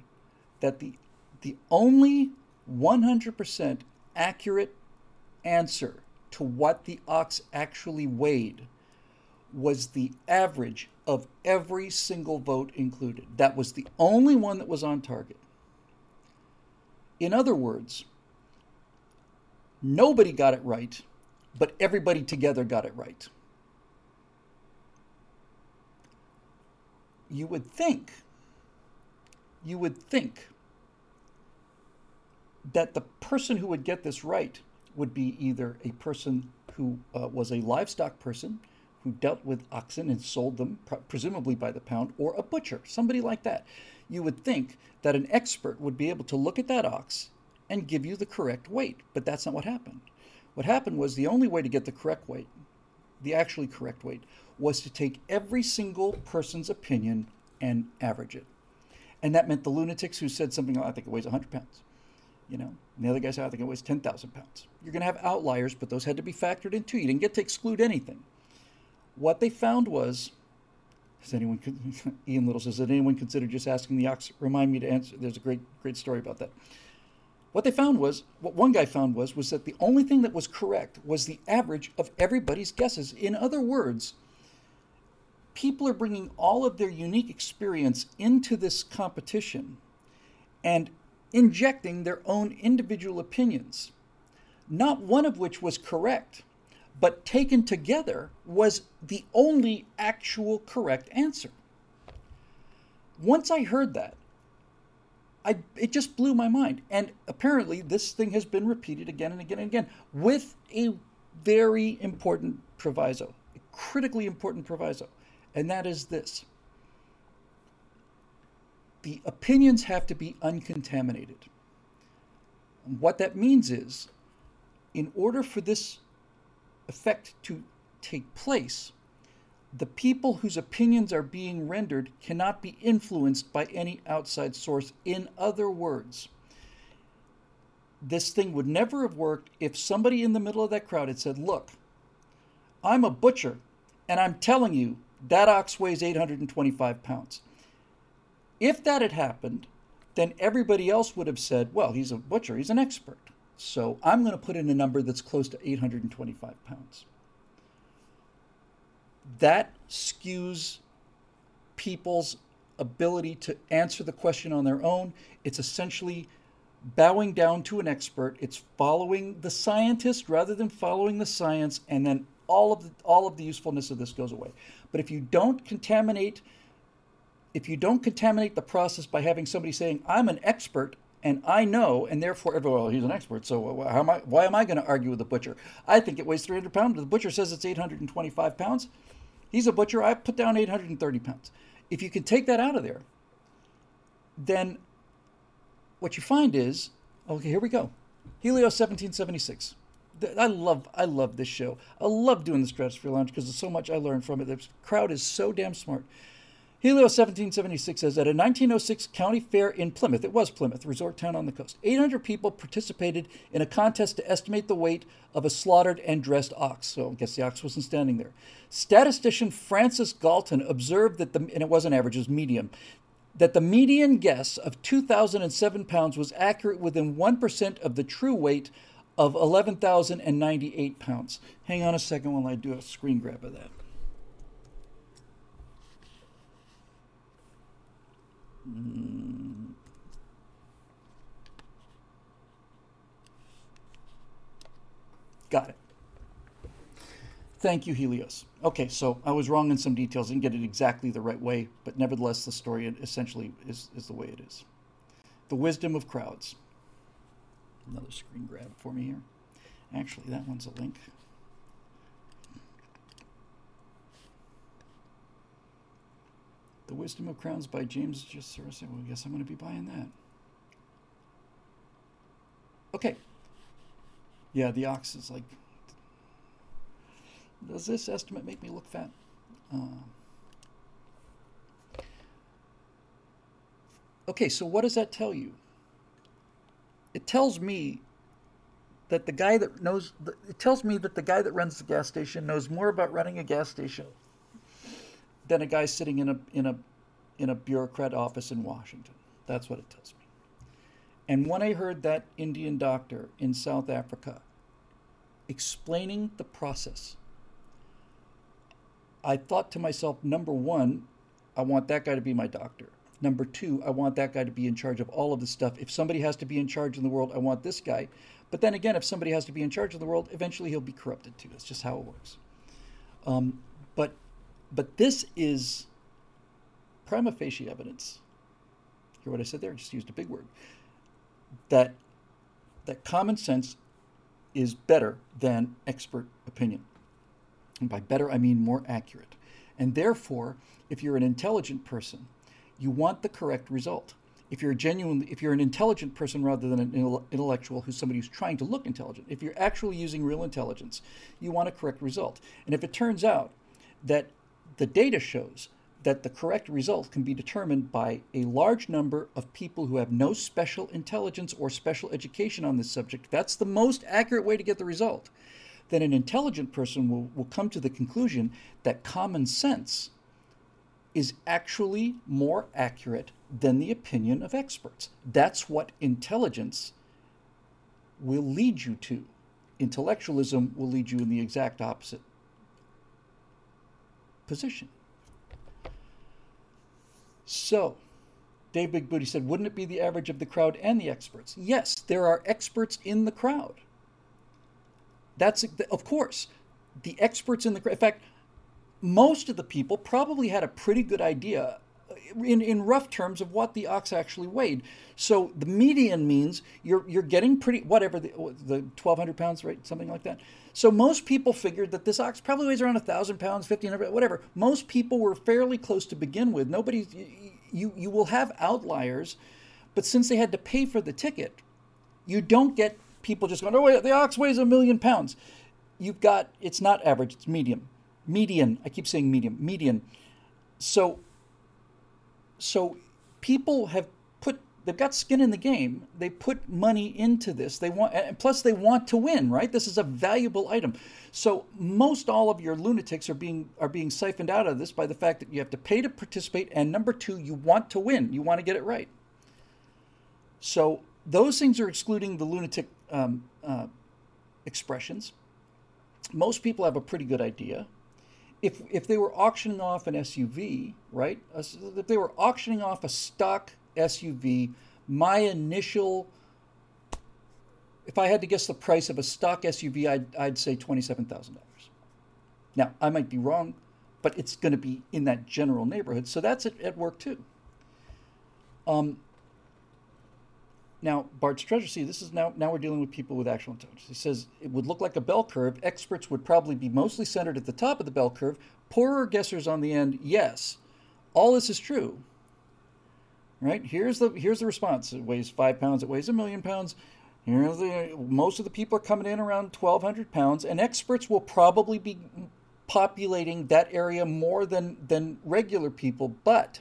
that the, the only 100% accurate answer to what the ox actually weighed was the average of every single vote included. That was the only one that was on target. In other words, nobody got it right, but everybody together got it right. You would think, you would think that the person who would get this right would be either a person who uh, was a livestock person who dealt with oxen and sold them, presumably by the pound, or a butcher, somebody like that. You would think that an expert would be able to look at that ox and give you the correct weight, but that's not what happened. What happened was the only way to get the correct weight, the actually correct weight, was to take every single person's opinion and average it. And that meant the lunatics who said something, I think it weighs 100 pounds you know, and the other guy said, I think it weighs 10,000 pounds. You're going to have outliers, but those had to be factored in too. You didn't get to exclude anything. What they found was, has anyone, Ian Little says, did anyone consider just asking the ox? Remind me to answer. There's a great, great story about that. What they found was, what one guy found was, was that the only thing that was correct was the average of everybody's guesses. In other words, people are bringing all of their unique experience into this competition. And injecting their own individual opinions, not one of which was correct, but taken together was the only actual correct answer. Once I heard that, I, it just blew my mind. And apparently, this thing has been repeated again and again and again with a very important proviso, a critically important proviso, and that is this the opinions have to be uncontaminated. What that means is, in order for this effect to take place, the people whose opinions are being rendered cannot be influenced by any outside source. In other words, this thing would never have worked if somebody in the middle of that crowd had said, Look, I'm a butcher, and I'm telling you that ox weighs 825 pounds. If that had happened, then everybody else would have said, well, he's a butcher, he's an expert. So I'm going to put in a number that's close to 825 pounds. That skews people's ability to answer the question on their own. It's essentially bowing down to an expert. It's following the scientist rather than following the science, and then all of the, all of the usefulness of this goes away. But if you don't contaminate if you don't contaminate the process by having somebody saying, I'm an expert and I know, and therefore everyone, well, he's an expert, so am I, why am I going to argue with the butcher? I think it weighs 300 pounds. The butcher says it's 825 pounds. He's a butcher. I put down 830 pounds. If you can take that out of there, then what you find is, okay, here we go. Helios 1776. I love I love this show. I love doing the Stratosphere Lounge because there's so much I learned from it. The crowd is so damn smart. Helios 1776 says at a 1906 county fair in Plymouth, it was Plymouth, resort town on the coast, 800 people participated in a contest to estimate the weight of a slaughtered and dressed ox. So I guess the ox wasn't standing there. Statistician Francis Galton observed that the, and it wasn't average, it was medium, that the median guess of 2,007 pounds was accurate within 1% of the true weight of 11,098 pounds. Hang on a second while I do a screen grab of that. Mm. Got it. Thank you, Helios. Okay, so I was wrong in some details. Didn't get it exactly the right way, but nevertheless, the story essentially is, is the way it is. The wisdom of crowds. Another screen grab for me here. Actually, that one's a link. The Wisdom of Crowds by James Just Well, I guess I'm going to be buying that. Okay. Yeah, the ox is like. Does this estimate make me look fat? Uh, okay, so what does that tell you? It tells me that the guy that knows, it tells me that the guy that runs the gas station knows more about running a gas station than a guy sitting in a in a in a bureaucrat office in Washington. That's what it tells me. And when I heard that Indian doctor in South Africa explaining the process, I thought to myself, number one, I want that guy to be my doctor. Number two, I want that guy to be in charge of all of the stuff. If somebody has to be in charge in the world, I want this guy. But then again, if somebody has to be in charge of the world, eventually he'll be corrupted too. That's just how it works. Um, but but this is prima facie evidence. Hear what I said there? I just used a big word. That that common sense is better than expert opinion. And by better, I mean more accurate. And therefore, if you're an intelligent person, you want the correct result. If you're genuinely, if you're an intelligent person rather than an intellectual who's somebody who's trying to look intelligent, if you're actually using real intelligence, you want a correct result. And if it turns out that the data shows that the correct result can be determined by a large number of people who have no special intelligence or special education on this subject, that's the most accurate way to get the result, then an intelligent person will, will come to the conclusion that common sense is actually more accurate than the opinion of experts. That's what intelligence will lead you to. Intellectualism will lead you in the exact opposite position. So, Dave Big Booty said, wouldn't it be the average of the crowd and the experts? Yes, there are experts in the crowd. That's, of course, the experts in the crowd. In fact, most of the people probably had a pretty good idea uh, in, in rough terms of what the ox actually weighed. So the median means you're, you're getting pretty, whatever, the, the 1,200 pounds, right? Something like that. So most people figured that this ox probably weighs around 1,000 pounds, 1,500, whatever. Most people were fairly close to begin with. Nobody, you, you will have outliers, but since they had to pay for the ticket, you don't get people just going, oh, wait, the ox weighs a million pounds. You've got, it's not average, it's medium. Median, I keep saying medium, median. So so people have they've got skin in the game. They put money into this. They want and plus they want to win, right? This is a valuable item. So most all of your lunatics are being are being siphoned out of this by the fact that you have to pay to participate and number 2 you want to win. You want to get it right. So those things are excluding the lunatic um, uh, expressions. Most people have a pretty good idea if if they were auctioning off an SUV, right? If they were auctioning off a stock SUV, my initial if I had to guess the price of a stock SUV, I'd, I'd say $27,000. Now, I might be wrong, but it's going to be in that general neighborhood. So that's at, at work too. Um, now, Bart's treasure, see, this is now, now we're dealing with people with actual intelligence. He says it would look like a bell curve. Experts would probably be mostly centered at the top of the bell curve. Poorer guessers on the end, yes. All this is true. Right? Here's the here's the response. It weighs five pounds, it weighs a million pounds. Know, the, most of the people are coming in around 1,200 pounds, and experts will probably be populating that area more than, than regular people, but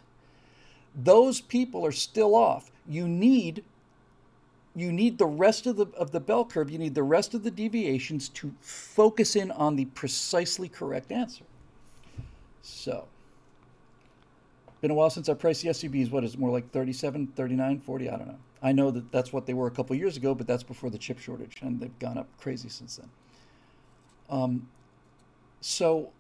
those people are still off. You need you need the rest of the of the bell curve, you need the rest of the deviations to focus in on the precisely correct answer. So, been a while since I priced the SUVs. What is it, more like 37, 39, 40? I don't know. I know that that's what they were a couple years ago, but that's before the chip shortage, and they've gone up crazy since then. Um, so,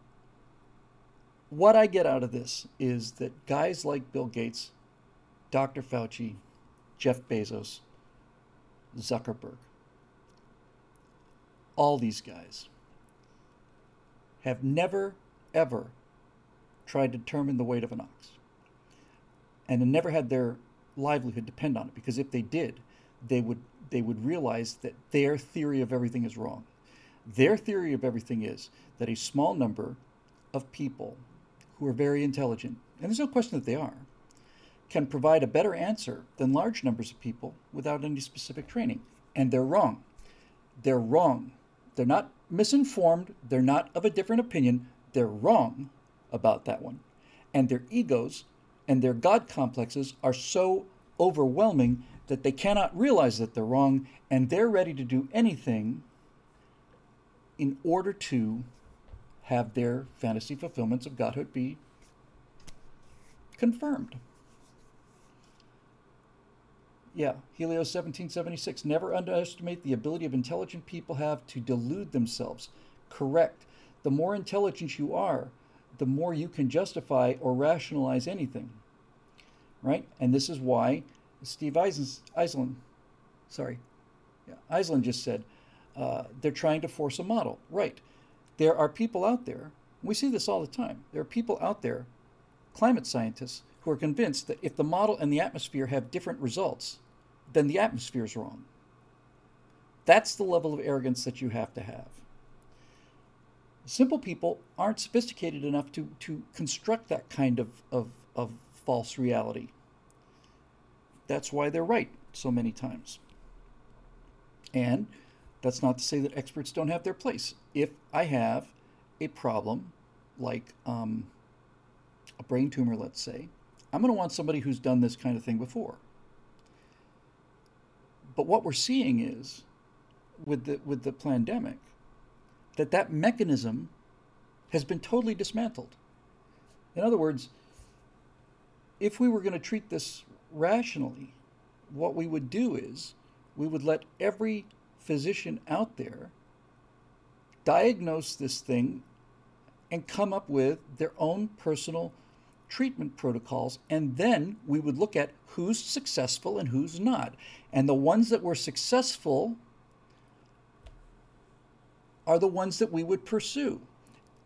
what I get out of this is that guys like Bill Gates, Dr. Fauci, Jeff Bezos, Zuckerberg, all these guys have never, ever tried to determine the weight of an ox and have never had their livelihood depend on it because if they did, they would they would realize that their theory of everything is wrong. Their theory of everything is that a small number of people who are very intelligent, and there's no question that they are, can provide a better answer than large numbers of people without any specific training. And they're wrong. They're wrong. They're not misinformed. They're not of a different opinion. They're wrong about that one. And their egos and their God complexes are so overwhelming that they cannot realize that they're wrong and they're ready to do anything in order to have their fantasy fulfillments of godhood be confirmed. Yeah, Helios 1776. Never underestimate the ability of intelligent people have to delude themselves. Correct. The more intelligent you are, the more you can justify or rationalize anything. Right? And this is why Steve Eisen, sorry, yeah, just said uh, they're trying to force a model. Right. There are people out there, we see this all the time. There are people out there, climate scientists, who are convinced that if the model and the atmosphere have different results, then the atmosphere is wrong. That's the level of arrogance that you have to have. Simple people aren't sophisticated enough to, to construct that kind of, of, of false reality. That's why they're right so many times. And that's not to say that experts don't have their place. If I have a problem like um, a brain tumor, let's say, I'm going to want somebody who's done this kind of thing before. But what we're seeing is, with the with the pandemic, that that mechanism has been totally dismantled. In other words, if we were going to treat this rationally, what we would do is we would let every physician out there diagnose this thing and come up with their own personal treatment protocols, and then we would look at who's successful and who's not. And the ones that were successful are the ones that we would pursue.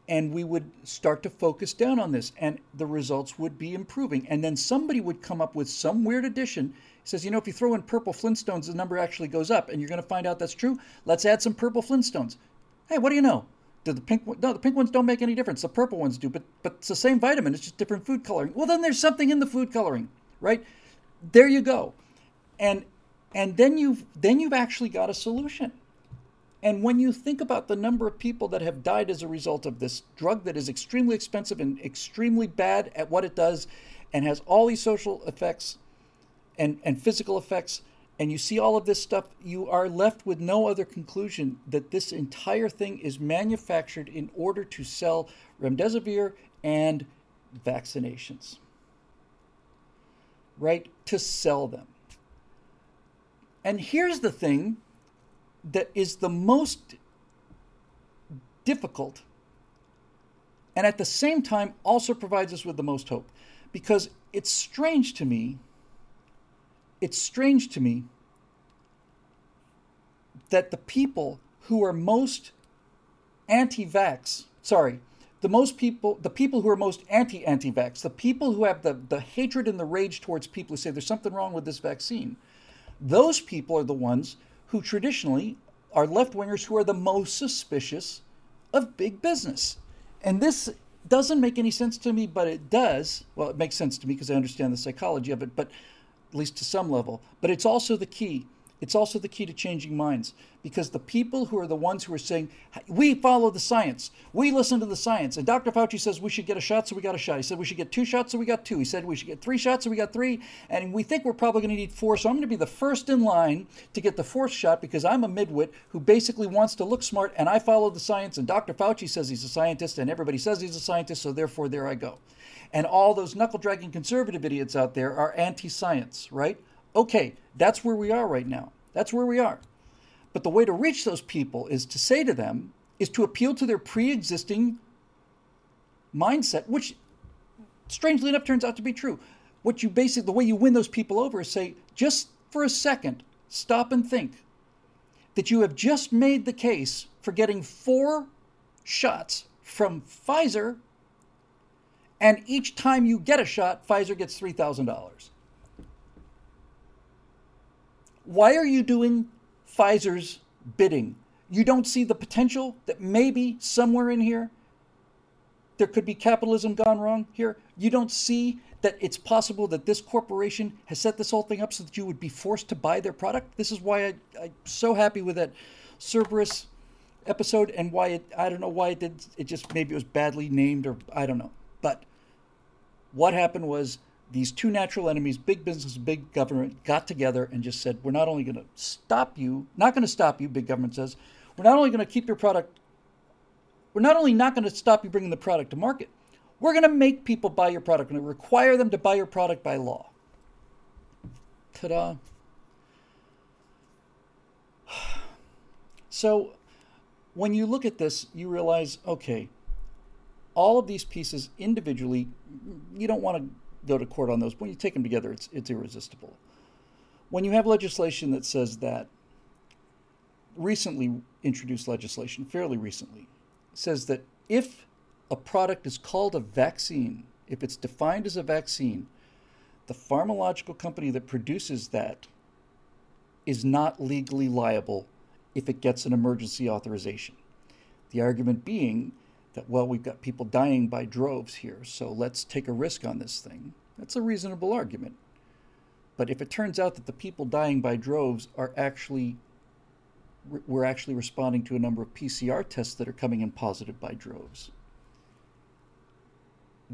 And we would start to focus down on this, and the results would be improving. And then somebody would come up with some weird addition. says, you know, if you throw in purple Flintstones, the number actually goes up, and you're going to find out that's true. Let's add some purple Flintstones. Hey, what do you know? Do the pink no the pink ones don't make any difference. The purple ones do, but but it's the same vitamin. It's just different food coloring. Well, then there's something in the food coloring, right? There you go, and and then you've then you've actually got a solution. And when you think about the number of people that have died as a result of this drug that is extremely expensive and extremely bad at what it does, and has all these social effects and and physical effects and you see all of this stuff, you are left with no other conclusion that this entire thing is manufactured in order to sell remdesivir and vaccinations. Right? To sell them. And here's the thing that is the most difficult and at the same time also provides us with the most hope. Because it's strange to me it's strange to me that the people who are most anti-vax, sorry, the most people, the people who are most anti-anti-vax, the people who have the, the hatred and the rage towards people who say there's something wrong with this vaccine, those people are the ones who traditionally are left-wingers who are the most suspicious of big business. And this doesn't make any sense to me, but it does. Well, it makes sense to me because I understand the psychology of it, but at least to some level. But it's also the key it's also the key to changing minds because the people who are the ones who are saying, we follow the science, we listen to the science. And Dr. Fauci says we should get a shot, so we got a shot. He said we should get two shots, so we got two. He said we should get three shots, so we got three. And we think we're probably going to need four, so I'm going to be the first in line to get the fourth shot because I'm a midwit who basically wants to look smart and I follow the science. And Dr. Fauci says he's a scientist and everybody says he's a scientist, so therefore there I go. And all those knuckle dragging conservative idiots out there are anti science, right? Okay, that's where we are right now. That's where we are. But the way to reach those people is to say to them, is to appeal to their pre existing mindset, which strangely enough turns out to be true. What you basically, the way you win those people over is say, just for a second, stop and think that you have just made the case for getting four shots from Pfizer, and each time you get a shot, Pfizer gets $3,000. Why are you doing Pfizer's bidding? You don't see the potential that maybe somewhere in here there could be capitalism gone wrong here? You don't see that it's possible that this corporation has set this whole thing up so that you would be forced to buy their product? This is why I, I'm so happy with that Cerberus episode and why it, I don't know why it did, it just maybe it was badly named or I don't know. But what happened was these two natural enemies, big business, big government, got together and just said, we're not only going to stop you, not going to stop you, big government says, we're not only going to keep your product, we're not only not going to stop you bringing the product to market, we're going to make people buy your product. and require them to buy your product by law. Ta da. So when you look at this, you realize okay, all of these pieces individually, you don't want to go to court on those. When you take them together, it's, it's irresistible. When you have legislation that says that, recently introduced legislation, fairly recently, says that if a product is called a vaccine, if it's defined as a vaccine, the pharmacological company that produces that is not legally liable if it gets an emergency authorization. The argument being that, well, we've got people dying by droves here, so let's take a risk on this thing. That's a reasonable argument. But if it turns out that the people dying by droves are actually we're actually responding to a number of PCR tests that are coming in positive by droves,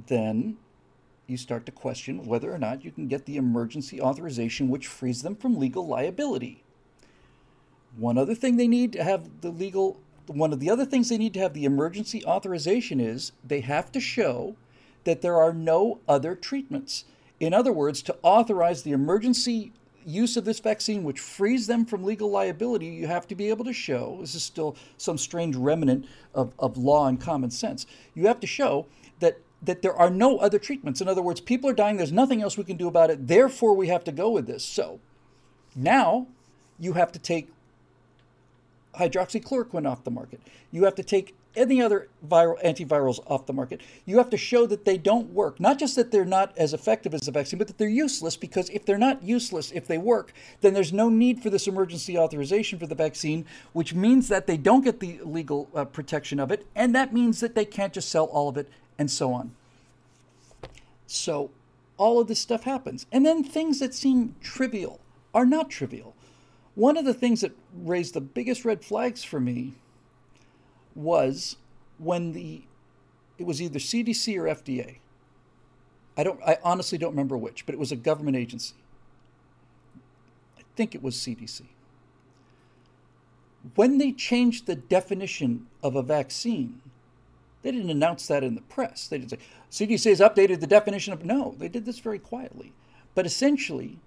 then you start to question whether or not you can get the emergency authorization which frees them from legal liability. One other thing they need to have the legal one of the other things they need to have the emergency authorization is they have to show that there are no other treatments. In other words, to authorize the emergency use of this vaccine, which frees them from legal liability, you have to be able to show this is still some strange remnant of, of law and common sense. You have to show that that there are no other treatments. In other words, people are dying, there's nothing else we can do about it, therefore we have to go with this. So now you have to take hydroxychloroquine off the market. You have to take any other viral antivirals off the market. You have to show that they don't work. Not just that they're not as effective as the vaccine, but that they're useless because if they're not useless, if they work, then there's no need for this emergency authorization for the vaccine, which means that they don't get the legal uh, protection of it, and that means that they can't just sell all of it and so on. So all of this stuff happens. And then things that seem trivial are not trivial. One of the things that raised the biggest red flags for me was when the it was either CDC or FDA. I don't I honestly don't remember which, but it was a government agency. I think it was CDC. When they changed the definition of a vaccine, they didn't announce that in the press. They didn't say CDC has updated the definition of no, they did this very quietly. But essentially,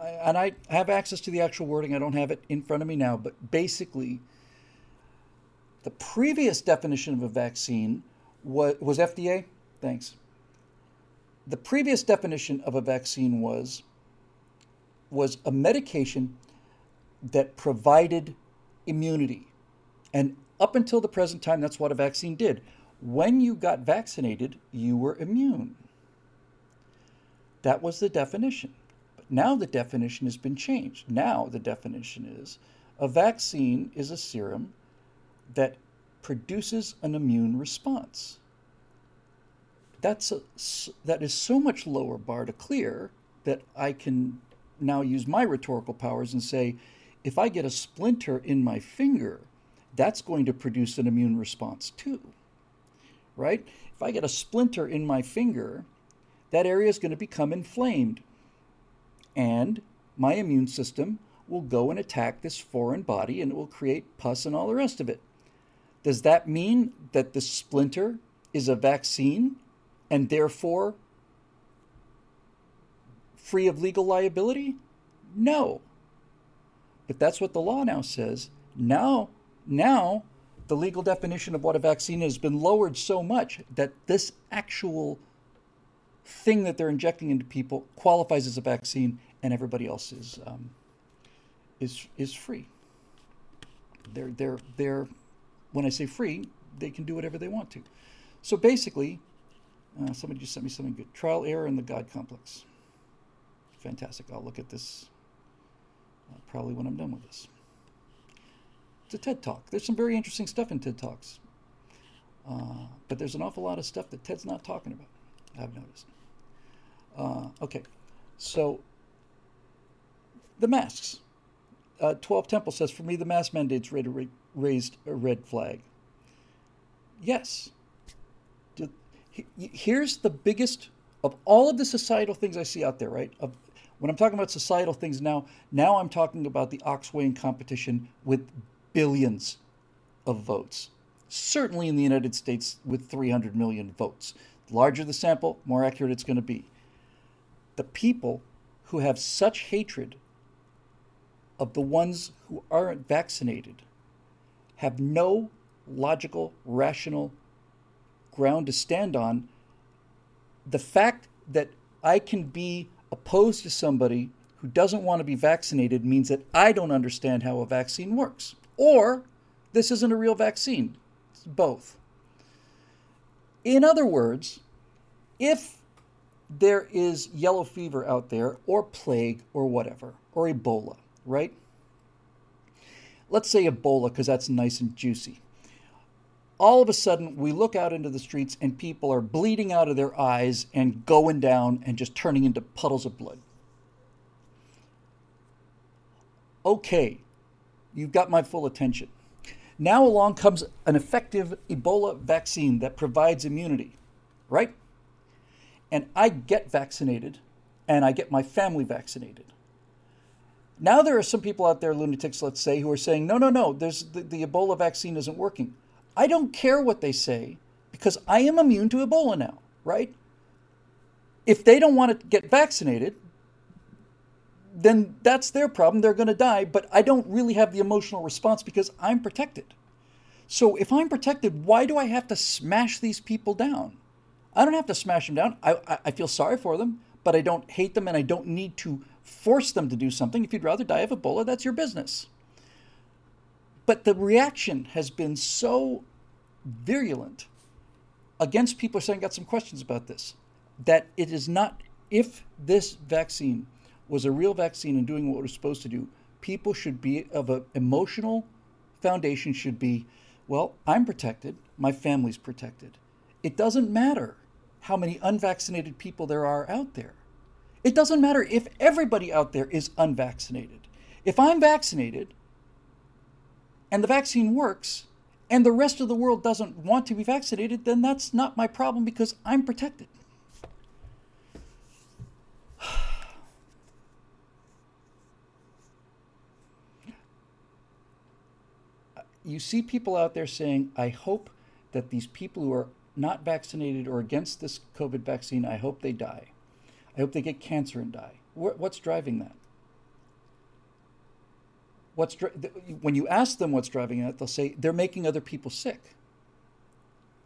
and I have access to the actual wording. I don't have it in front of me now, but basically, the previous definition of a vaccine was, was FDA. Thanks. The previous definition of a vaccine was was a medication that provided immunity. And up until the present time, that's what a vaccine did. When you got vaccinated, you were immune. That was the definition. Now the definition has been changed. Now the definition is a vaccine is a serum that produces an immune response. That's a, that is so much lower bar to clear that I can now use my rhetorical powers and say if I get a splinter in my finger, that's going to produce an immune response too. Right? If I get a splinter in my finger, that area is going to become inflamed. And my immune system will go and attack this foreign body and it will create pus and all the rest of it. Does that mean that the splinter is a vaccine and therefore free of legal liability? No. But that's what the law now says. Now, now the legal definition of what a vaccine has been lowered so much that this actual thing that they're injecting into people qualifies as a vaccine, and everybody else is um, is is free. They're they're they're when I say free, they can do whatever they want to. So basically, uh, somebody just sent me something good. Trial error in the God complex. Fantastic. I'll look at this uh, probably when I'm done with this. It's a TED Talk. There's some very interesting stuff in TED Talks. Uh, but there's an awful lot of stuff that Ted's not talking about, I've noticed. Uh, okay, so the masks. Uh, 12 Temple says, for me, the mask mandates raised a red flag. Yes. Here's the biggest of all of the societal things I see out there, right? Of, when I'm talking about societal things now, now I'm talking about the ox-weighing competition with billions of votes. Certainly in the United States with 300 million votes. The larger the sample, more accurate it's going to be the people who have such hatred of the ones who aren't vaccinated have no logical, rational ground to stand on. The fact that I can be opposed to somebody who doesn't want to be vaccinated means that I don't understand how a vaccine works. Or this isn't a real vaccine. It's both. In other words, if there is yellow fever out there, or plague, or whatever, or Ebola, right? Let's say Ebola, because that's nice and juicy. All of a sudden, we look out into the streets and people are bleeding out of their eyes and going down and just turning into puddles of blood. Okay, you've got my full attention. Now along comes an effective Ebola vaccine that provides immunity, right? And I get vaccinated and I get my family vaccinated. Now there are some people out there, lunatics, let's say, who are saying, no, no, no, there's the, the Ebola vaccine isn't working. I don't care what they say because I am immune to Ebola now, right? If they don't want to get vaccinated, then that's their problem. They're going to die, but I don't really have the emotional response because I'm protected. So if I'm protected, why do I have to smash these people down? I don't have to smash them down. I, I, feel sorry for them, but I don't hate them and I don't need to force them to do something. If you'd rather die of Ebola, that's your business. But the reaction has been so virulent against people saying, got some questions about this, that it is not, if this vaccine was a real vaccine and doing what was supposed to do, people should be of an emotional foundation, should be, well, I'm protected, my family's protected. It doesn't matter how many unvaccinated people there are out there. It doesn't matter if everybody out there is unvaccinated. If I'm vaccinated and the vaccine works and the rest of the world doesn't want to be vaccinated, then that's not my problem because I'm protected. You see people out there saying, I hope that these people who are not vaccinated or against this COVID vaccine, I hope they die. I hope they get cancer and die. What's driving that? What's when you ask them what's driving that, they'll say they're making other people sick.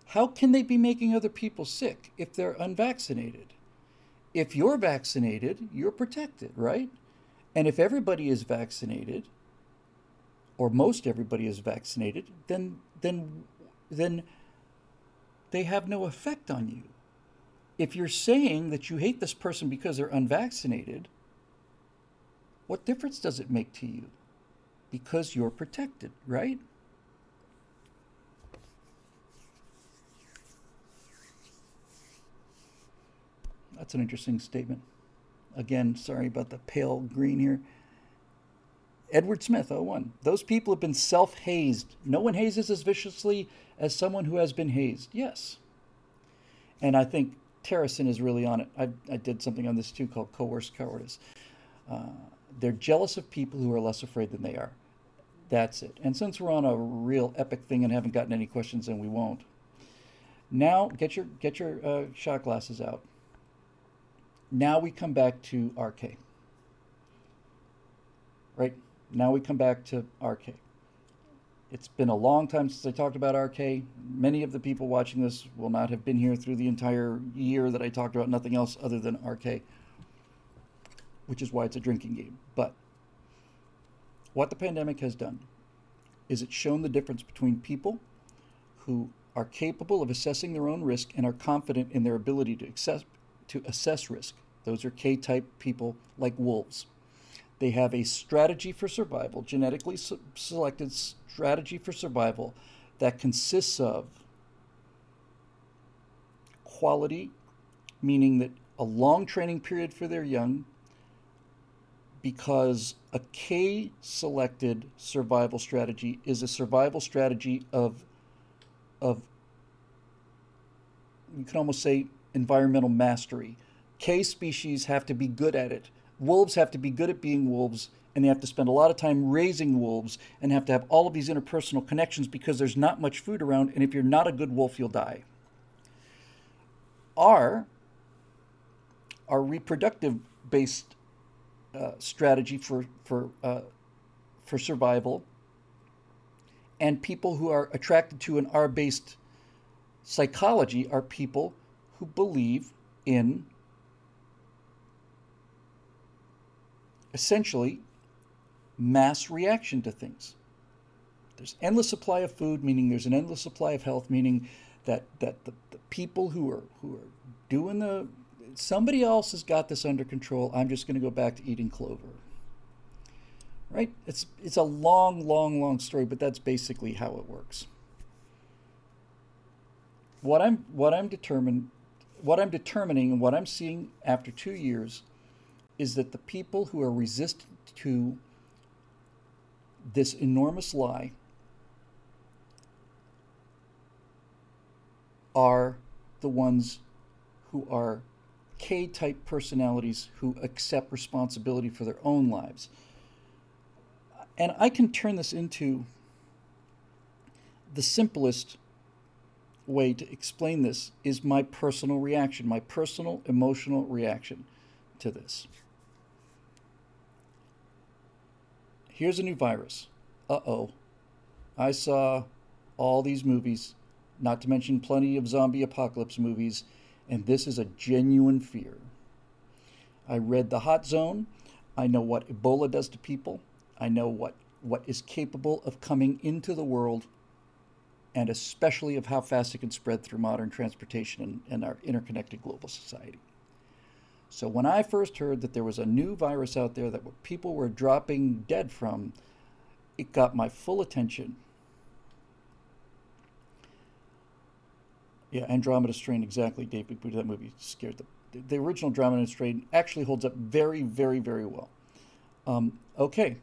How can they be making other people sick if they're unvaccinated? If you're vaccinated, you're protected, right? And if everybody is vaccinated, or most everybody is vaccinated, then then then they have no effect on you. If you're saying that you hate this person because they're unvaccinated, what difference does it make to you? Because you're protected, right? That's an interesting statement. Again, sorry about the pale green here. Edward Smith, 01. Those people have been self hazed. No one hazes as viciously as someone who has been hazed. Yes. And I think Terracin is really on it. I, I did something on this too called coerced cowardice. Uh, they're jealous of people who are less afraid than they are. That's it. And since we're on a real epic thing and haven't gotten any questions, then we won't. Now get your get your uh, shot glasses out. Now we come back to RK. Right now we come back to RK. It's been a long time since I talked about RK. Many of the people watching this will not have been here through the entire year that I talked about nothing else other than RK, which is why it's a drinking game. But what the pandemic has done is it's shown the difference between people who are capable of assessing their own risk and are confident in their ability to assess, to assess risk. Those are K type people like wolves. They have a strategy for survival, genetically selected strategy for survival that consists of quality, meaning that a long training period for their young, because a K selected survival strategy is a survival strategy of, of you can almost say environmental mastery. K species have to be good at it wolves have to be good at being wolves and they have to spend a lot of time raising wolves and have to have all of these interpersonal connections because there's not much food around and if you're not a good wolf you'll die. R our reproductive based uh, strategy for for uh, for survival and people who are attracted to an R based psychology are people who believe in essentially mass reaction to things. There's endless supply of food, meaning there's an endless supply of health, meaning that that the, the people who are who are doing the somebody else has got this under control. I'm just going to go back to eating clover. Right? It's it's a long, long, long story, but that's basically how it works. What I'm what I'm determined what I'm determining and what I'm seeing after two years is that the people who are resistant to this enormous lie are the ones who are K type personalities who accept responsibility for their own lives. And I can turn this into the simplest way to explain this is my personal reaction, my personal emotional reaction to this. Here's a new virus. Uh oh. I saw all these movies, not to mention plenty of zombie apocalypse movies, and this is a genuine fear. I read The Hot Zone. I know what Ebola does to people. I know what, what is capable of coming into the world, and especially of how fast it can spread through modern transportation and, and our interconnected global society. So when I first heard that there was a new virus out there that people were dropping dead from, it got my full attention. Yeah, Andromeda Strain, exactly. David that movie scared the the original Andromeda Strain actually holds up very, very, very well. Um, okay,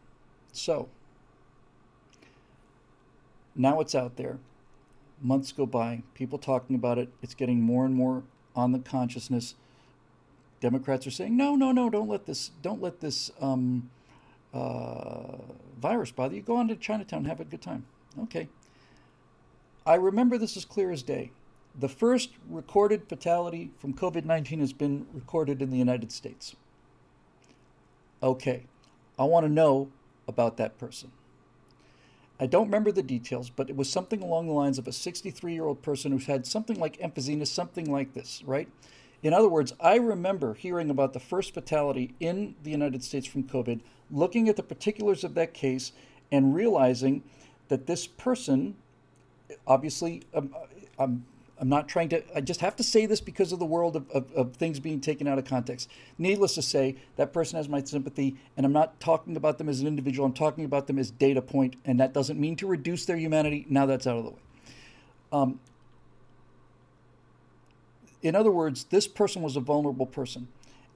so now it's out there. Months go by, people talking about it. It's getting more and more on the consciousness. Democrats are saying, no, no, no, don't let this, don't let this um, uh, virus bother you. Go on to Chinatown, have a good time. Okay. I remember this as clear as day. The first recorded fatality from COVID 19 has been recorded in the United States. Okay. I want to know about that person. I don't remember the details, but it was something along the lines of a 63 year old person who's had something like emphysema, something like this, right? In other words, I remember hearing about the first fatality in the United States from COVID, looking at the particulars of that case, and realizing that this person, obviously, um, I'm, I'm not trying to, I just have to say this because of the world of, of, of things being taken out of context. Needless to say, that person has my sympathy, and I'm not talking about them as an individual, I'm talking about them as data point, and that doesn't mean to reduce their humanity. Now that's out of the way. Um, in other words, this person was a vulnerable person.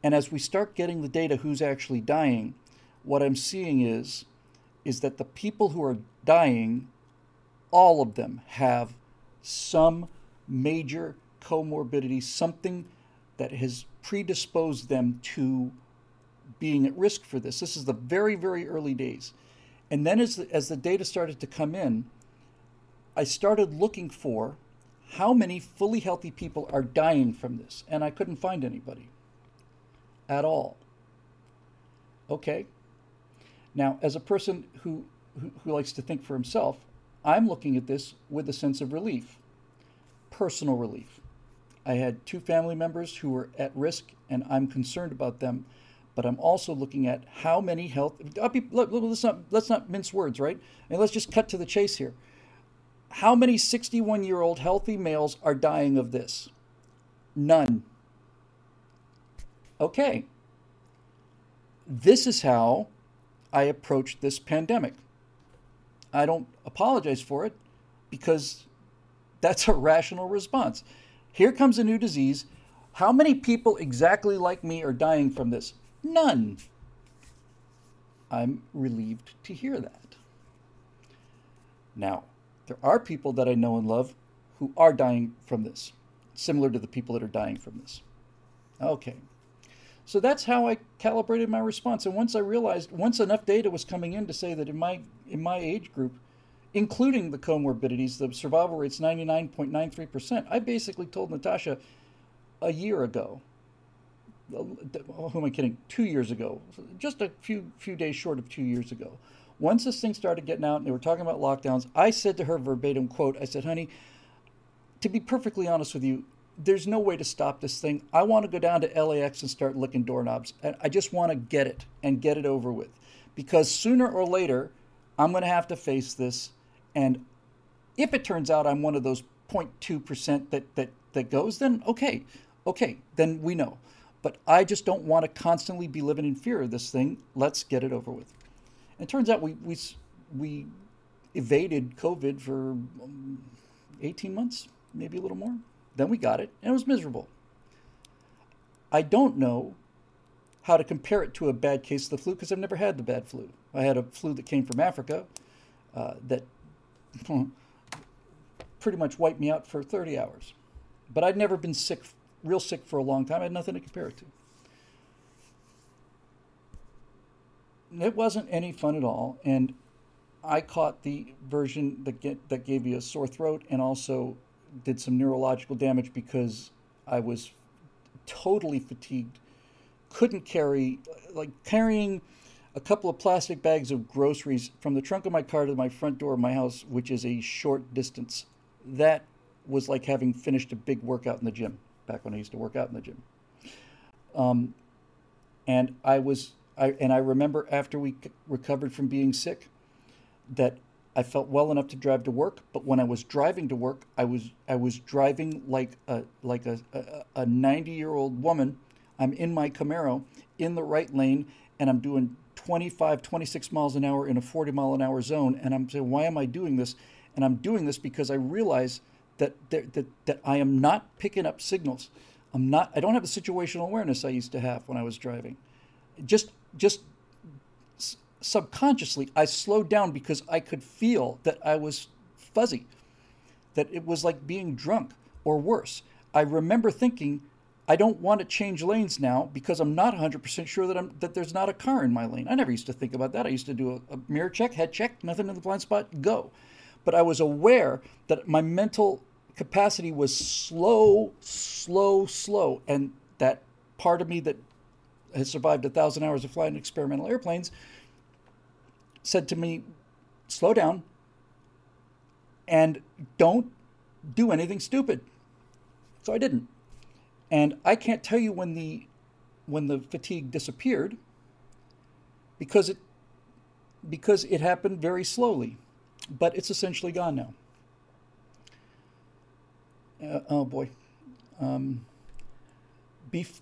And as we start getting the data who's actually dying, what I'm seeing is is that the people who are dying, all of them have some major comorbidity, something that has predisposed them to being at risk for this. This is the very, very early days. And then as the, as the data started to come in, I started looking for how many fully healthy people are dying from this, and I couldn't find anybody at all. Okay. Now, as a person who, who, who likes to think for himself, I'm looking at this with a sense of relief, personal relief. I had two family members who were at risk, and I'm concerned about them. But I'm also looking at how many health. Uh, Be, let's not let's not mince words, right? And let's just cut to the chase here. How many 61 year old healthy males are dying of this? None. Okay. This is how I approached this pandemic. I don't apologize for it because that's a rational response. Here comes a new disease. How many people exactly like me are dying from this? None. I'm relieved to hear that. Now, there are people that I know and love who are dying from this, similar to the people that are dying from this. Okay. So that's how I calibrated my response. And once I realized, once enough data was coming in to say that in my in my age group, including the comorbidities, the survival rate's 99.93%. I basically told Natasha a year ago, oh, who am I kidding? Two years ago, just a few few days short of two years ago. Once this thing started getting out and they were talking about lockdowns, I said to her verbatim quote, I said, honey, to be perfectly honest with you, there's no way to stop this thing. I want to go down to LAX and start licking doorknobs. And I just want to get it and get it over with. Because sooner or later, I'm going to have to face this and if it turns out I'm one of those 0.2% that, that, that goes, then okay, okay, then we know. But I just don't want to constantly be living in fear of this thing. Let's get it over with. It turns out we, we, we evaded COVID for um, 18 months, maybe a little more. Then we got it, and it was miserable. I don't know how to compare it to a bad case of the flu because I've never had the bad flu. I had a flu that came from Africa uh, that pretty much wiped me out for 30 hours. But I'd never been sick, real sick for a long time. I had nothing to compare it to. It wasn't any fun at all. And I caught the version that, get, that gave you a sore throat and also did some neurological damage because I was totally fatigued. Couldn't carry, like carrying a couple of plastic bags of groceries from the trunk of my car to my front door of my house, which is a short distance. That was like having finished a big workout in the gym back when I used to work out in the gym. Um, and I was, I and I remember after we recovered from being sick, that I felt well enough to drive to work. But when I was driving to work, I was I was driving like a like a a 90 year old woman. I'm in my Camaro in the right lane, and I'm doing 25, 26 miles an hour in a 40 mile an hour zone. And I'm saying, why am I doing this? And I'm doing this because I realize that, that, that, that I am not picking up signals. I'm not, I don't have the situational awareness I used to have when I was driving. Just, just subconsciously, I slowed down because I could feel that I was fuzzy, that it was like being drunk or worse. I remember thinking, I don't want to change lanes now because I'm not 100% sure that I'm that there's not a car in my lane. I never used to think about that. I used to do a, a mirror check, head check, nothing in the blind spot, go. But I was aware that my mental capacity was slow, slow, slow, and that part of me that has survived a thousand hours of flying experimental airplanes said to me, "Slow down, and don't do anything stupid." So I didn't. And I can't tell you when the when the fatigue disappeared because it because it happened very slowly, but it's essentially gone now. Uh, oh boy, um, beef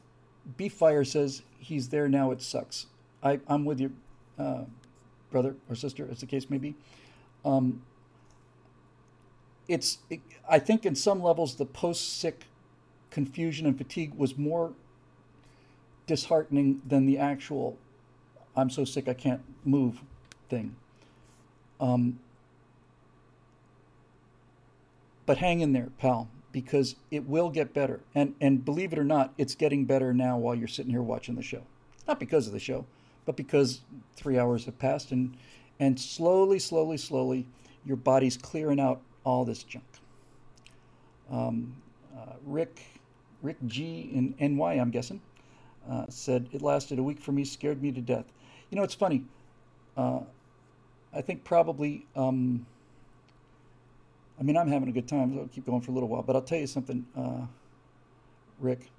beef fire says he's there now. It sucks. I, I'm with you, uh, brother or sister, as the case may be. Um, it's it, I think in some levels the post sick confusion and fatigue was more disheartening than the actual I'm so sick I can't move thing. Um, but hang in there, pal, because it will get better. And and believe it or not, it's getting better now while you're sitting here watching the show. Not because of the show, but because three hours have passed and and slowly, slowly, slowly, your body's clearing out all this junk. Um, uh, Rick, Rick G in NY, I'm guessing, uh, said it lasted a week for me, scared me to death. You know, it's funny. Uh, I think probably. Um, I mean, I'm having a good time, so I'll keep going for a little while. But I'll tell you something, uh, Rick.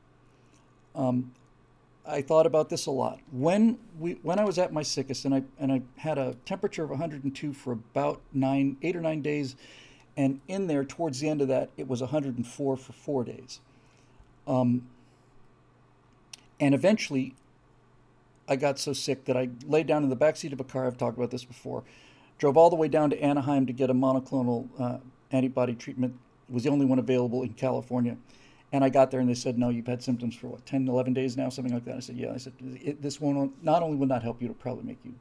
Um, I thought about this a lot. When we when I was at my sickest and I and I had a temperature of 102 for about nine, eight or nine days, and in there towards the end of that it was 104 for four days. Um, and eventually, I got so sick that I laid down in the back seat of a car. I've talked about this before. Drove all the way down to Anaheim to get a monoclonal uh, antibody treatment. Was the only one available in California and I got there and they said, no, you've had symptoms for what, 10, 11 days now, something like that. I said, yeah. I said, this won't, not only will not help you, it'll probably make you,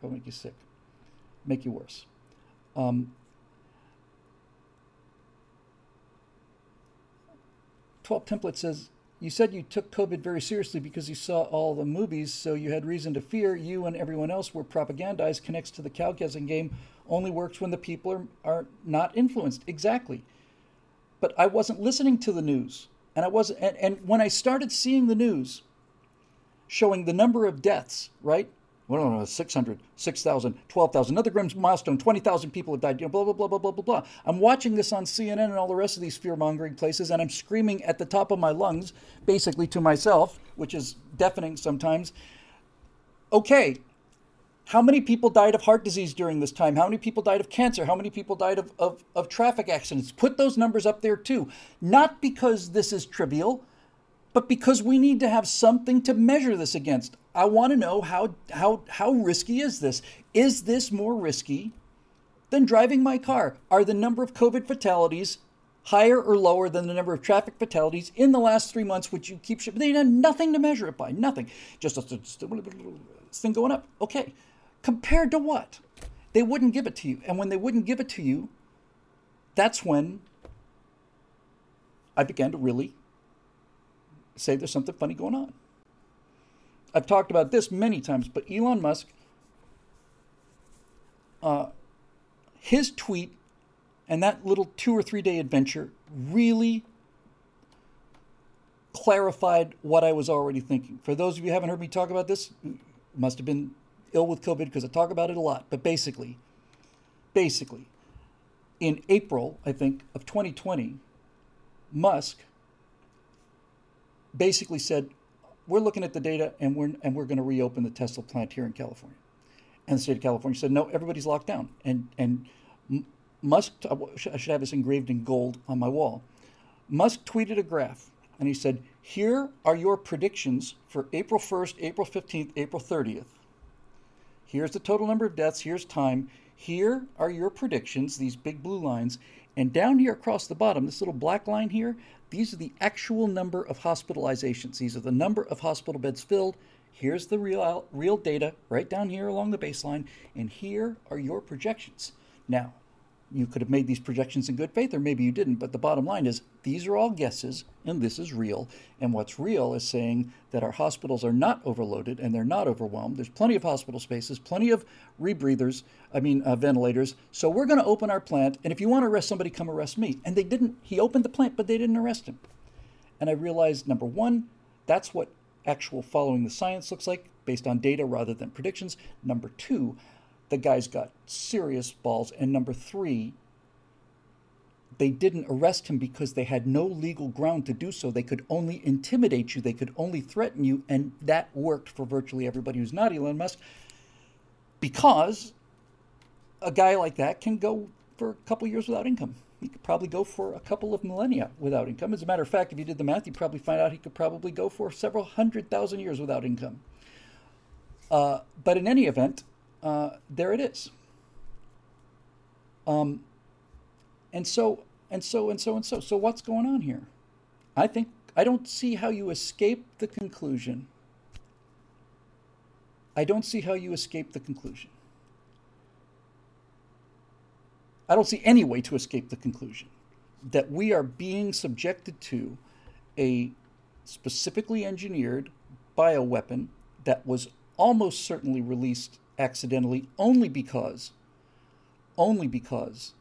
probably make you sick, make you worse. Um, 12 template says, you said you took COVID very seriously because you saw all the movies, so you had reason to fear you and everyone else were propagandized, connects to the cow guessing game, only works when the people are, are not influenced. Exactly. But I wasn't listening to the news. And I wasn't, and, and when I started seeing the news showing the number of deaths, right? Well, no, no, 600, 6,000, 12,000, another grim milestone, 20,000 people have died, you know, blah, blah, blah, blah, blah, blah, blah. I'm watching this on CNN and all the rest of these fear mongering places, and I'm screaming at the top of my lungs, basically to myself, which is deafening sometimes. Okay, how many people died of heart disease during this time? How many people died of cancer? How many people died of, of, of traffic accidents? Put those numbers up there too. Not because this is trivial, but because we need to have something to measure this against. I want to know how, how, how risky is this? Is this more risky than driving my car? Are the number of COVID fatalities higher or lower than the number of traffic fatalities in the last three months, which you keep shipping? They had nothing to measure it by, nothing. Just a thing going up. Okay. Compared to what? They wouldn't give it to you. And when they wouldn't give it to you, that's when I began to really say there's something funny going on. I've talked about this many times, but Elon Musk, uh, his tweet and that little two or three day adventure really clarified what I was already thinking. For those of you who haven't heard me talk about this, must have been ill with COVID because I talk about it a lot. But basically, basically, in April, I think, of 2020, Musk basically said, we're looking at the data and we're, and we're going to reopen the Tesla plant here in California. And the state of California said, no, everybody's locked down. And, and Musk, I should have this engraved in gold on my wall. Musk tweeted a graph and he said, here are your predictions for April 1st, April 15th, April 30th. Here's the total number of deaths. Here's time. Here are your predictions, these big blue lines. And down here across the bottom, this little black line here, these are the actual number of hospitalizations. These are the number of hospital beds filled. Here's the real, real data right down here along the baseline. And here are your projections. Now, you could have made these projections in good faith, or maybe you didn't. But the bottom line is these are all guesses, and this is real. And what's real is saying that our hospitals are not overloaded and they're not overwhelmed. There's plenty of hospital spaces, plenty of rebreathers, I mean, uh, ventilators. So we're going to open our plant. And if you want to arrest somebody, come arrest me. And they didn't. He opened the plant, but they didn't arrest him. And I realized number one, that's what actual following the science looks like based on data rather than predictions. Number two, the guy's got serious balls. And number three, they didn't arrest him because they had no legal ground to do so. They could only intimidate you, they could only threaten you, and that worked for virtually everybody who's not Elon Musk because a guy like that can go for a couple years without income. He could probably go for a couple of millennia without income. As a matter of fact, if you did the math, you'd probably find out he could probably go for several hundred thousand years without income. Uh, but in any event, uh, there it is. Um, and so, and so, and so, and so. So, what's going on here? I think I don't see how you escape the conclusion. I don't see how you escape the conclusion I don't see any way to escape the conclusion that we are being subjected to a specifically engineered bioweapon that was almost certainly released accidentally only because only because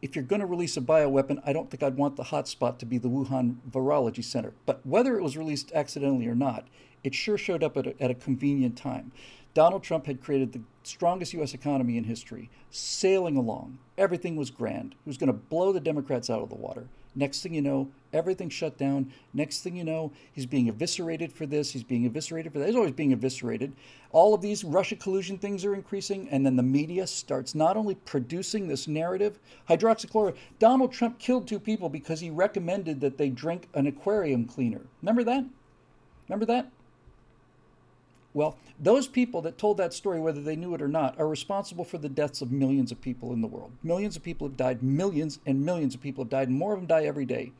if you're going to release a bioweapon, I don't think I'd want the hotspot to be the Wuhan Virology Center. But whether it was released accidentally or not, it sure showed up at a, at a convenient time. Donald Trump had created the strongest U.S. economy in history, sailing along. Everything was grand. He was going to blow the Democrats out of the water. Next thing you know, everything shut down. Next thing you know, he's being eviscerated for this. He's being eviscerated for that. He's always being eviscerated. All of these Russia collusion things are increasing, and then the media starts not only producing this narrative, hydroxychloroquine. Donald Trump killed two people because he recommended that they drink an aquarium cleaner. Remember that? Remember that? Well, those people that told that story, whether they knew it or not, are responsible for the deaths of millions of people in the world. Millions of people have died, millions and millions of people have died, more of them die every day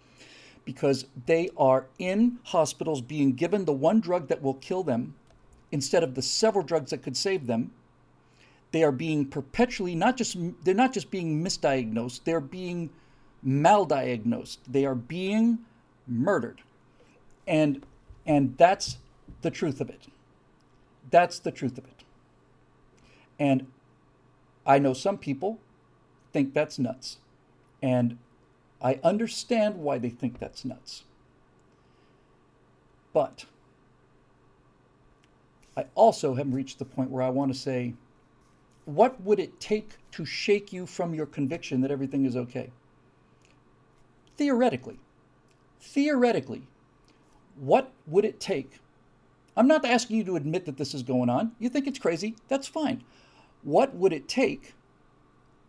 because they are in hospitals being given the one drug that will kill them instead of the several drugs that could save them. They are being perpetually not just they're not just being misdiagnosed, they're being maldiagnosed. They are being murdered. And and that's the truth of it. That's the truth of it. And I know some people think that's nuts. And I understand why they think that's nuts. But I also have reached the point where I want to say, what would it take to shake you from your conviction that everything is okay? Theoretically, theoretically, what would it take I'm not asking you to admit that this is going on. You think it's crazy? That's fine. What would it take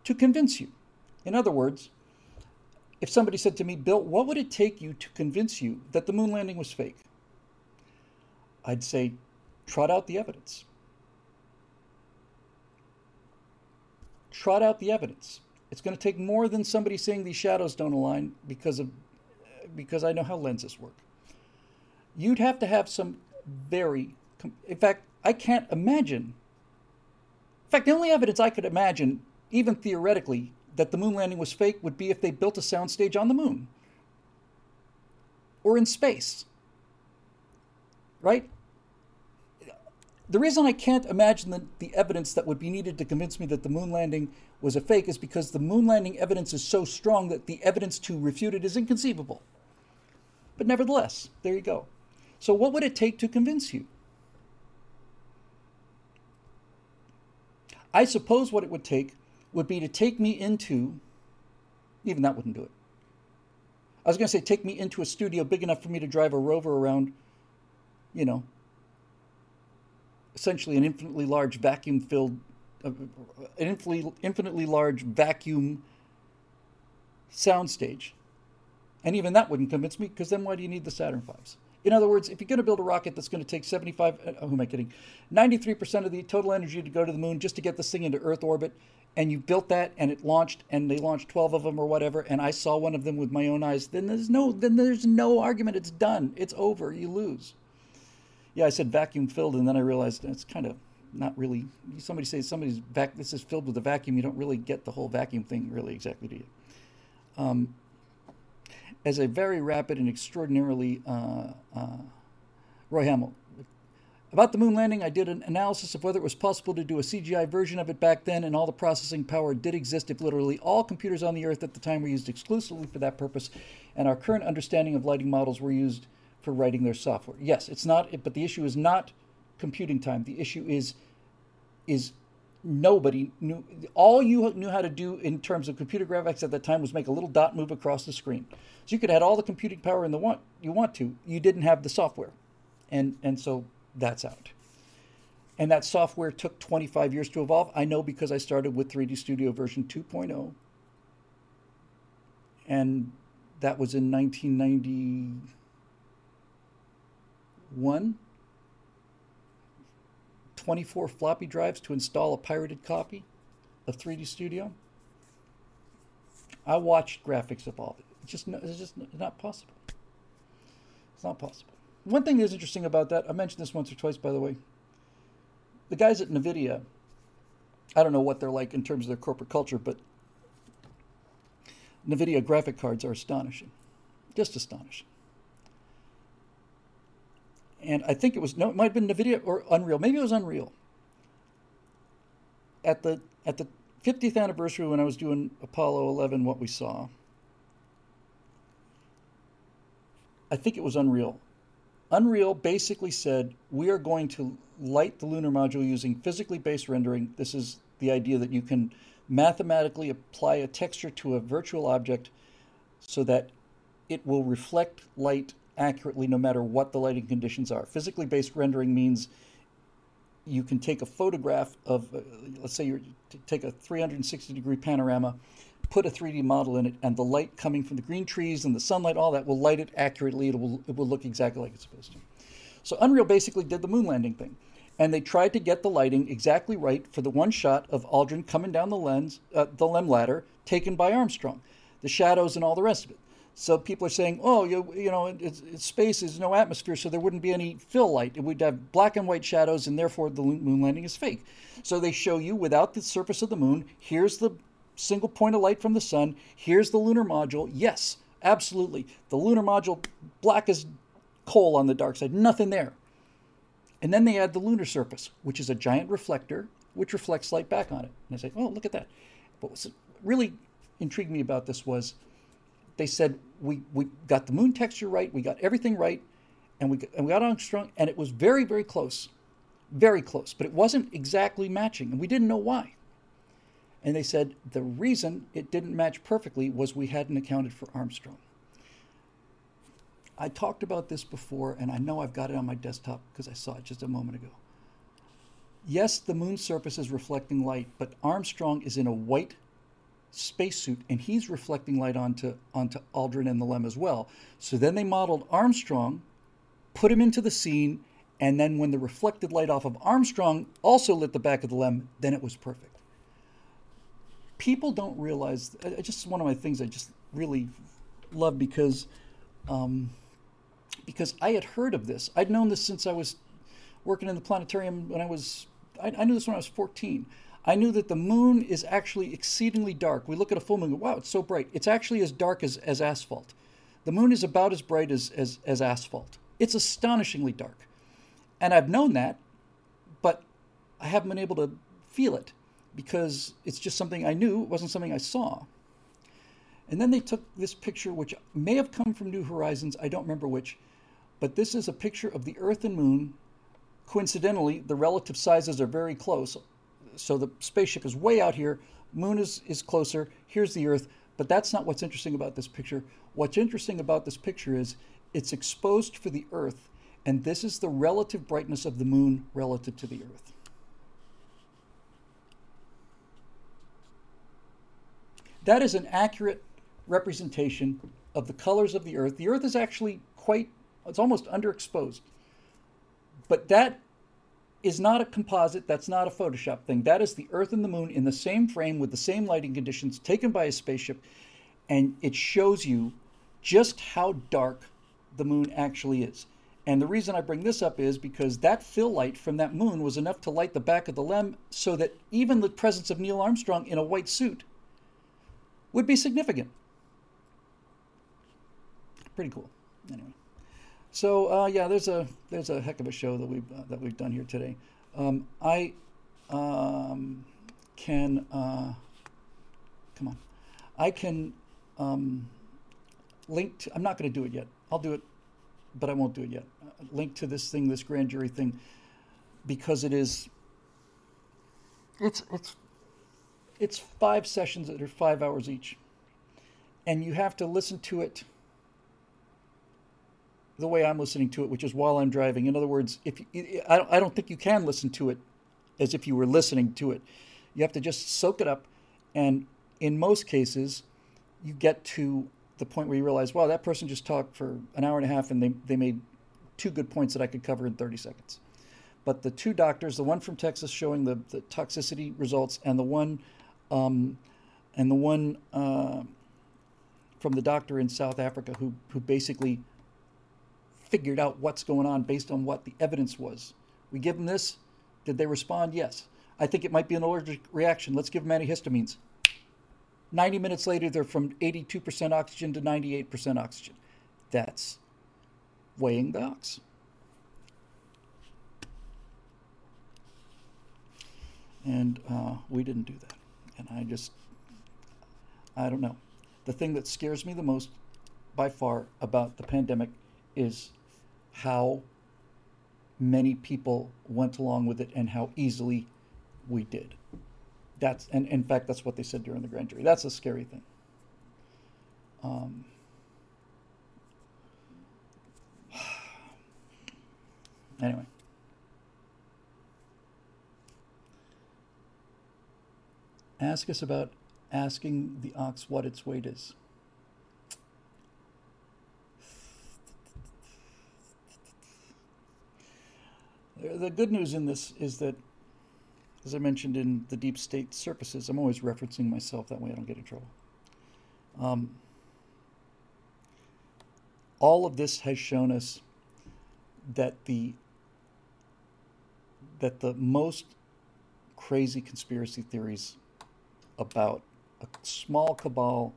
to convince you? In other words, if somebody said to me, Bill, what would it take you to convince you that the moon landing was fake? I'd say, trot out the evidence. Trot out the evidence. It's going to take more than somebody saying these shadows don't align because of because I know how lenses work. You'd have to have some very. In fact, I can't imagine. In fact, the only evidence I could imagine, even theoretically, that the moon landing was fake would be if they built a soundstage on the moon or in space. Right? The reason I can't imagine the, the evidence that would be needed to convince me that the moon landing was a fake is because the moon landing evidence is so strong that the evidence to refute it is inconceivable. But nevertheless, there you go. So, what would it take to convince you? I suppose what it would take would be to take me into, even that wouldn't do it. I was going to say, take me into a studio big enough for me to drive a rover around, you know, essentially an infinitely large vacuum filled, uh, an infinitely, infinitely large vacuum soundstage. And even that wouldn't convince me because then why do you need the Saturn V's? In other words, if you're going to build a rocket that's going to take 75, uh, who am I kidding? 93% of the total energy to go to the moon just to get this thing into Earth orbit, and you built that and it launched and they launched 12 of them or whatever, and I saw one of them with my own eyes, then there's no, then there's no argument. It's done. It's over. You lose. Yeah, I said vacuum filled, and then I realized it's kind of not really. Somebody says somebody's vac. This is filled with a vacuum. You don't really get the whole vacuum thing really exactly, do you? Um, as a very rapid and extraordinarily uh, uh, Roy Hamill. About the moon landing, I did an analysis of whether it was possible to do a CGI version of it back then, and all the processing power did exist if literally all computers on the Earth at the time were used exclusively for that purpose, and our current understanding of lighting models were used for writing their software. Yes, it's not, but the issue is not computing time. The issue is is nobody knew all you knew how to do in terms of computer graphics at that time was make a little dot move across the screen. So you could have all the computing power in the want you want to you didn't have the software. And and so that's out. And that software took 25 years to evolve. I know because i started with 3d studio version 2.0 and that was in 1991 24 floppy drives to install a pirated copy of 3D Studio. I watched graphics evolve. It's just, it's just not possible. It's not possible. One thing that's interesting about that, I mentioned this once or twice, by the way. The guys at NVIDIA I don't know what they're like in terms of their corporate culture, but NVIDIA graphic cards are astonishing. Just astonishing. And I think it was, no, it might have been NVIDIA or Unreal. Maybe it was Unreal. At the, at the 50th anniversary when I was doing Apollo 11, what we saw, I think it was Unreal. Unreal basically said, we are going to light the lunar module using physically based rendering. This is the idea that you can mathematically apply a texture to a virtual object so that it will reflect light accurately no matter what the lighting conditions are. Physically based rendering means you can take a photograph of, uh, let's say you take a 360 degree panorama, put a 3D model in it, and the light coming from the green trees and the sunlight, all that will light it accurately. It will, it will look exactly like it's supposed to. So Unreal basically did the moon landing thing. And they tried to get the lighting exactly right for the one shot of Aldrin coming down the lens, uh, the LEM ladder, taken by Armstrong, the shadows and all the rest of it. So people are saying, oh, you, you know, it's, it's space is no atmosphere, so there wouldn't be any fill light. We'd have black and white shadows, and therefore the moon landing is fake. So they show you without the surface of the moon. Here's the single point of light from the sun. Here's the lunar module. Yes, absolutely. The lunar module, black as coal on the dark side, nothing there. And then they add the lunar surface, which is a giant reflector, which reflects light back on it. And I say, oh, look at that. But what really intrigued me about this was they said, we, we got the moon texture right, we got everything right, and we, and we got Armstrong, and it was very, very close. Very close. But it wasn't exactly matching, and we didn't know why. And they said the reason it didn't match perfectly was we hadn't accounted for Armstrong. I talked about this before, and I know I've got it on my desktop because I saw it just a moment ago. Yes, the moon's surface is reflecting light, but Armstrong is in a white spacesuit and he's reflecting light onto, onto Aldrin and the LEM as well. So then they modeled Armstrong, put him into the scene, and then when the reflected light off of Armstrong also lit the back of the LEM, then it was perfect. People don't realize, it's just one of my things I just really love because um, because I had heard of this. I'd known this since I was working in the planetarium when I was, I, I knew this when I was 14. I knew that the moon is actually exceedingly dark. We look at a full moon, wow, it's so bright. It's actually as dark as, as asphalt. The moon is about as bright as, as, as asphalt. It's astonishingly dark. And I've known that, but I haven't been able to feel it because it's just something I knew, it wasn't something I saw. And then they took this picture, which may have come from New Horizons, I don't remember which, but this is a picture of the Earth and Moon. Coincidentally, the relative sizes are very close. So the spaceship is way out here, Moon is, is closer, here's the Earth, but that's not what's interesting about this picture. What's interesting about this picture is it's exposed for the Earth, and this is the relative brightness of the Moon relative to the Earth. That is an accurate representation of the colors of the Earth. The Earth is actually quite, it's almost underexposed. But that is not a composite, that's not a Photoshop thing. That is the Earth and the Moon in the same frame with the same lighting conditions taken by a spaceship. And it shows you just how dark the moon actually is. And the reason I bring this up is because that fill light from that moon was enough to light the back of the LEM so that even the presence of Neil Armstrong in a white suit would be significant pretty cool. Anyway, so uh, yeah, there's a there's a heck of a show that we've uh, that we've done here today. Um, I um, can uh, come on, I can um, link. To, I'm not going to do it yet. I'll do it, but I won't do it yet. Uh, link to this thing, this grand jury thing, because it is. It's it's it's five sessions that are five hours each, and you have to listen to it the way I'm listening to it, which is while I'm driving. In other words, if you, I, don't, I don't think you can listen to it as if you were listening to it. You have to just soak it up, and in most cases, you get to the point where you realize, wow, that person just talked for an hour and a half, and they they made two good points that I could cover in 30 seconds. But the two doctors, the one from Texas showing the, the toxicity results, and the one, um, and the one uh, from the doctor in South Africa who who basically figured out what's going on based on what the evidence was. We give them this. Did they respond? Yes. I think it might be an allergic reaction. Let's give them antihistamines. 90 minutes later, they're from 82% oxygen to 98% oxygen. That's weighing the ox. And uh, we didn't do that. And I just, I don't know. The thing that scares me the most by far about the pandemic is how many people went along with it and how easily we did. That's and in fact that's what they said during the grand jury. That's a scary thing. Um, anyway. Ask us about asking the ox what its weight is. The good news in this is that, as I mentioned in the deep state surfaces, I'm always referencing myself that way I don't get in trouble. Um, all of this has shown us that the that the most crazy conspiracy theories about a small cabal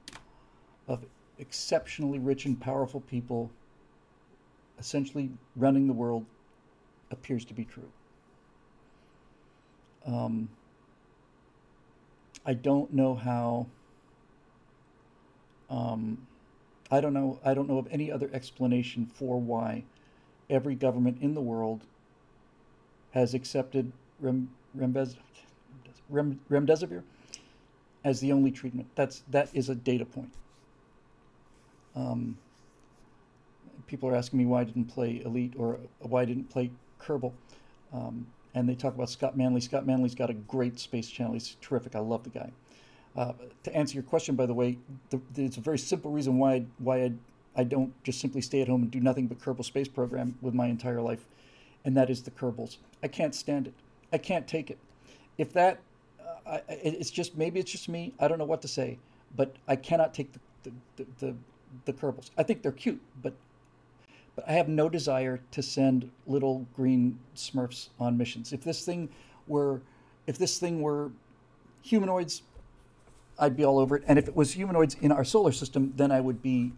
of exceptionally rich and powerful people essentially running the world appears to be true. Um, I don't know how. Um, I don't know. I don't know of any other explanation for why every government in the world has accepted rem, rem, remdesivir as the only treatment. That's that is a data point. Um, people are asking me why I didn't play Elite or why I didn't play Kerbal. Um, and they talk about Scott Manley. Scott Manley's got a great space channel. He's terrific. I love the guy. Uh, to answer your question, by the way, the, it's a very simple reason why why I, I don't just simply stay at home and do nothing but Kerbal Space Program with my entire life, and that is the Kerbals. I can't stand it. I can't take it. If that, uh, I, it's just maybe it's just me. I don't know what to say, but I cannot take the the, the, the, the Kerbals. I think they're cute, but but I have no desire to send little green Smurfs on missions. If this thing were, if this thing were humanoids, I'd be all over it. And if it was humanoids in our solar system, then I would be,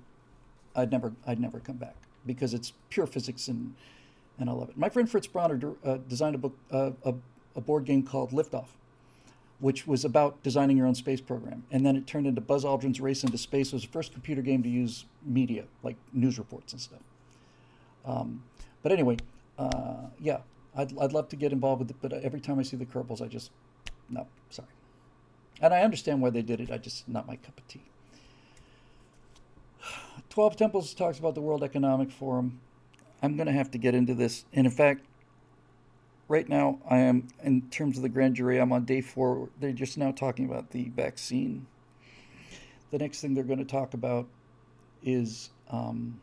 I'd never, I'd never come back because it's pure physics and, and I love it. My friend Fritz Bronner uh, designed a book, uh, a, a board game called Liftoff, which was about designing your own space program. And then it turned into Buzz Aldrin's Race into Space. It was the first computer game to use media, like news reports and stuff. Um, but anyway, uh, yeah, I'd, I'd love to get involved with it, but every time I see the Kerbals, I just, no, sorry. And I understand why they did it, I just, not my cup of tea. 12 Temples talks about the World Economic Forum. I'm going to have to get into this. And in fact, right now, I am, in terms of the grand jury, I'm on day four. They're just now talking about the vaccine. The next thing they're going to talk about is um,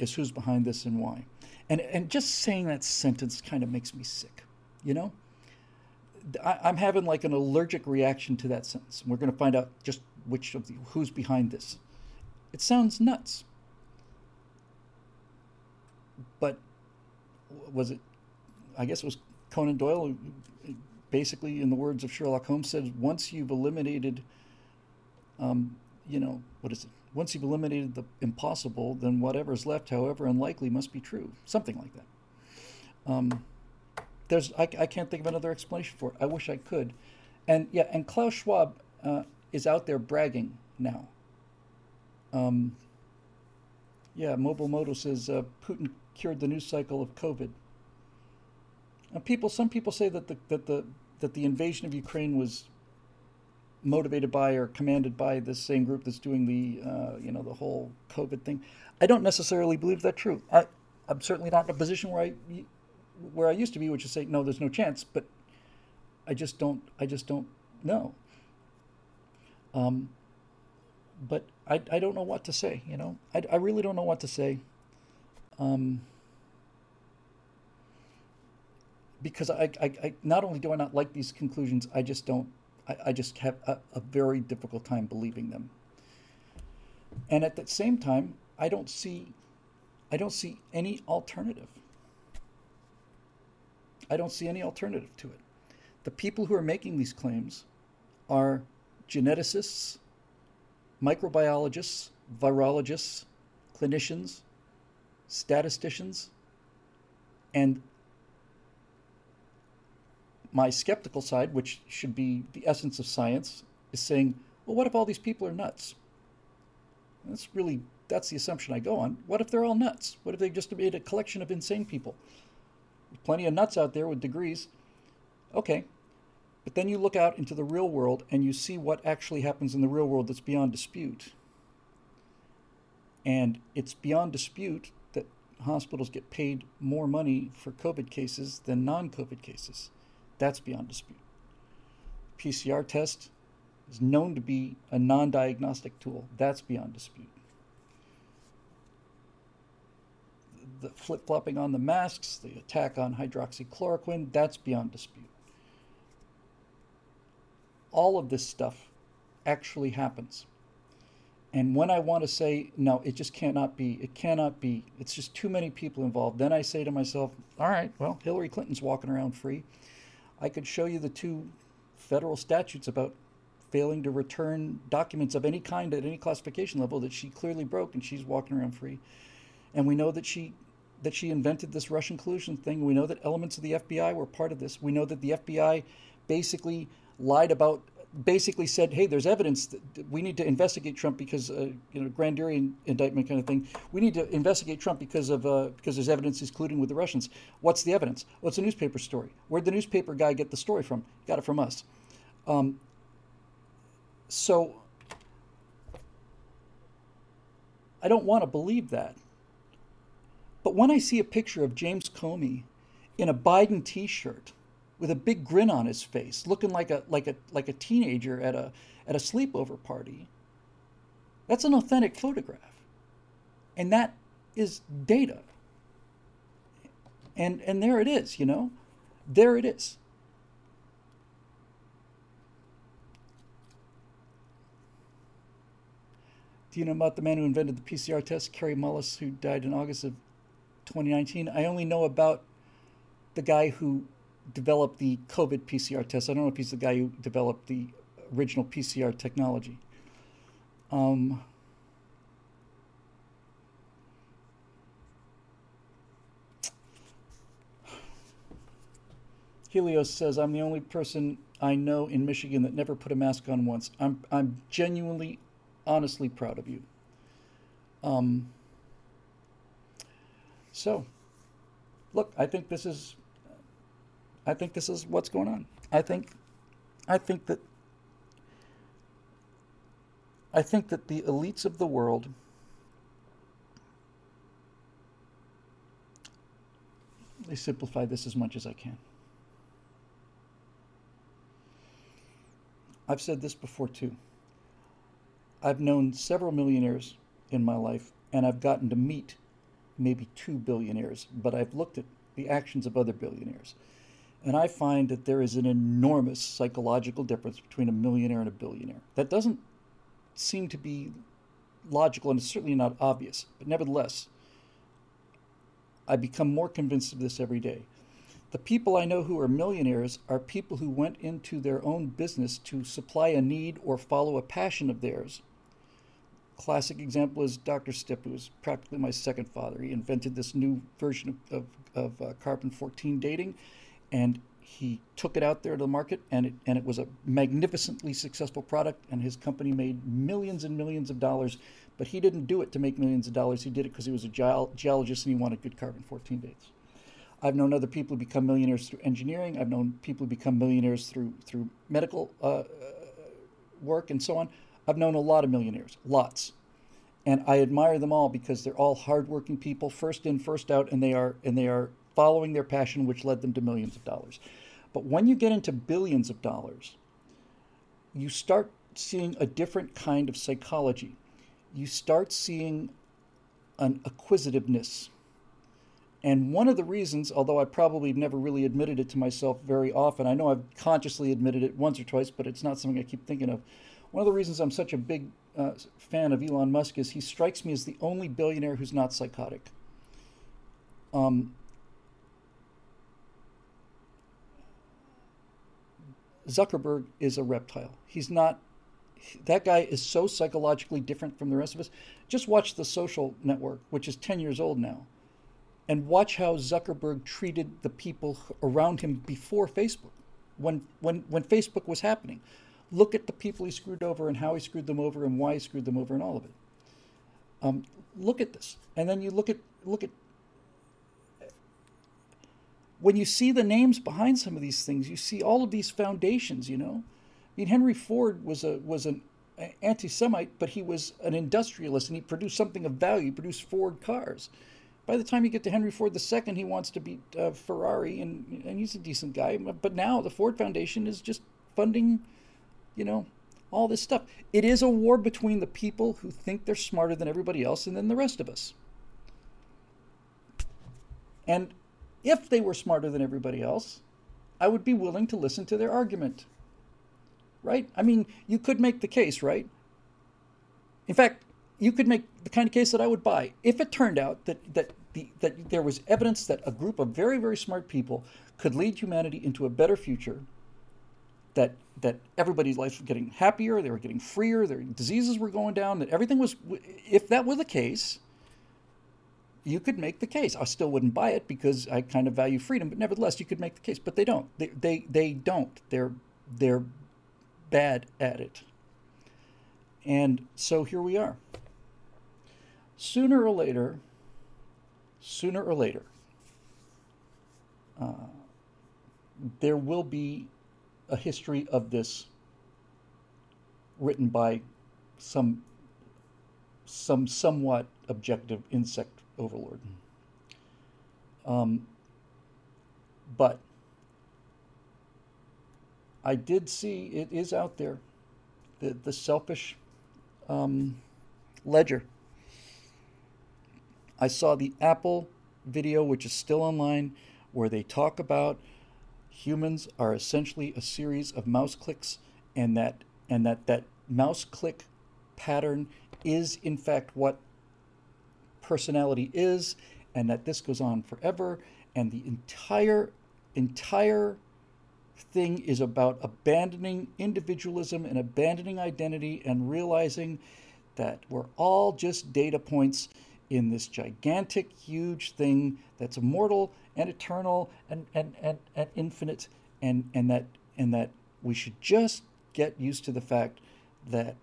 is who's behind this and why. And, and just saying that sentence kind of makes me sick, you know? I, I'm having like an allergic reaction to that sentence. We're going to find out just which of the, who's behind this. It sounds nuts. But was it, I guess it was Conan Doyle, basically, in the words of Sherlock Holmes, said once you've eliminated, um, you know, what is it? Once you've eliminated the impossible, then whatever's left, however unlikely, must be true. Something like that. Um, there's, I, I, can't think of another explanation for it. I wish I could. And yeah, and Klaus Schwab uh, is out there bragging now. Um, yeah, Mobile Moto says uh, Putin cured the news cycle of COVID. And people, some people say that the that the that the invasion of Ukraine was motivated by or commanded by this same group that's doing the uh, you know the whole COVID thing. I don't necessarily believe that true. I, I'm certainly not in a position where I where I used to be, which is say no, there's no chance. But I just don't. I just don't know. Um, but I, I don't know what to say. You know, I, I really don't know what to say. Um, because I, I, I not only do I not like these conclusions, I just don't I, I just have a, a very difficult time believing them. And at the same time, I don't see I don't see any alternative. I don't see any alternative to it. The people who are making these claims are geneticists, microbiologists, virologists, clinicians, statisticians, and my skeptical side, which should be the essence of science, is saying, well, what if all these people are nuts? That's really that's the assumption I go on. What if they're all nuts? What if they just made a collection of insane people? There's plenty of nuts out there with degrees. Okay. But then you look out into the real world and you see what actually happens in the real world that's beyond dispute. And it's beyond dispute that hospitals get paid more money for COVID cases than non COVID cases. That's beyond dispute. PCR test is known to be a non diagnostic tool. That's beyond dispute. The flip flopping on the masks, the attack on hydroxychloroquine, that's beyond dispute. All of this stuff actually happens. And when I want to say, no, it just cannot be, it cannot be, it's just too many people involved, then I say to myself, all right, well, Hillary Clinton's walking around free. I could show you the two federal statutes about failing to return documents of any kind at any classification level that she clearly broke and she's walking around free. And we know that she that she invented this Russian collusion thing. We know that elements of the FBI were part of this. We know that the FBI basically lied about basically said, "Hey, there's evidence that we need to investigate Trump because uh, you know grand jury indictment kind of thing. We need to investigate Trump because of uh, because there's evidence he's colluding with the Russians. What's the evidence? Well, a newspaper story. Where'd the newspaper guy get the story from? Got it from us. Um, so I don't want to believe that. But when I see a picture of James Comey in a Biden T-shirt with a big grin on his face, looking like a like a like a teenager at a at a sleepover party. That's an authentic photograph. And that is data. And and there it is, you know? There it is. Do you know about the man who invented the PCR test, Kary Mullis, who died in August of 2019? I only know about the guy who developed the COVID PCR test. I don't know if he's the guy who developed the original PCR technology. Um, Helios says, I'm the only person I know in Michigan that never put a mask on once. I'm, I'm genuinely, honestly proud of you. Um, so, look, I think this is I think this is what's going on. I think, I think that, I think that the elites of the world Let me simplify this as much as I can. I've said this before too. I've known several millionaires in my life, and I've gotten to meet maybe two billionaires, but I've looked at the actions of other billionaires. And I find that there is an enormous psychological difference between a millionaire and a billionaire. That doesn't seem to be logical and it's certainly not obvious, but nevertheless, I become more convinced of this every day. The people I know who are millionaires are people who went into their own business to supply a need or follow a passion of theirs. Classic example is Dr. Stipp, who was practically my second father. He invented this new version of, of, of uh, carbon 14 dating and he took it out there to the market and it, and it was a magnificently successful product and his company made millions and millions of dollars. But he didn't do it to make millions of dollars. He did it because he was a geologist and he wanted good carbon 14 dates. I've known other people who become millionaires through engineering. I've known people who become millionaires through through medical uh, work and so on. I've known a lot of millionaires lots. And i admire them all because they're all hardworking people first in first out and they are and they are following their passion, which led them to millions of dollars. But when you get into billions of dollars, you start seeing a different kind of psychology. You start seeing an acquisitiveness. And one of the reasons, although I probably never really admitted it to myself very often, I know I've consciously admitted it once or twice, but it's not something I keep thinking of. One of the reasons I'm such a big uh, fan of Elon Musk is he strikes me as the only billionaire who's not psychotic. Um, Zuckerberg is a reptile. He's not. That guy is so psychologically different from the rest of us. Just watch the social network, which is 10 years old now, and watch how Zuckerberg treated the people around him before Facebook, when, when, when Facebook was happening. Look at the people he screwed over and how he screwed them over and why he screwed them over and all of it. Um, look at this, and then you look at look at when you see the names behind some of these things, you see all of these foundations. You know, I mean, Henry Ford was a was an anti-Semite, but he was an industrialist and he produced something of value. He produced Ford cars. By the time you get to Henry Ford II, he wants to beat uh, Ferrari, and and he's a decent guy. But now the Ford Foundation is just funding, you know, all this stuff. It is a war between the people who think they're smarter than everybody else and then the rest of us. And if they were smarter than everybody else, I would be willing to listen to their argument. Right? I mean, you could make the case, right? In fact, you could make the kind of case that I would buy if it turned out that that the, that there was evidence that a group of very very smart people could lead humanity into a better future that that everybody's life was getting happier, they were getting freer, their diseases were going down, that everything was if that were the case, you could make the case. I still wouldn't buy it because I kind of value freedom, but nevertheless you could make the case. But they don't. They they, they don't. They're they're bad at it. And so here we are. Sooner or later, sooner or later, uh, there will be a history of this written by some some somewhat objective insect overlord. Um, but I did see it is out there, the the selfish um, ledger. I saw the Apple video, which is still online, where they talk about humans are essentially a series of mouse clicks and that and that that mouse click pattern is in fact what personality is and that this goes on forever and the entire entire thing is about abandoning individualism and abandoning identity and realizing that we're all just data points in this gigantic, huge thing that's immortal and eternal and, and, and, and infinite, and, and, that, and that we should just get used to the fact that,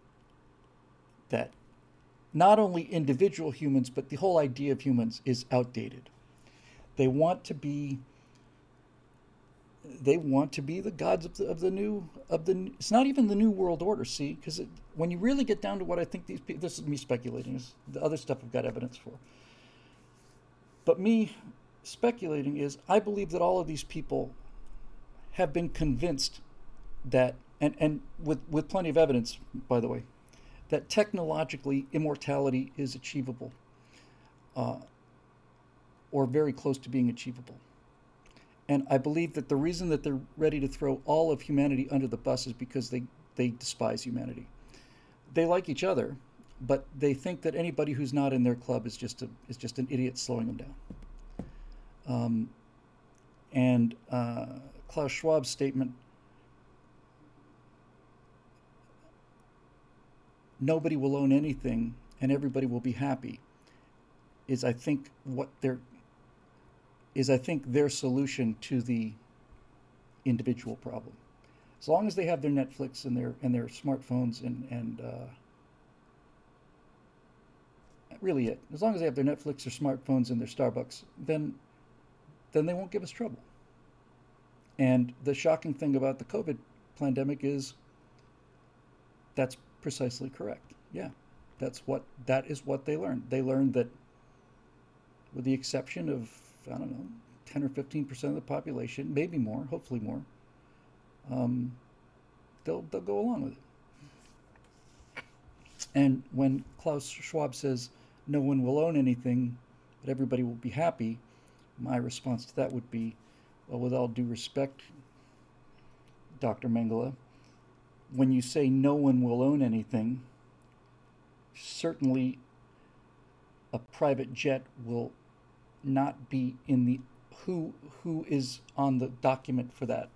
that not only individual humans, but the whole idea of humans is outdated. They want to be they want to be the gods of the, of the new of the it's not even the new world order see because when you really get down to what i think these people this is me speculating this, the other stuff i've got evidence for but me speculating is i believe that all of these people have been convinced that and and with with plenty of evidence by the way that technologically immortality is achievable uh, or very close to being achievable and I believe that the reason that they're ready to throw all of humanity under the bus is because they, they despise humanity. They like each other, but they think that anybody who's not in their club is just a, is just an idiot slowing them down. Um, and uh, Klaus Schwab's statement nobody will own anything and everybody will be happy is, I think, what they're is, I think, their solution to the individual problem. As long as they have their Netflix and their and their smartphones and and uh, really it. As long as they have their Netflix, their smartphones, and their Starbucks, then then they won't give us trouble. And the shocking thing about the COVID pandemic is that's precisely correct. Yeah, that's what that is what they learned. They learned that, with the exception of I don't know, 10 or 15 percent of the population, maybe more, hopefully more, um, they'll, they'll go along with it. And when Klaus Schwab says no one will own anything, but everybody will be happy, my response to that would be, well, with all due respect, Dr. Mengele, when you say no one will own anything, certainly a private jet will not be in the who who is on the document for that.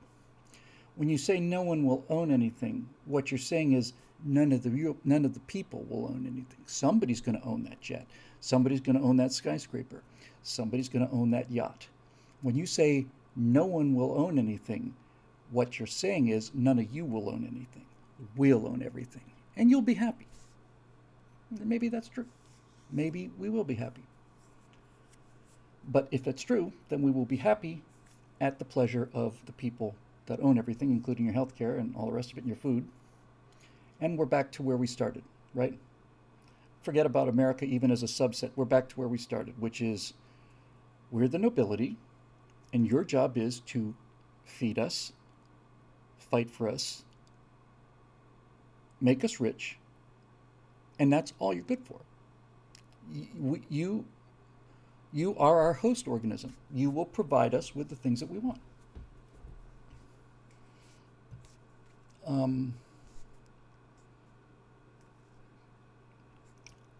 When you say no one will own anything, what you're saying is none of the none of the people will own anything. Somebody's going to own that jet. Somebody's going to own that skyscraper. Somebody's going to own that yacht. When you say no one will own anything, what you're saying is none of you will own anything. We'll own everything. And you'll be happy. Maybe that's true. Maybe we will be happy. But if that's true, then we will be happy at the pleasure of the people that own everything, including your health care and all the rest of it and your food. And we're back to where we started, right? Forget about America even as a subset. We're back to where we started, which is we're the nobility, and your job is to feed us, fight for us, make us rich, and that's all you're good for. You, you, are our host organism. You will provide us with the things that we want. Um,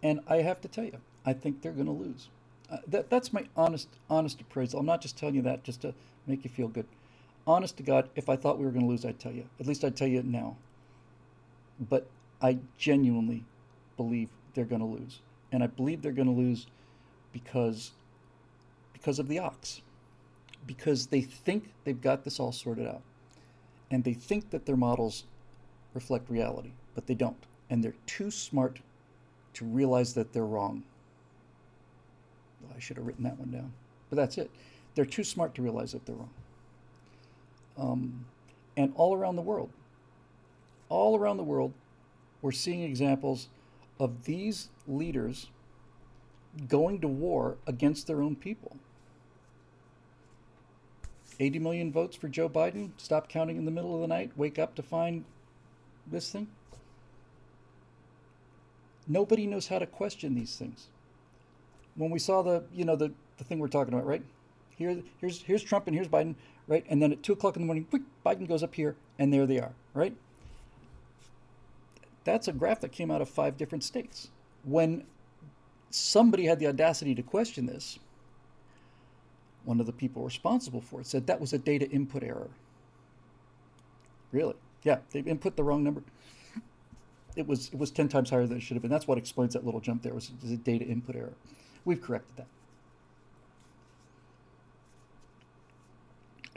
and I have to tell you, I think they're going to lose. Uh, that, that's my honest, honest appraisal. I'm not just telling you that just to make you feel good. Honest to God, if I thought we were going to lose, I'd tell you. At least I'd tell you now. But I genuinely believe they're going to lose, and I believe they're going to lose because because of the ox, because they think they've got this all sorted out, and they think that their models reflect reality, but they don't, and they're too smart to realize that they're wrong. I should have written that one down. But that's it. They're too smart to realize that they're wrong. Um, and all around the world, all around the world, we're seeing examples of these leaders going to war against their own people. 80 million votes for Joe Biden. Stop counting in the middle of the night. Wake up to find this thing. Nobody knows how to question these things when we saw the you know the, the thing we're talking about, right? Here, here's here's Trump and here's Biden, right? And then at two o'clock in the morning, quick, Biden goes up here, and there they are, right? That's a graph that came out of five different states. When somebody had the audacity to question this, one of the people responsible for it said that was a data input error. Really? Yeah, they input the wrong number. It was it was ten times higher than it should have been. That's what explains that little jump there. Was, was a data input error. We've corrected that.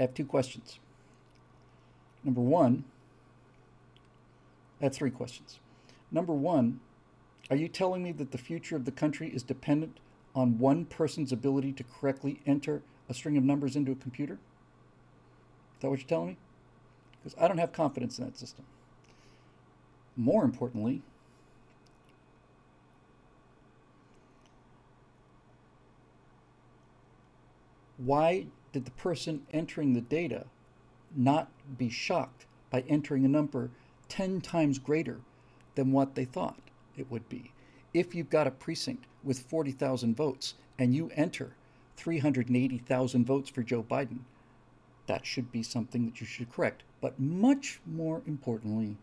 I have two questions. Number one, I have three questions. Number one, are you telling me that the future of the country is dependent on one person's ability to correctly enter a string of numbers into a computer? Is that what you're telling me? Because I don't have confidence in that system. More importantly, why did the person entering the data not be shocked by entering a number 10 times greater than what they thought it would be? If you've got a precinct with 40,000 votes and you enter 380,000 votes for Joe Biden, that should be something that you should correct. But much more importantly,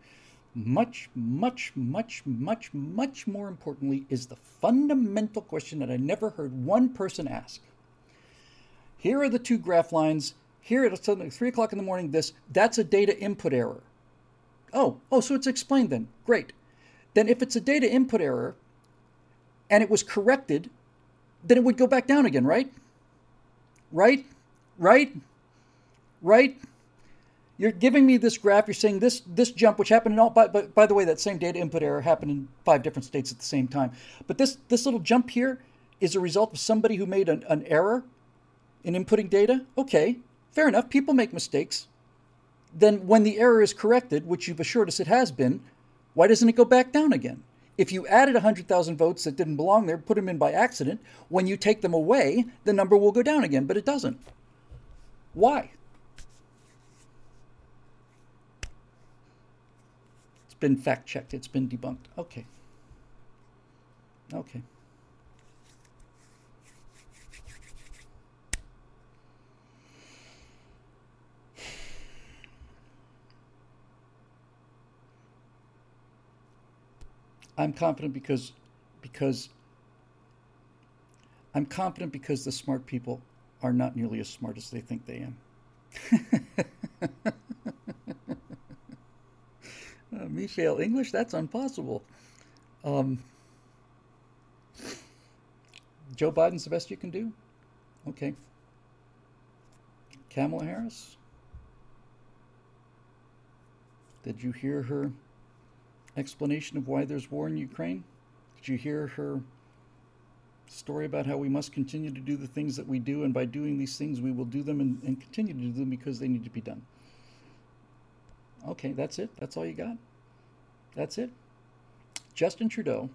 much, much, much, much, much more importantly is the fundamental question that I never heard one person ask. Here are the two graph lines. Here at 3 o'clock in the morning, this, that's a data input error. Oh, oh, so it's explained then. Great. Then if it's a data input error and it was corrected, then it would go back down again, right? Right? Right? Right? You're giving me this graph. You're saying this this jump, which happened in all. By, by, by the way, that same data input error happened in five different states at the same time. But this this little jump here is a result of somebody who made an, an error in inputting data? Okay, fair enough. People make mistakes. Then, when the error is corrected, which you've assured us it has been, why doesn't it go back down again? If you added 100,000 votes that didn't belong there, put them in by accident, when you take them away, the number will go down again, but it doesn't. Why? It's been fact checked, it's been debunked. Okay. Okay. I'm confident because because I'm confident because the smart people are not nearly as smart as they think they am. me fail English? That's impossible. Um, Joe Biden's the best you can do? Okay. Kamala Harris? Did you hear her explanation of why there's war in Ukraine? Did you hear her story about how we must continue to do the things that we do, and by doing these things, we will do them and, and continue to do them because they need to be done? Okay, that's it. That's all you got. That's it. Justin Trudeau,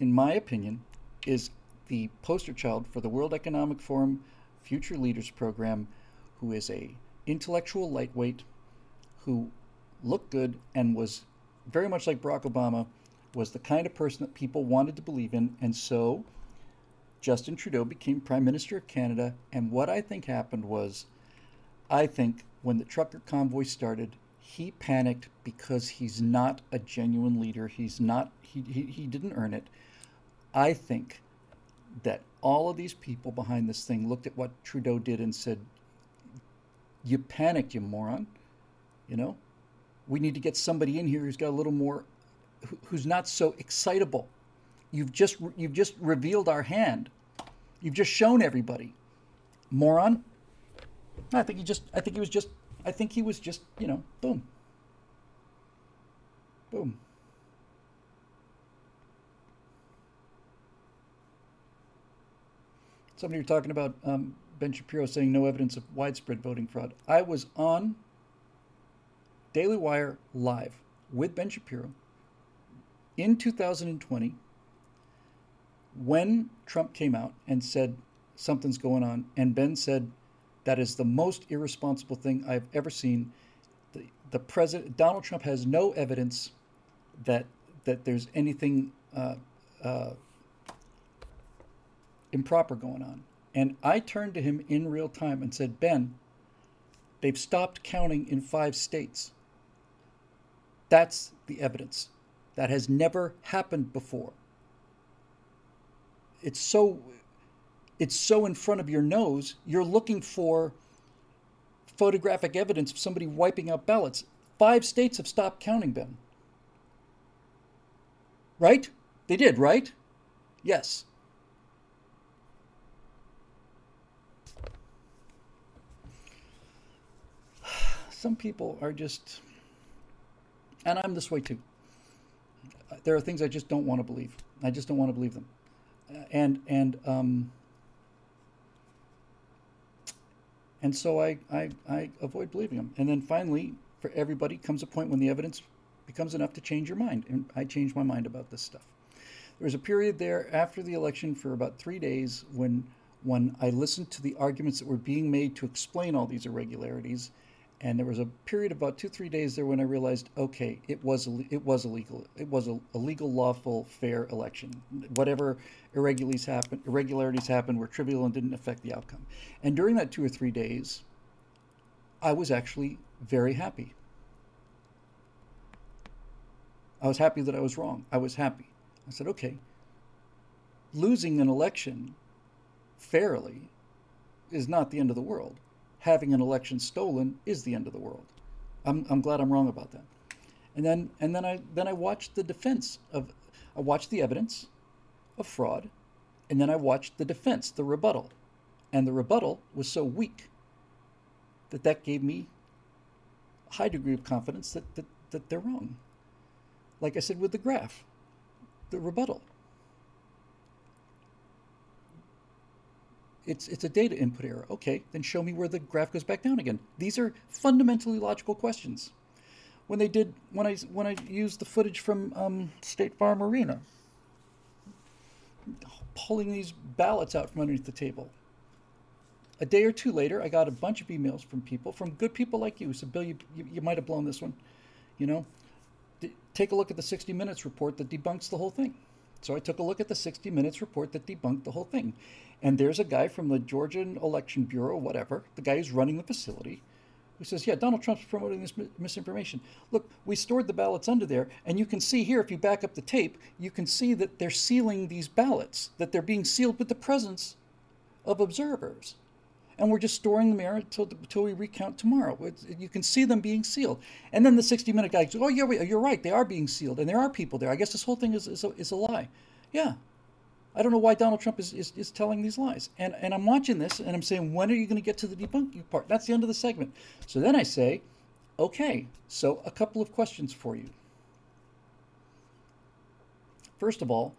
in my opinion, is the poster child for the World Economic Forum Future Leaders Program, who is a intellectual lightweight, who looked good and was very much like Barack Obama, was the kind of person that people wanted to believe in, and so Justin Trudeau became Prime Minister of Canada. And what I think happened was, I think when the trucker convoy started, he panicked because he's not a genuine leader. He's not, he, he, he didn't earn it. I think that all of these people behind this thing looked at what Trudeau did and said, You panicked, you moron. You know, we need to get somebody in here who's got a little more, who's not so excitable. You've just you've just revealed our hand. You've just shown everybody, moron. I think he just I think he was just I think he was just you know boom, boom. Somebody were talking about um, Ben Shapiro saying no evidence of widespread voting fraud. I was on Daily Wire live with Ben Shapiro in 2020 when Trump came out and said something's going on, and Ben said that is the most irresponsible thing I've ever seen. The, the president Donald Trump has no evidence that that there's anything uh, uh, improper going on. And I turned to him in real time and said, Ben, they've stopped counting in five states. That's the evidence. That has never happened before. It's so it's so in front of your nose, you're looking for photographic evidence of somebody wiping out ballots. Five states have stopped counting, them. Right? They did, right? Yes. Some people are just, and I'm this way too. There are things I just don't want to believe. I just don't want to believe them, and and um, and so I, I I avoid believing them. And then finally, for everybody, comes a point when the evidence becomes enough to change your mind, and I changed my mind about this stuff. There was a period there after the election for about three days when when I listened to the arguments that were being made to explain all these irregularities and there was a period of about two three days there when I realized okay it was it was illegal it was a, a legal lawful fair election. Whatever irregularities happened irregularities happened were trivial and didn't affect the outcome. And during that two or three days I was actually very happy. I was happy that I was wrong. I was happy. I said okay losing an election fairly is not the end of the world having an election stolen is the end of the world. I'm, I'm glad I'm wrong about that. And then and then I then I watched the defense of I watched the evidence of fraud, and then I watched the defense, the rebuttal, and the rebuttal was so weak that that gave me a high degree of confidence that, that, that they're wrong. Like I said with the graph, the rebuttal It's, it's a data input error. Okay, then show me where the graph goes back down again. These are fundamentally logical questions. When they did, when I, when I used the footage from um, State Farm Arena, pulling these ballots out from underneath the table. A day or two later, I got a bunch of emails from people, from good people like you, said, Bill, you, you, you might have blown this one. You know, D- take a look at the 60 Minutes report that debunks the whole thing. So I took a look at the 60 Minutes report that debunked the whole thing. And there's a guy from the Georgian Election Bureau, whatever, the guy who's running the facility, who says, Yeah, Donald Trump's promoting this misinformation. Look, we stored the ballots under there, and you can see here, if you back up the tape, you can see that they're sealing these ballots, that they're being sealed with the presence of observers. And we're just storing them there until, until we recount tomorrow. It's, you can see them being sealed. And then the 60 minute guy goes, Oh, yeah, you're right. They are being sealed, and there are people there. I guess this whole thing is, is, a, is a lie. Yeah. I don't know why Donald Trump is, is, is telling these lies. And, and I'm watching this and I'm saying, When are you going to get to the debunking part? That's the end of the segment. So then I say, Okay, so a couple of questions for you. First of all,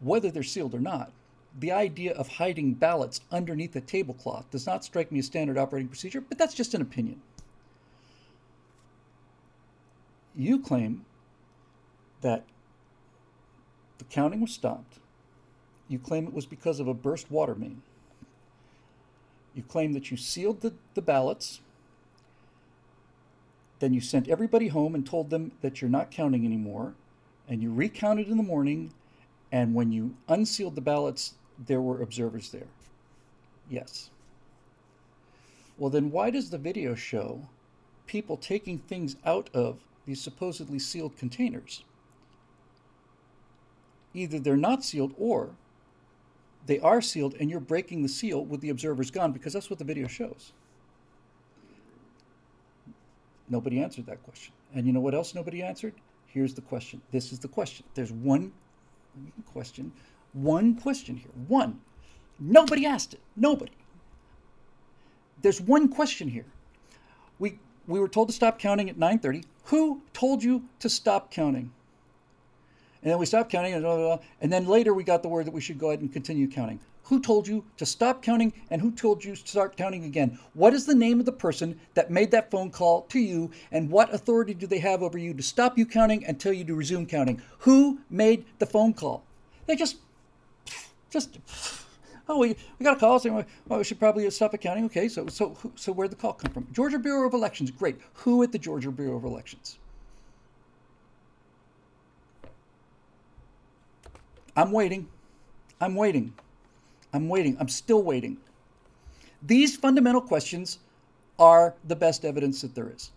whether they're sealed or not, the idea of hiding ballots underneath a tablecloth does not strike me as standard operating procedure, but that's just an opinion. You claim that the counting was stopped. You claim it was because of a burst water main. You claim that you sealed the, the ballots. Then you sent everybody home and told them that you're not counting anymore. And you recounted in the morning. And when you unsealed the ballots, there were observers there. Yes. Well, then why does the video show people taking things out of these supposedly sealed containers? Either they're not sealed or they are sealed and you're breaking the seal with the observers gone because that's what the video shows. Nobody answered that question. And you know what else nobody answered? Here's the question. This is the question. There's one question one question here. One. Nobody asked it. Nobody. There's one question here. We we were told to stop counting at 9:30. Who told you to stop counting? And then we stopped counting, and, blah, blah, blah, and then later we got the word that we should go ahead and continue counting. Who told you to stop counting and who told you to start counting again? What is the name of the person that made that phone call to you and what authority do they have over you to stop you counting tell you to resume counting? Who made the phone call? They just just, oh, we, we got a call saying, well, we should probably stop accounting. Okay, so, so, so where'd the call come from? Georgia Bureau of Elections. Great. Who at the Georgia Bureau of Elections? I'm waiting. I'm waiting. I'm waiting. I'm still waiting. These fundamental questions are the best evidence that there is.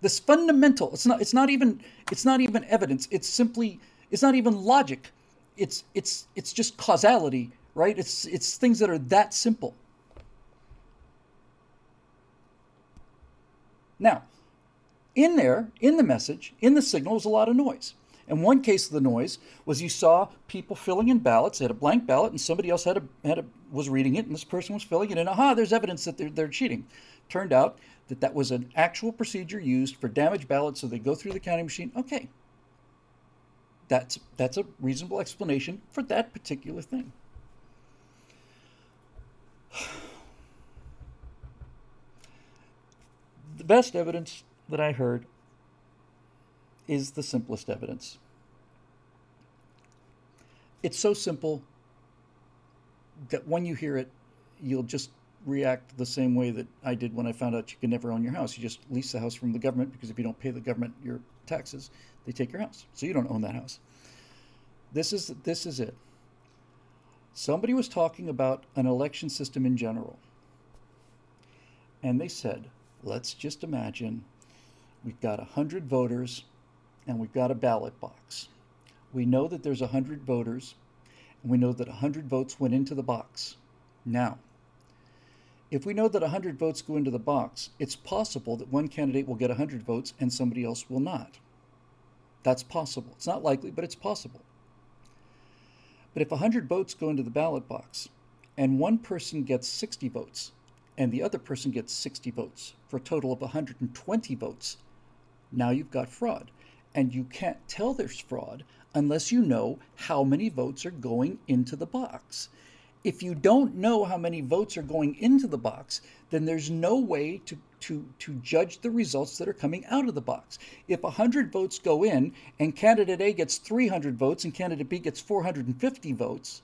This fundamental, it's not it's not even it's not even evidence. It's simply it's not even logic it's it's it's just causality, right? It's it's things that are that simple. Now, in there, in the message, in the signal was a lot of noise. And one case of the noise was you saw people filling in ballots. They had a blank ballot, and somebody else had a, had a was reading it, and this person was filling it in. Aha! There's evidence that they're, they're cheating. Turned out that that was an actual procedure used for damaged ballots, so they go through the counting machine. Okay, that's that's a reasonable explanation for that particular thing. The best evidence that I heard is the simplest evidence. It's so simple that when you hear it, you'll just react the same way that I did when I found out you can never own your house. You just lease the house from the government because if you don't pay the government your taxes, they take your house. So you don't own that house. This is this is it. Somebody was talking about an election system in general. And they said, let's just imagine we've got 100 voters and we've got a ballot box. We know that there's 100 voters and we know that 100 votes went into the box. Now, if we know that 100 votes go into the box, it's possible that one candidate will get 100 votes and somebody else will not. That's possible. It's not likely, but it's possible. But if 100 votes go into the ballot box and one person gets 60 votes and the other person gets 60 votes for a total of 120 votes, now you've got fraud. And you can't tell there's fraud unless you know how many votes are going into the box. If you don't know how many votes are going into the box, then there's no way to, to, to judge the results that are coming out of the box. If 100 votes go in and candidate A gets 300 votes and candidate B gets 450 votes,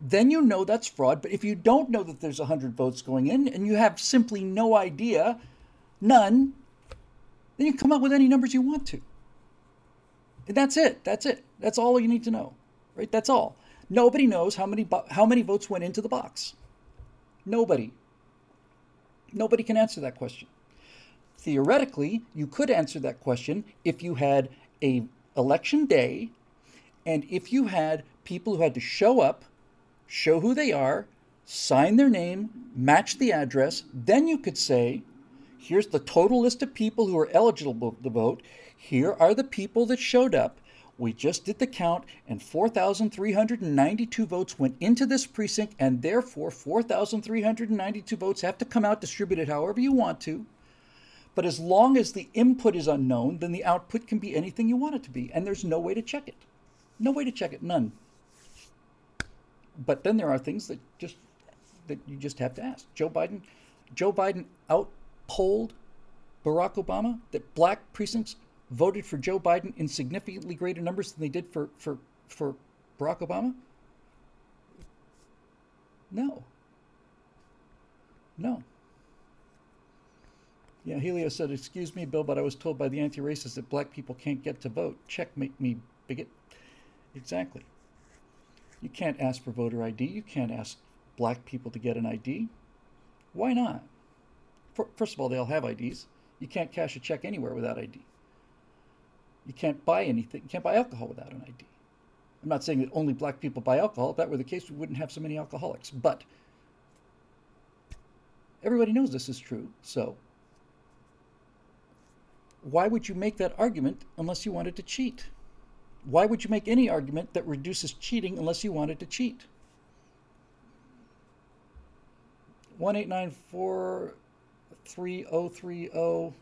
then you know that's fraud. But if you don't know that there's 100 votes going in and you have simply no idea, none, then you come up with any numbers you want to. And that's it. That's it. That's all you need to know. Right? That's all. Nobody knows how many how many votes went into the box. Nobody. Nobody can answer that question. Theoretically, you could answer that question if you had a election day and if you had people who had to show up, show who they are, sign their name, match the address. Then you could say, here's the total list of people who are eligible to vote. Here are the people that showed up. We just did the count, and 4,392 votes went into this precinct, and therefore 4,392 votes have to come out distributed however you want to. But as long as the input is unknown, then the output can be anything you want it to be, and there's no way to check it. No way to check it, none. But then there are things that just that you just have to ask. Joe Biden, Joe Biden outpolled Barack Obama. That black precincts voted for Joe Biden in significantly greater numbers than they did for for for Barack Obama. No. No. Yeah, Helio said, Excuse me, Bill, but I was told by the anti racists that black people can't get to vote. Checkmate me, bigot. Exactly. You can't ask for voter ID. You can't ask black people to get an ID. Why not? First of all, they all have IDs. You can't cash a check anywhere without ID. You can't buy anything. You can't buy alcohol without an ID. I'm not saying that only black people buy alcohol. If that were the case, we wouldn't have so many alcoholics. But everybody knows this is true. So why would you make that argument unless you wanted to cheat? Why would you make any argument that reduces cheating unless you wanted to cheat? 189433030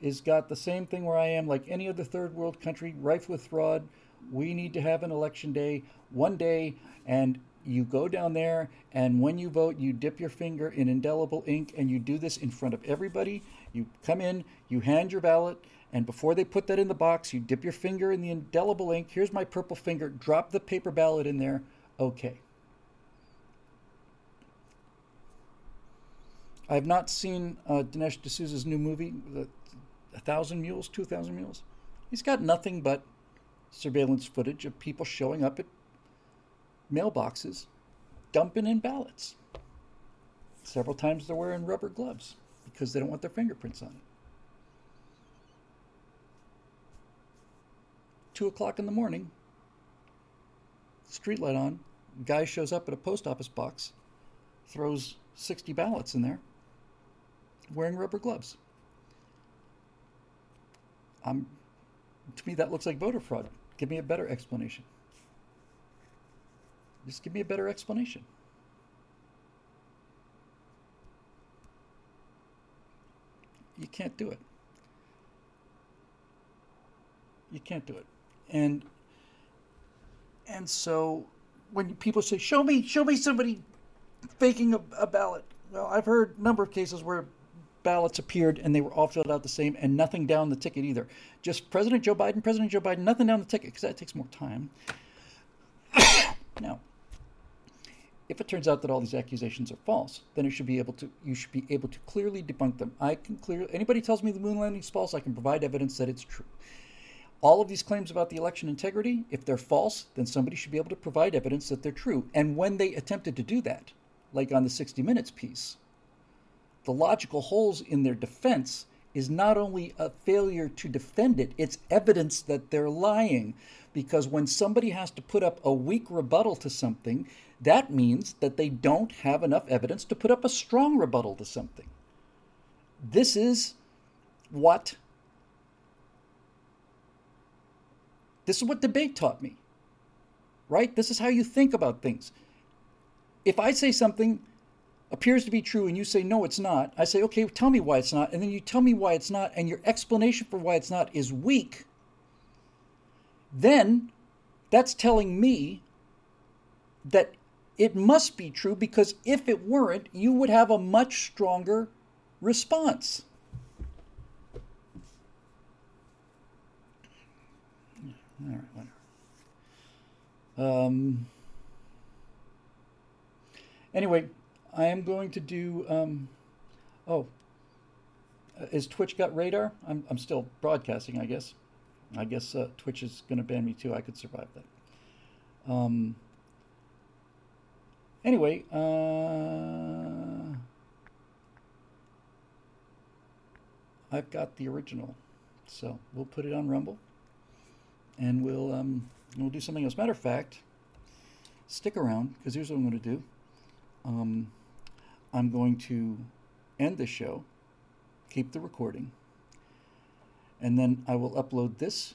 is got the same thing where I am, like any other third world country, rife with fraud. We need to have an election day, one day, and you go down there, and when you vote, you dip your finger in indelible ink, and you do this in front of everybody. You come in, you hand your ballot, and before they put that in the box, you dip your finger in the indelible ink. Here's my purple finger. Drop the paper ballot in there. Okay. I have not seen uh, Dinesh D'Souza's new movie, A Thousand Mules, Two Thousand Mules. He's got nothing but surveillance footage of people showing up at mailboxes dumping in ballots. Several times they're wearing rubber gloves because they don't want their fingerprints on it. Two o'clock in the morning, streetlight on, guy shows up at a post office box, throws 60 ballots in there, wearing rubber gloves. Um, to me, that looks like voter fraud. Give me a better explanation. Just give me a better explanation. You can't do it. You can't do it. And and so when people say, "Show me, show me somebody faking a, a ballot," well, I've heard a number of cases where ballots appeared and they were all filled out the same and nothing down the ticket either. Just President Joe Biden, President Joe Biden, nothing down the ticket because that takes more time. now, if it turns out that all these accusations are false, then it should be able to you should be able to clearly debunk them. I can clearly anybody tells me the moon landing is false, I can provide evidence that it's true. All of these claims about the election integrity, if they're false, then somebody should be able to provide evidence that they're true. And when they attempted to do that, like on the 60 Minutes piece, the logical holes in their defense is not only a failure to defend it, it's evidence that they're lying. Because when somebody has to put up a weak rebuttal to something, that means that they don't have enough evidence to put up a strong rebuttal to something. This is what this is what debate taught me. Right? This is how you think about things. If I say something appears to be true and you say no it's not, I say okay, tell me why it's not and then you tell me why it's not and your explanation for why it's not is weak. Then that's telling me that it must be true because if it weren't, you would have a much stronger response. All right. Um, anyway, I am going to do. Um, oh, is Twitch got radar? I'm, I'm still broadcasting, I guess. I guess uh, Twitch is going to ban me too. I could survive that. Um, Anyway, uh, I've got the original, so we'll put it on Rumble, and we'll um, we'll do something else. Matter of fact, stick around because here's what I'm going to do. um, I'm going to end the show, keep the recording, and then I will upload this,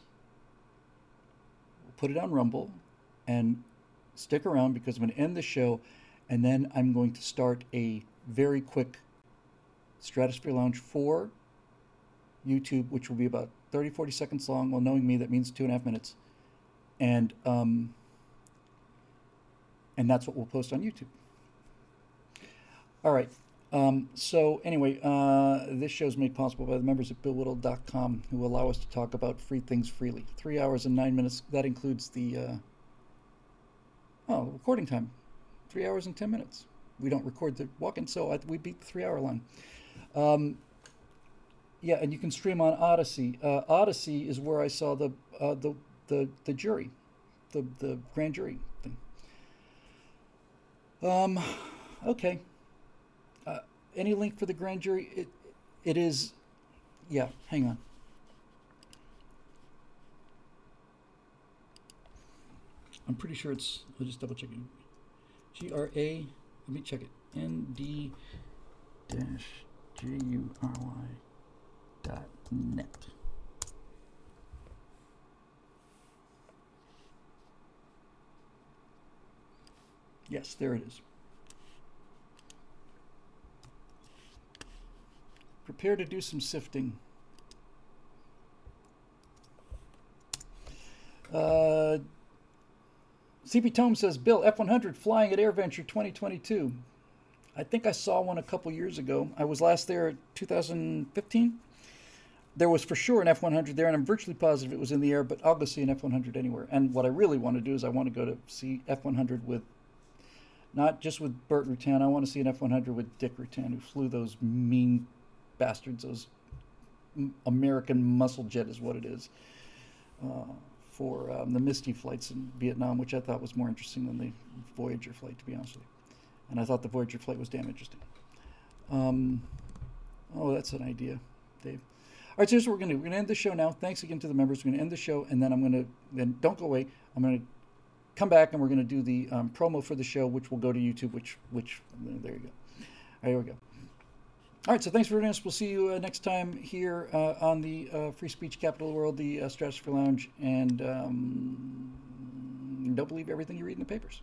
put it on Rumble, and stick around because I'm going to end the show, and then I'm going to start a very quick Stratosphere Lounge 4 YouTube, which will be about 30, 40 seconds long. Well, knowing me, that means two and a half minutes. And, um, and that's what we'll post on YouTube. All right. Um, so anyway, uh, this show is made possible by the members at BillWhittle.com who allow us to talk about free things freely. Three hours and nine minutes. That includes the uh, oh recording time, three hours and ten minutes. We don't record the walk-in, so I, we beat the three-hour line. Um, yeah, and you can stream on Odysee. Uh, Odysee is where I saw the uh, the the the jury, the the grand jury thing. Um, okay. Any link for the grand jury? It it is. Yeah, hang on. I'm pretty sure it's. I'll just double check it. G R A. Let me check it. N D dash J U R Y dot net. Yes, there it is. Prepare to do some sifting. Uh, CP Tome says, Bill, F100 flying at AirVenture 2022. I think I saw one a couple years ago. I was last there 2015. There was for sure an F100 there, and I'm virtually positive it was in the air, but I'll go see an F100 anywhere. And what I really want to do is I want to go to see F100 with, not just with Burt Rutan, I want to see an F100 with Dick Rutan, who flew those mean bastards, those American muscle jet is what it is, uh, for um, the Misty flights in Vietnam, which I thought was more interesting than the Voyager flight, to be honest with you and I thought the Voyager flight was damn interesting. Um, oh, that's an idea, Dave. All right, so here's what we're going to do. We're going to end the show now. Thanks again to the members. We're going to end the show, and then I'm going to then don't go away. I'm going to come back, and we're going to do the um, promo for the show, which will go to YouTube. Which which there you go. All right, here we go. All right, so thanks for joining us. We'll see you uh, next time here uh, on the uh, Free Speech Capital World, the uh, Stratosphere Lounge, and um, don't believe everything you read in the papers.